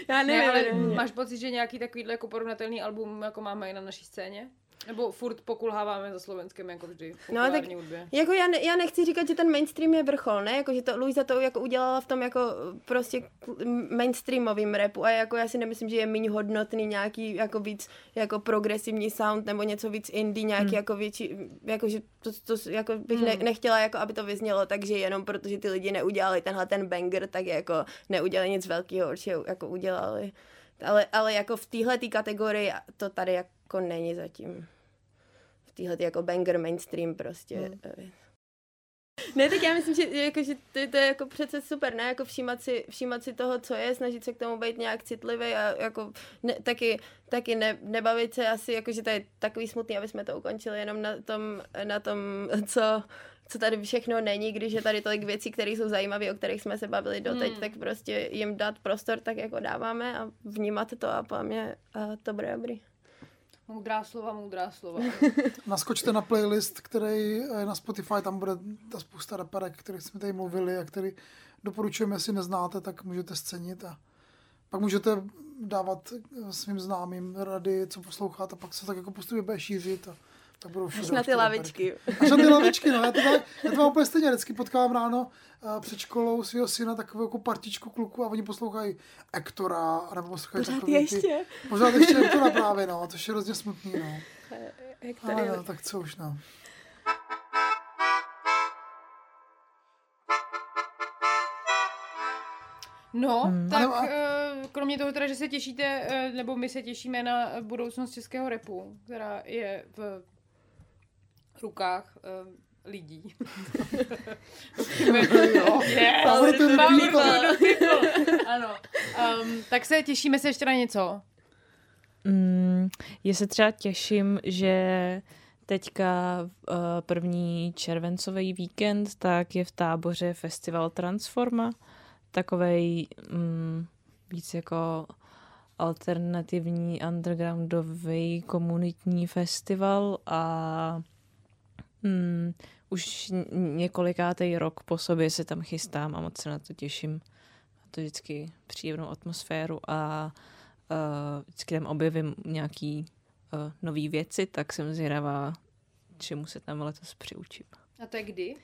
C: já
A: Ne,
C: nevím,
A: ale
C: nevím.
A: máš pocit, že nějaký takovýhle jako porovnatelný album, jako máme i na naší scéně? Nebo furt pokulháváme za Slovenskem, jako vždy,
C: No, tak
A: hudbě?
C: jako já, ne, já nechci říkat, že ten mainstream je vrchol, ne? Jako, že to Luisa to jako udělala v tom jako prostě kl- mainstreamovým rapu a jako já si nemyslím, že je méně hodnotný nějaký jako víc jako progresivní sound nebo něco víc indie, nějaký
D: Hmm.
C: jako větší, jako že to, to jako bych ne,
A: Hmm.
C: nechtěla jako, aby to vyznělo, takže jenom protože ty lidi neudělali tenhle ten banger, tak jako neudělali nic velkého, určitě jako udělali. Ale, ale jako v téhle kategorii to tady jako není zatím. V téhle jako banger mainstream prostě.
B: Hmm.
C: Ne, tak já myslím, že, jako, že to, to, je jako přece super, ne, jako všímat si, všímat si toho, co je, snažit se k tomu být nějak citlivý a jako ne, taky, taky ne, nebavit se asi, jako, že to je takový smutný, aby jsme to ukončili jenom na tom, na tom co, co tady všechno není, když je tady tolik věcí, které jsou zajímavé, o kterých jsme se bavili doteď,
A: Hmm.
C: tak prostě jim dát prostor, tak jako dáváme a vnímat to a po mě a to bude dobrý.
A: Moudrá slova, moudrá slova. *laughs*
B: Naskočte na playlist, který je na Spotify, tam bude ta spousta reperek, kterých jsme tady mluvili a který doporučujeme, jestli neznáte, tak můžete scenit a pak můžete dávat svým známým rady, co poslouchat a pak se tak jako postupně bude šířit a tak budou všude.
C: Až na ty lavičky. *laughs*
B: Až na ty lavičky, no. Já to, mám, já to mám úplně stejně. Vždycky potkávám ráno uh, před školou svého syna takovou jako partičku kluků a oni poslouchají Ektora, nebo poslouchají
C: Pořád
B: takový
C: ještě?
B: Ty, pořád ještě *laughs* Ektora právě, no. To je hrozně smutný, no.
C: Jak
B: Ale
C: tady,
B: no, tak co už, no.
A: No,
D: Hmm.
A: tak
B: Ano, a-
A: eh, kromě toho teda, že se těšíte, eh, nebo my se těšíme na budoucnost českého repu, která je v rukách eh, lidí.
B: Jo.
A: yes,
B: Power to the
A: power
B: people.
A: to the people. Ano. Um, tak se těšíme se ještě na něco.
D: Mm, já se třeba těším, že teďka uh, první červencový víkend, tak je v táboře festival Transforma, takovej mm, víc jako alternativní undergroundový komunitní festival a mm, už několikátý rok po sobě se tam chystám a moc se na to těším. Má to vždycky příjemnou atmosféru a uh, vždycky tam objevím nějaký uh, nové věci, tak jsem zvědavá, čemu se tam letos přiučím.
A: A to je kdy?
D: Uh,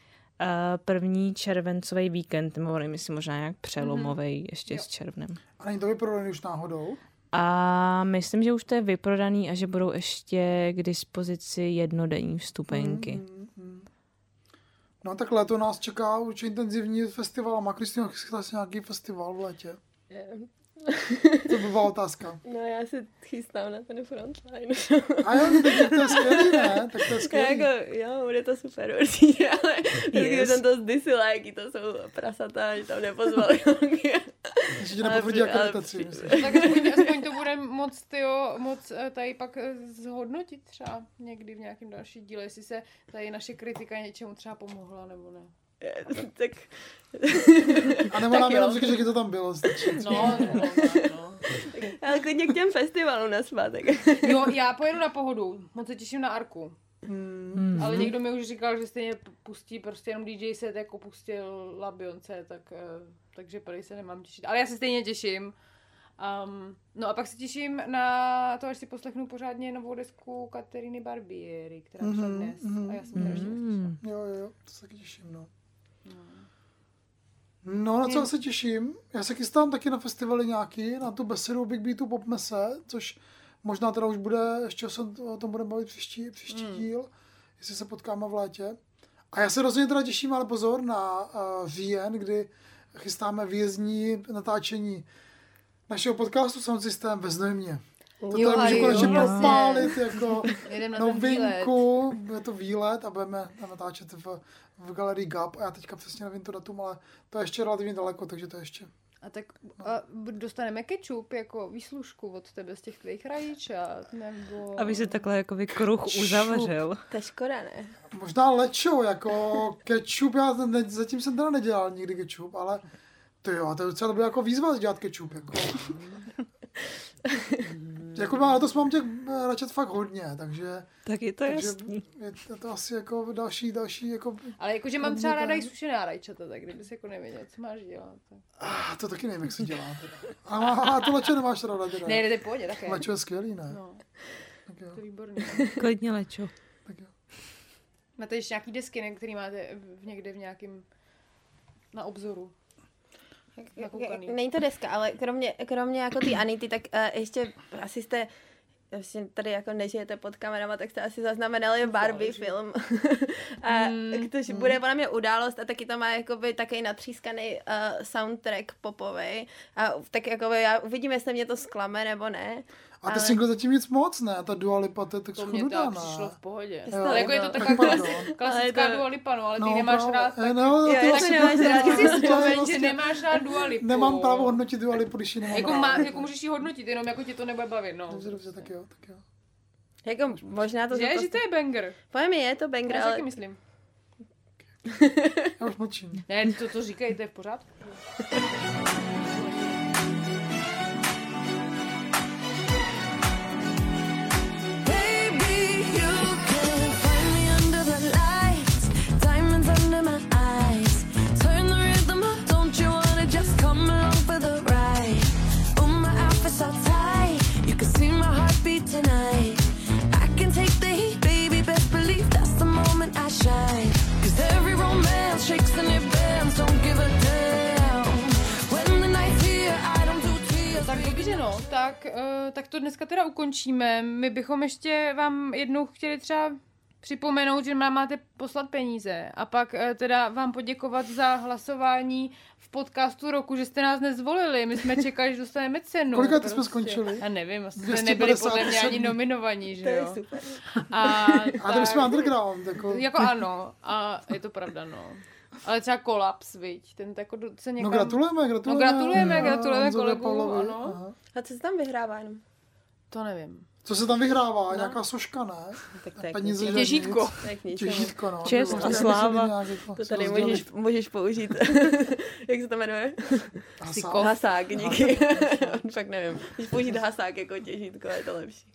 D: první červencový víkend, nebo nevím, jestli možná nějak přelomový, ještě
A: Jo.
D: s červnem.
B: A není to vyprodaný už náhodou?
D: A myslím, že už to je vyprodaný a že budou ještě k dispozici jednodenní vstupenky.
B: Mm, mm, mm. No tak léto nás čeká určitě intenzivní festival. Má Kristýna chystá si nějaký festival v létě? *laughs* To by byla otázka.
C: No já se chystám na ten frontline. *laughs*
B: A jo, tak to je skvělý, ne? Tak to je skvělý.
C: jako, jo, bude to super určitě, ale
D: Yes.
C: jsem to zdysila, jaký to jsou prasata, že tam nepozvali. *laughs* *laughs*
B: Ještě tě
C: Ale
B: nepotvrdí akreditaci.
A: Tak aspoň, aspoň to bude moc, tyjo, moc eh, tady pak eh, zhodnotit třeba někdy v nějakém dalším díle, jestli se tady naše kritika něčemu třeba pomohla nebo ne.
C: tak...
B: A nebo
C: Tak
B: nám jenom řekl, že to tam bylo. Stačí.
A: No, no, no.
C: Ale klidně k těm festivalům na svátek.
A: Jo, já pojedu na pohodu. Moc se těším na Arku.
B: Mm.
A: Ale někdo mi už říkal, že stejně pustí prostě jenom DJ set, jako pustil La Beyoncé, tak, eh, takže prý se nemám těšit. Ale já se stejně těším. Um, no a pak se těším na to, až si poslechnu pořádně novou desku Kateriny Barbieri, která vyšla
B: Mhm,
A: dnes.
B: mhm,
A: A já jsem strašně
D: Mm.
B: Jo, jo, jo, to se taky těším, no. No, na co já se těším? Já se chystám taky na festivaly nějaký, na tu besedu Big Beatu Pop Mese, což možná teda už bude, ještě se o tom budeme bavit příští, příští
A: Hmm.
B: díl, jestli se potkáme v létě. A já se rozhodně teda těším, ale pozor, na uh, říjen, kdy chystáme výjezdní natáčení našeho podcastu Sound System ve Znojmě. To
A: Jo,
B: tady můžu konečně propálit jako novinku, je to výlet a budeme natáčet v, v galerii GAP a já teďka přesně nevím to datum, ale to je ještě relativně daleko, takže to je ještě.
A: A tak a dostaneme kečup jako výslužku od tebe z těch tvých rajčat, nebo...
D: Aby se takhle jako kruh uzavřel.
C: To je škoda, ne?
B: Možná lečo, jako ketchup, já ne, zatím jsem teda nedělal nikdy ketchup, ale to jo, to je docela dobré jako výzva dělat ketchup, jako. *laughs* jako má, letos mám těch eh, račet fakt hodně, takže,
D: Tak je to
B: takže
D: jasný.
B: je to asi jako další, další, jako,
A: Ale jakože mám třeba ráda i
B: tak.
A: sušená rajčata, tak kdybys jako nevěděl, co máš dělat. Tak...
B: ah, to taky nevím, jak se dělá. Teda. A, a to leče nemáš ráda, teda.
A: Ne, to je v pohodě, také.
B: Leče je skvělý, ne?
A: No,
B: Tak jo,
A: to je výborný.
D: Klidně lečo.
B: tak jo.
A: Máte ještě nějaký desky, ne, který máte v, někde v nějakým na obzoru. Nakoukaný.
C: Není to deska, ale kromě, kromě jako ty Anity, tak uh, ještě asi jste Vlastně tady jako nežijete pod kamerama, tak jste asi zaznamenali Barbie film. *laughs* a
A: Mm,
C: ktož bude podle mě událost a taky to má jakoby taky natřískaný uh, soundtrack popový. A tak jakoby já uvidím, jestli mě to zklame nebo ne.
B: A ty
C: Ale-
B: single zatím nic moc, ne? Ta Dua Lipa, to je tak
A: To mě
B: schudá,
A: to přišlo v pohodě.
C: Jo,
A: ale jako je to *laughs*
C: no.
A: taková
B: Tak
A: klas, klasická
C: Ale to-
A: Dua Lipa, no, ale ty
B: No,
A: nemáš
B: právě.
A: rád.
B: Eh,
A: Tak,
B: No,
C: Jo,
B: to
C: jak
B: asi
C: to nemáš rád?
A: taky si
B: je
A: vzpomeň, že
B: vlastně-
A: nemáš rád Dua Lipu.
B: Nemám právo hodnotit Dua Lipu, když ji nemám
A: Jako, má, jako můžeš ji hodnotit, jenom jako tě to nebude bavit, no.
B: Dobře, dobře, tak jo, tak jo.
C: Jako možná to...
A: Že, že to je banger.
C: Podle mě je to banger,
A: Já si
C: ale
A: taky myslím.
B: Já už mlčím.
A: Ne, to, to říkej, to je v pořádku. *laughs* tak, uh, tak to dneska teda ukončíme. My bychom ještě vám jednou chtěli třeba připomenout, že nám máte poslat peníze a pak uh, teda vám poděkovat za hlasování v podcastu roku, že jste nás nezvolili. My jsme čekali, že dostaneme cenu.
B: Kolikrát jsme skončili?
A: Já nevím, asi jste
B: 257.
A: nebyli podle mě ani nominovaní, že
C: to je
A: jo.
C: super.
A: A,
B: A to jsme underground, jako.
A: Jako ano, a je to pravda, no. Ale třeba kolaps, viď, ten to jako do- se někam...
B: No gratulujeme, gratulujeme.
A: No gratulujeme,
B: A
A: gratulujeme kolegům, ano.
B: aha.
C: A co se tam vyhrává jenom?
A: To nevím.
B: Co se tam vyhrává? Nějaká soška, ne?
C: Tak to je
B: Peníze, že
A: Těžítko.
C: Tak.
B: Těžítko, no.
D: Čest a
B: by
D: sláva.
B: jako
C: To tady
B: rozdělit.
C: můžeš, můžeš použít. *laughs* Jak se to jmenuje?
B: Hasák.
C: Hasák, díky. *laughs* Fakt nevím. Můžeš použít hasák jako těžítko, je to lepší.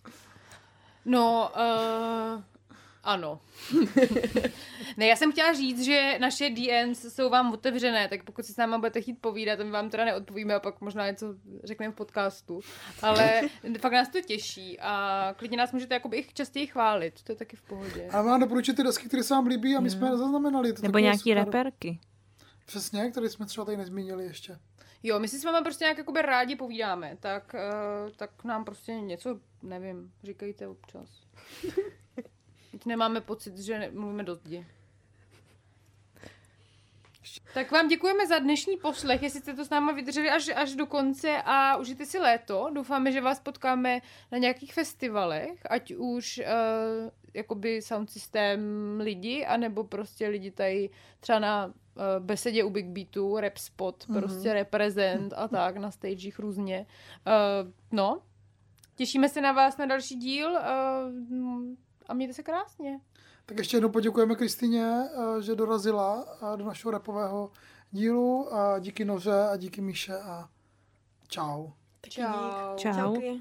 A: No, uh, ano. *laughs* ne, já jsem chtěla říct, že naše DMs jsou vám otevřené, tak pokud si s náma budete chtít povídat, my vám teda neodpovíme a pak možná něco řekneme v podcastu. Ale *laughs* fakt nás to těší a klidně nás můžete jakoby i častěji chválit, to je taky v pohodě.
B: A mám doporučit ty desky, které se vám líbí a my jsme je nezaznamenali. To
D: Nebo nějaký
B: super.
D: reperky.
B: Přesně, které jsme třeba tady nezmínili ještě.
A: Jo, my si s váma prostě nějak jakoby rádi povídáme, tak, uh, tak nám prostě něco, nevím, říkejte občas. *laughs* Teď nemáme pocit, že mluvíme do zdi. Tak vám děkujeme za dnešní poslech, jestli jste to s náma vydrželi až, až do konce a užijte si léto. Doufáme, že vás potkáme na nějakých festivalech, ať už uh, jakoby sound systém lidi, anebo prostě lidi tady třeba na uh, besedě u Big Beatu, rap spot, mm-hmm. prostě reprezent a tak, na stagech různě. Uh, no, těšíme se na vás na další díl uh, a mějte se krásně.
B: Tak ještě jednou poděkujeme Kristýně, eh, že dorazila eh, do našeho repového dílu a díky Noře a díky Míše a čau.
A: Čau.
D: Čau.
C: Čauky.